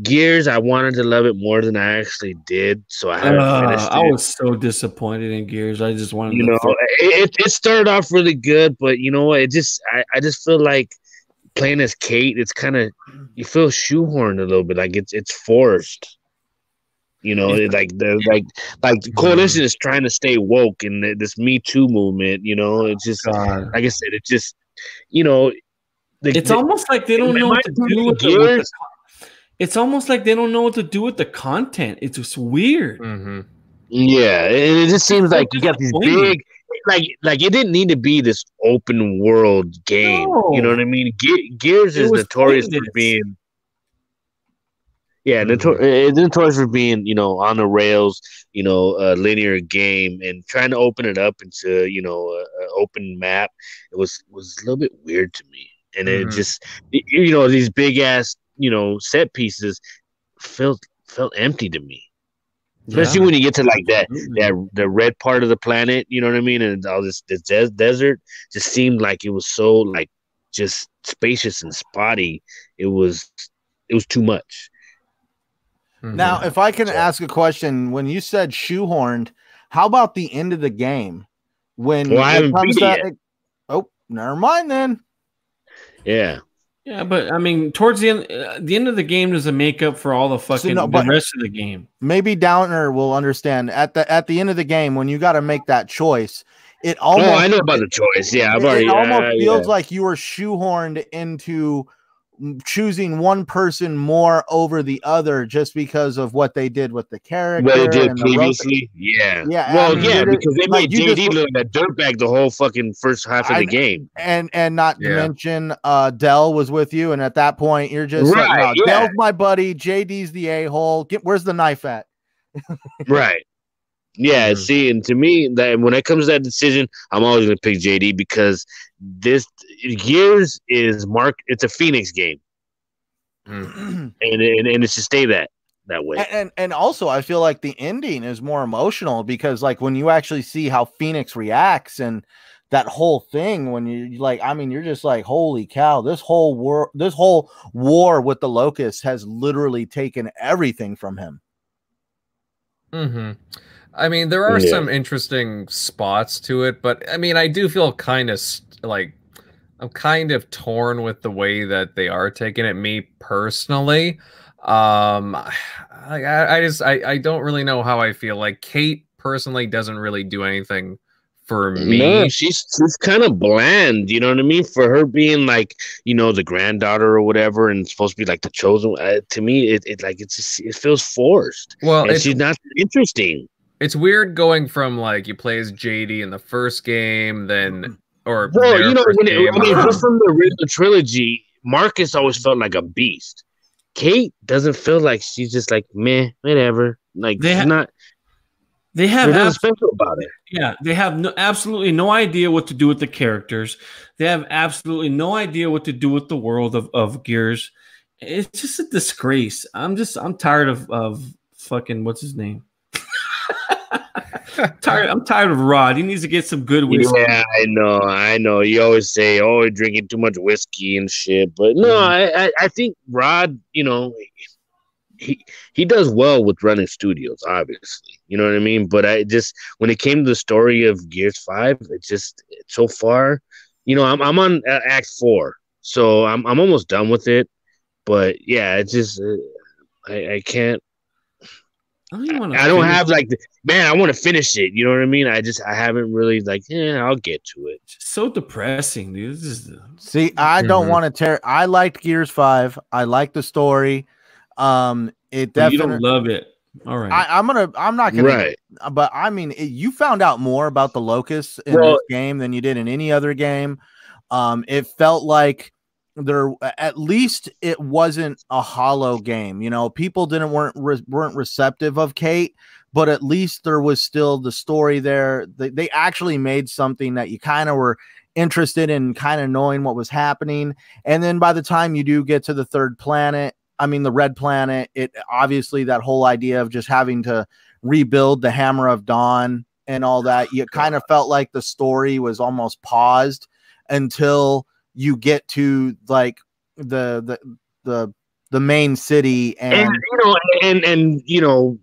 Gears, I wanted to love it more than I actually did, so I haven't uh, finished. It. I was so disappointed in Gears. I just wanted, you know, it, it started off really good, but you know what? It just, I, I just feel like playing as Kate, it's kind of you feel shoehorned a little bit, like it's it's forced. You know, yeah. like the like like the coalition is trying to stay woke in this Me Too movement. You know, it's just God. like I said, it just you know, the, it's the, almost like they don't know what to do with the, with the, It's almost like they don't know what to do with the content. It's just weird. Mm-hmm. Yeah, it, it just seems like you got these big like like it didn't need to be this open world game. No. You know what I mean? Ge- Gears it is notorious for being yeah, mm-hmm. it's notorious for being you know on the rails, you know, a linear game, and trying to open it up into you know an open map. It was was a little bit weird to me, and mm-hmm. it just you know these big ass you know set pieces felt felt empty to me especially yeah. when you get to like that that the red part of the planet you know what i mean? And all this, this des- desert just seemed like it was so like just spacious and spotty. It was it was too much. Mm-hmm. now if i can so, ask a question when you said shoehorned how about the end of the game? When well, it comes to, oh never mind then. Yeah yeah, but I mean, towards the end, uh, the end of the game doesn't make up for all the fucking so no, the rest of the game. Maybe Downer will understand at the at the end of the game when you got to make that choice. It almost. Oh, I know about the choice. Yeah, I've it. It almost uh, feels yeah. like you were shoehorned into choosing one person more over the other just because of what they did with the character. What they did previously, yeah, yeah. Well, yeah, because they like made JD look like a dirtbag the whole fucking first half of I, the game, and and not yeah. to mention, uh, Dell was with you, and at that point, you're just right, like, no, yeah. Dell's my buddy, JD's the a hole. Get where's the knife at? right. Yeah, mm-hmm. see, and to me, that when it comes to that decision, I'm always gonna pick JD because this Gears is Mark. It's a Phoenix game, mm. and, and and it should stay that that way. And, and, and also, I feel like the ending is more emotional because, like, when you actually see how Phoenix reacts and that whole thing, when you like, I mean, you're just like, holy cow! This whole war, this whole war with the Locust has literally taken everything from him. Hmm. I mean, there are yeah. some interesting spots to it, but I mean, I do feel kind of like I'm kind of torn with the way that they are taking it. Me personally, um, I, I just I, I don't really know how I feel. Like Kate personally doesn't really do anything for me. No, she's she's kind of bland. You know what I mean? For her being like you know the granddaughter or whatever, and supposed to be like the chosen. Uh, to me, it, it like it's it feels forced. Well, and she's not interesting it's weird going from like you play as JD in the first game, then mm-hmm. or well, you know, when it, I mean, just from the original trilogy, Marcus always felt like a beast. Kate doesn't feel like she's just like meh, whatever. Like they she's ha- not. They have nothing special about it. Yeah, they have no, absolutely no idea what to do with the characters. They have absolutely no idea what to do with the world of, of Gears. It's just a disgrace. I'm just I'm tired of of fucking what's his name tired. I'm tired of Rod. He needs to get some good whiskey. Yeah, I know. I know. You always say, "Oh, you're drinking too much whiskey and shit," but no, mm. I, I, I think Rod. You know, he he does well with running studios, obviously. You know what I mean? But I just when it came to the story of Gears Five, it just so far, you know, I'm I'm on uh, Act Four, so I'm I'm almost done with it. But yeah, it's just uh, I I can't. I don't, I don't have like man. I want to finish it. You know what I mean? I just I haven't really like. Yeah, I'll get to it. so depressing, dude. This is See, I don't mm-hmm. want to tear. I liked Gears Five. I like the story. Um, it definitely. You don't love it. All right. I, am gonna. I'm not gonna. Right. But I mean, it, you found out more about the locusts in well, this game than you did in any other game. Um, it felt like there at least it wasn't a hollow game. You know, people didn't weren't re, weren't receptive of Kate, but at least there was still the story there. They, they actually made something that you kind of were interested in, kind of knowing what was happening. And then by the time you do get to the third planet I mean, the Red Planet, it obviously that whole idea of just having to rebuild the Hammer of Dawn and all that, you kind of felt like the story was almost paused until you get to like the the the the main city and, and you know and and you know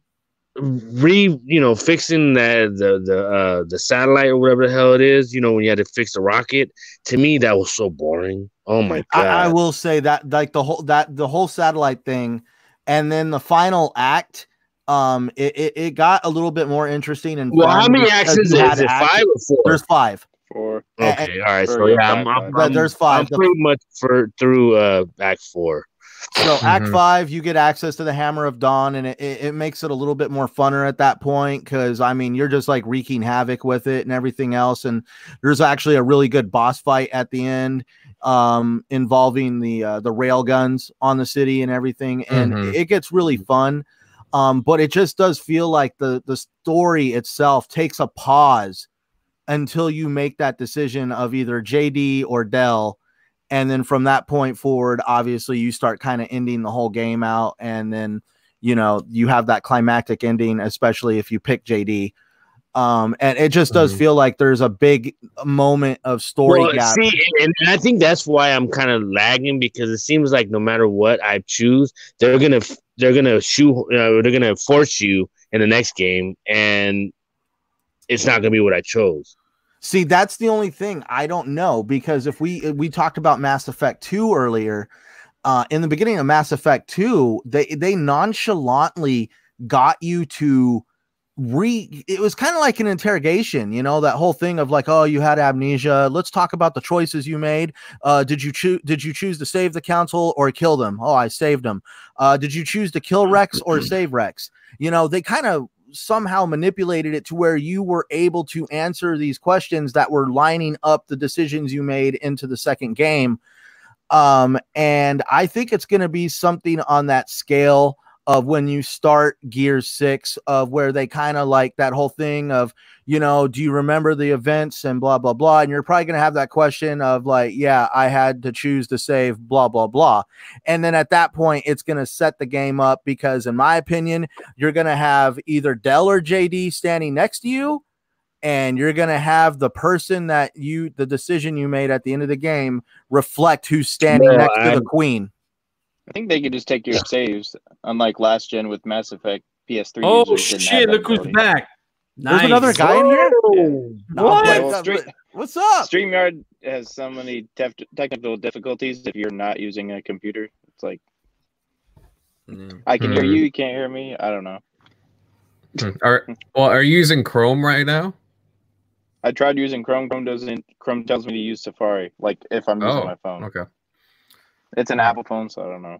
re you know fixing the the the uh the satellite or whatever the hell it is you know when you had to fix the rocket to me that was so boring. Oh my god I, I, will say that like the whole that the whole satellite thing and then the final act um it, it, it got a little bit more interesting and well how many acts is it, is it? five or four? There's five four okay all right so yeah I'm, I'm, I'm, there's five I'm pretty much for through uh act four so Act mm-hmm. Five, you get access to the Hammer of Dawn, and it, it, makes it a little bit more funner at that point because I mean you're just like wreaking havoc with it and everything else. And there's actually a really good boss fight at the end um, involving the uh, the rail guns on the city and everything, and mm-hmm. it gets really fun. Um, but it just does feel like the the story itself takes a pause until you make that decision of either JD or Dell. and then from that point forward obviously you start kind of ending the whole game out and then you know you have that climactic ending especially if you pick jd um and it just does mm-hmm. feel like there's a big moment of story well, gap. See, and, and i think that's why i'm kind of lagging because it seems like no matter what i choose they're gonna they're gonna shoot uh, they're gonna force you in the next game and it's not gonna be what i chose See, that's the only thing I don't know because if we we talked about Mass Effect 2 earlier, uh, in the beginning of Mass Effect 2, they they nonchalantly got you to re it was kind of like an interrogation you know that whole thing of like oh you had amnesia. Let's talk about the choices you made. Uh did you choose did you choose to save the council or kill them? Oh i saved them uh did you choose to kill rex or save rex? You know they kind of somehow manipulated it to where you were able to answer these questions that were lining up the decisions you made into the second game. Um, and I think it's going to be something on that scale of when you start Gear 6 of where they kind of like that whole thing of, you know, do you remember the events and blah blah blah and you're probably going to have that question of like, yeah, I had to choose to save blah blah blah. And then at that point it's going to set the game up because in my opinion, you're going to have either Dell or JD standing next to you and you're going to have the person that you the decision you made at the end of the game reflect who's standing no, next I'm, to the queen I think they could just take your saves, unlike last gen with Mass Effect PS3. Oh shit! Look who's back. Nice. There's another guy in here. Yeah. What? Well, What's up? Streamyard has so many tef- technical difficulties. If you're not using a computer, it's like mm. I can mm. hear you, you can't hear me. I don't know. Hmm. Are well, are you using Chrome right now? I tried using Chrome. Chrome doesn't. Chrome tells me to use Safari. Like if I'm using oh, my phone. Okay. It's an Apple phone, so I don't know.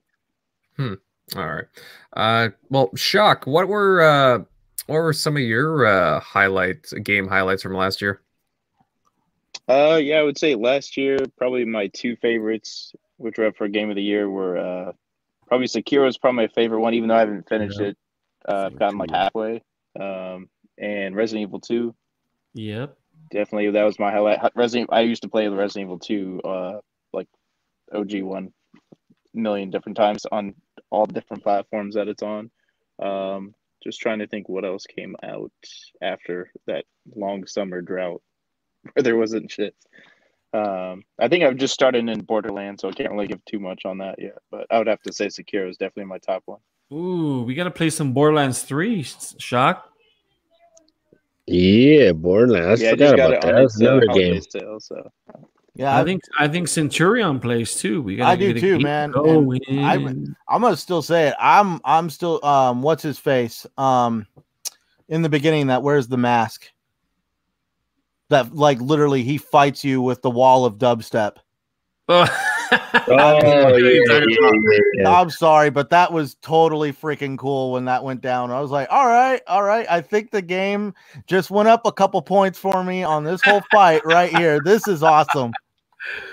Hmm. All right. Uh, well, Shock, what were uh, what were some of your uh, highlights, game highlights from last year? Uh, yeah, I would say last year probably my two favorites, which were up for game of the year, were uh, probably Sekiro is probably my favorite one, even though I haven't finished yeah. it. Uh, I've gotten like halfway. Um, and Resident Evil Two. Yep. Definitely, that was my highlight. Resident. I used to play the Resident Evil Two, uh, like OG one million different times on all different platforms that it's on. Um, just trying to think what else came out after that long summer drought where there wasn't shit. Um, I think I've just started in Borderlands, so I can't really give too much on that yet. But I would have to say Sekiro is definitely my top one. Ooh, we got to play some Borderlands 3, Shock. Yeah, Borderlands. I yeah, forgot about that. That's another uh, game. Sale, so. Yeah, I, think I think Centurion plays too. We got. I do too, man. I, I'm gonna still say it. I'm I'm still um. What's his face? Um, in the beginning, that wears the mask. That like literally he fights you with the wall of dubstep. oh, yeah, yeah, yeah, I'm sorry, but that was totally freaking cool when that went down. I was like, all right, all right. I think the game just went up a couple points for me on this whole fight right here. This is awesome.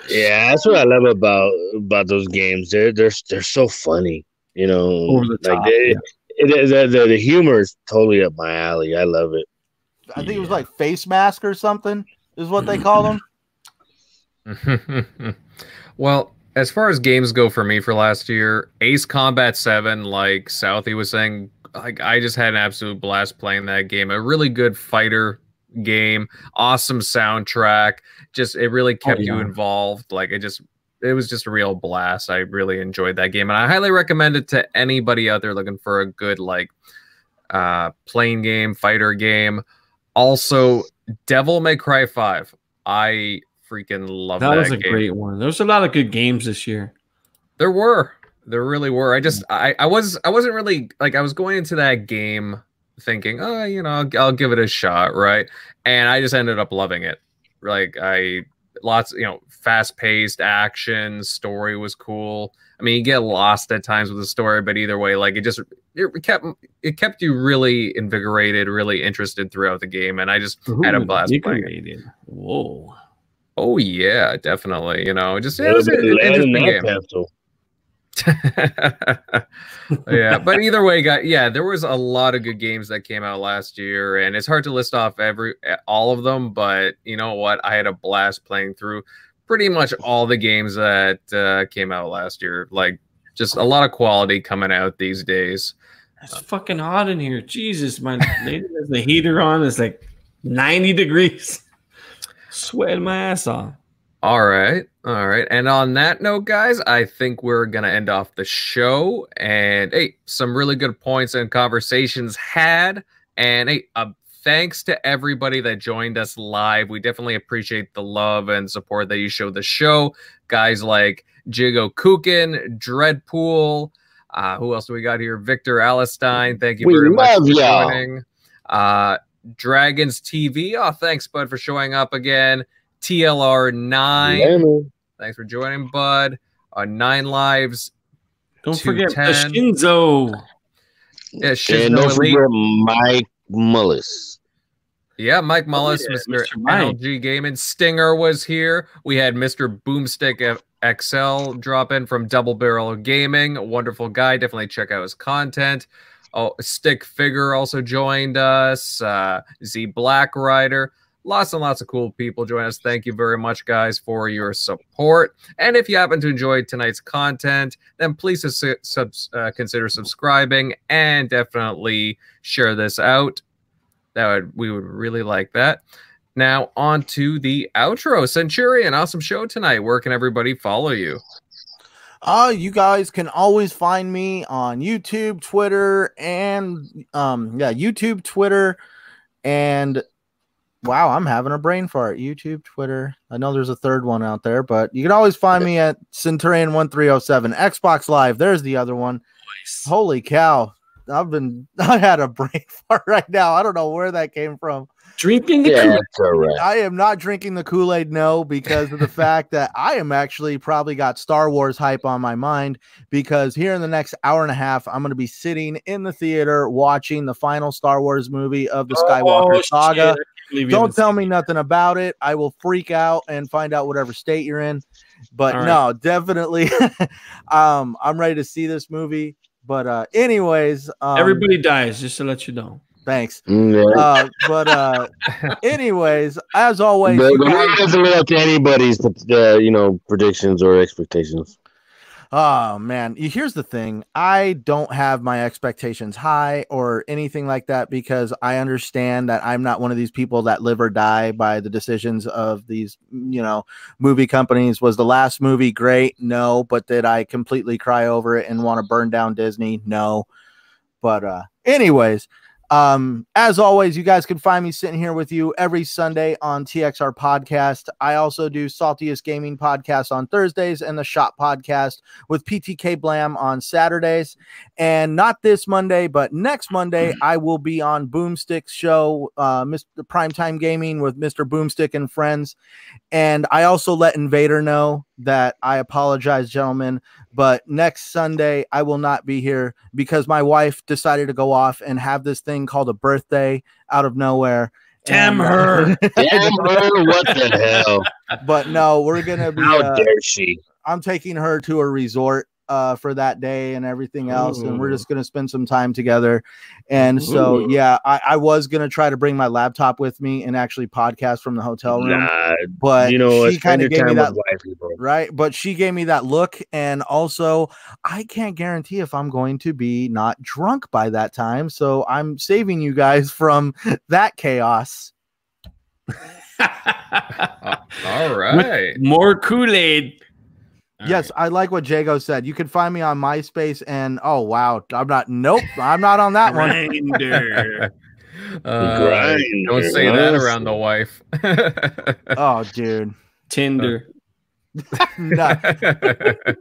Yeah, that's what I love about about those games. They're they're they're so funny. You know, like top, they, it, the, the the humor is totally up my alley. I love it. I think it was like face mask or something is what they call them. well, as far as games go for me for last year, Ace Combat 7, like Southie was saying, like I just had an absolute blast playing that game. A really good fighter game, awesome soundtrack. Just it really oh, kept oh, yeah. you involved. Like it just it was just a real blast. I really enjoyed that game. And I highly recommend it to anybody out there looking for a good like uh playing game, fighter game. Also, Devil May Cry 5. I freaking love that. That was a game. great one. There was a lot of good games this year. There were. There really were. I just I I was I wasn't really like I was going into that game thinking, "Oh, you know, I'll, I'll give it a shot," right? And I just ended up loving it. Like I lots, you know, fast-paced action, story was cool. I mean, you get lost at times with the story, but either way, like it just it kept it kept you really invigorated, really interested throughout the game, and I just Ooh, had a blast playing it. Whoa. Oh yeah, definitely. You know, just it was an interesting game. yeah, but either way, guys, yeah, there was a lot of good games that came out last year, and it's hard to list off every all of them. But you know what? I had a blast playing through pretty much all the games that uh, came out last year. Like, just a lot of quality coming out these days. It's fucking hot in here. Jesus, my lady has the heater on. It's like ninety degrees sweating my ass off. All right. All right. And on that note, guys, I think we're going to end off the show. And hey, some really good points and conversations had. And hey, uh, thanks to everybody that joined us live. We definitely appreciate the love and support that you show the show. Guys like Jigo Kukin, Dreadpool. Uh, who else do we got here? Victor Alistine. Thank you we very much for joining. Uh, Dragons TV. Oh, thanks, bud, for showing up again. TLR9. Yeah, thanks for joining, bud. Uh, Nine Lives. Don't forget the Shinzo. Yeah, Shinzo and don't forget Mike Mullis. Yeah, Mike Mullis, oh, yeah, Mr. Mr. NLG Gaming. Stinger was here. We had Mr. Boomstick XL drop in from Double Barrel Gaming. A wonderful guy. Definitely check out his content. Oh, Stick Figure also joined us. Uh, Z Black Rider. Lots and lots of cool people join us. Thank you very much, guys, for your support. And if you happen to enjoy tonight's content, then please sub uh, consider subscribing and definitely share this out. That would we would really like that. Now on to the outro. Centurion, awesome show tonight. Where can everybody follow you? Uh, you guys can always find me on YouTube, Twitter, and um, yeah, YouTube, Twitter, and wow, I'm having a brain fart. YouTube, Twitter. I know there's a third one out there, but you can always find me at Centurion 1307. Xbox Live, there's the other one. Nice. Holy cow. I've been I had a brain fart right now. I don't know where that came from. Drinking the yeah, Kool-Aid. I am not drinking the Kool-Aid, no, because of the fact that I am actually probably got Star Wars hype on my mind because here in the next hour and a half, I'm going to be sitting in the theater watching the final Star Wars movie of the oh, Skywalker oh, saga. Don't tell me nothing about it. I will freak out and find out whatever state you're in. But right. no, definitely um I'm ready to see this movie. But uh anyways, um, everybody dies just to let you know. Thanks. Mm, uh, but uh, anyways, as always, but, but guys, doesn't live up to anybody's uh, you know predictions or expectations. Oh man, here's the thing. I don't have my expectations high or anything like that because I understand that I'm not one of these people that live or die by the decisions of these, you know, movie companies. Was the last movie great? No, but did I completely cry over it and want to burn down Disney? No. But uh, anyways, um, as always, you guys can find me sitting here with you every Sunday on TXR Podcast. I also do Saltiest Gaming Podcast on Thursdays and the Shop Podcast with PTK Blam on Saturdays. And not this Monday, but next Monday, I will be on Boomstick's show, uh, Mr. Primetime Gaming with Mr. Boomstick and friends. And I also let Invader know that I apologize, gentlemen, but next Sunday I will not be here because my wife decided to go off and have this thing called a birthday out of nowhere. Damn and, her! Damn her! What the hell? But no, we're gonna be. How uh, dare she? I'm taking her to a resort uh, for that day and everything else, Ooh. and we're just gonna spend some time together. And so, Ooh. yeah, I, I, was gonna try to bring my laptop with me and actually podcast from the hotel room, nah, but you know, she kind of gave me that wifey, right. But she gave me that look, and also, I can't guarantee if I'm going to be not drunk by that time. So I'm saving you guys from that chaos. All right, With more Kool Aid yes, right. I like what Jago said. You can find me on MySpace and oh wow, I'm not. Nope, I'm not on that one. uh, Grindr. Don't say that around the wife. oh, dude. Tinder. no.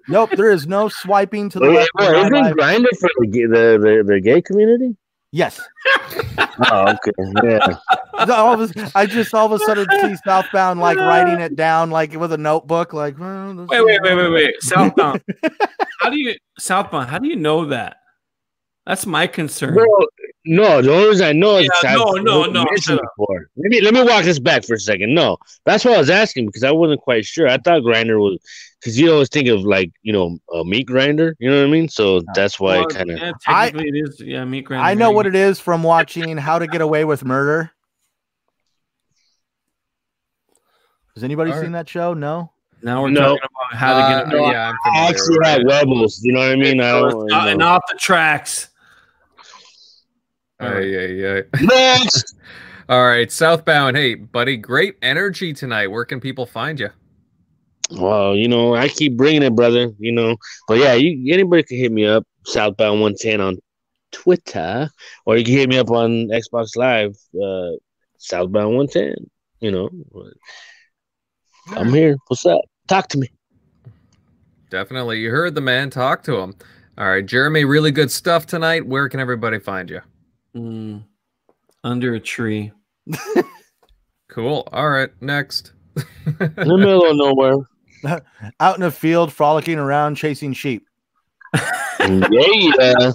nope, there is no swiping to the left. Isn't Grindr for the, the the the gay community? Yes. oh, okay. Yeah. All of a, I just all of a sudden see Southbound like writing it down like it with a notebook. Like, well, wait, wait, wait, wait, wait. Southbound. how do you Southbound? How do you know that? That's my concern. Well, no, the only reason I know is yeah, no, no, no. Before. Let me let me walk this back for a second. No, that's what I was asking because I wasn't quite sure. I thought grinder was because you always think of like you know a meat grinder. You know what I mean? So that's why well, kind of. Yeah, technically I, it is. Yeah, meat grinder. I know what it is from watching How to Get Away with Murder. Has anybody seen that show? No. Now we're no. talking about how to get. Uh, yeah, I actually had rebels. You know what I mean? I don't, and off the tracks. All right, yeah, yeah. Next. All right, Southbound. Hey, buddy, great energy tonight. Where can people find you? Well, you know, I keep bringing it, brother. You know, but yeah, you anybody can hit me up. Southbound one ten on Twitter, or you can hit me up on Xbox Live. Uh, Southbound one ten. You know, I'm here. What's up? Talk to me. Definitely, you heard the man. Talk to him. All right, Jeremy. Really good stuff tonight. Where can everybody find you? Mm, under a tree. cool. All right, next. in the middle of nowhere. out in the field, frolicking around, chasing sheep. yeah. yeah.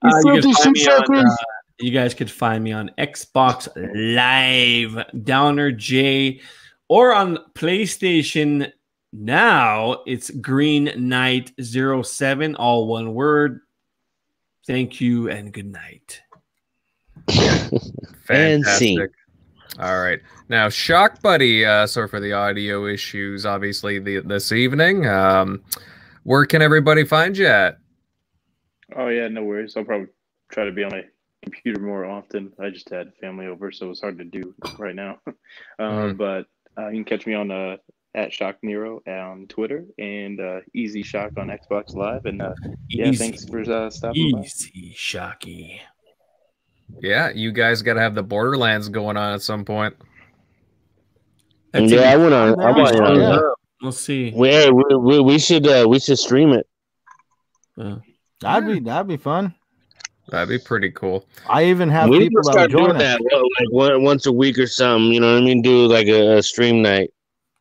Uh, you, on, uh, you, guys could find me on Xbox Live, Downer J, or on PlayStation now. It's Green Knight 07, all one word. Thank you and good night. Fantastic. All right. Now, Shock Buddy, uh, sorry for the audio issues, obviously, the, this evening. Um, where can everybody find you at? Oh, yeah, no worries. I'll probably try to be on my computer more often. I just had family over, so it's hard to do right now. um, mm. But uh, you can catch me on uh, at Shock Nero on Twitter and uh, Easy Shock on Xbox Live. And uh, yeah, easy, thanks for uh, stopping Easy by. Shocky. Yeah, you guys got to have the Borderlands going on at some point. That's yeah, I want to. I want to. We'll see. We, we, we, we should uh, we should stream it. Yeah. That'd be that'd be fun. That'd be pretty cool. I even have we people start doing that like once a week or something. You know what I mean? Do like a, a stream night.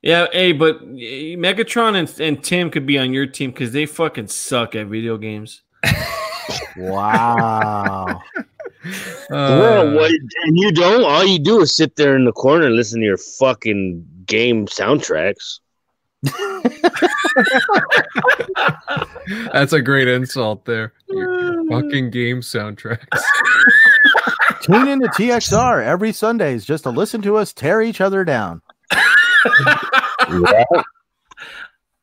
Yeah, hey, but Megatron and, and Tim could be on your team because they fucking suck at video games. wow. Uh, well, what, and you don't. All you do is sit there in the corner and listen to your fucking game soundtracks. That's a great insult there. Your fucking game soundtracks. Tune in to TXR every Sundays just to listen to us tear each other down. yeah.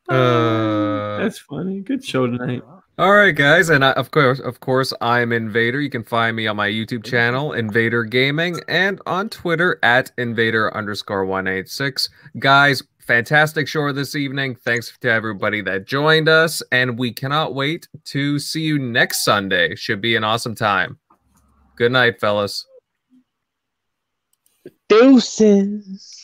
Uh, That's funny. Good show tonight. All right, guys, and I, of course, of course, I'm Invader. You can find me on my YouTube channel, Invader Gaming, and on Twitter at Invader underscore one eight six. Guys, fantastic show this evening. Thanks to everybody that joined us, and we cannot wait to see you next Sunday. Should be an awesome time. Good night, fellas. Deuces.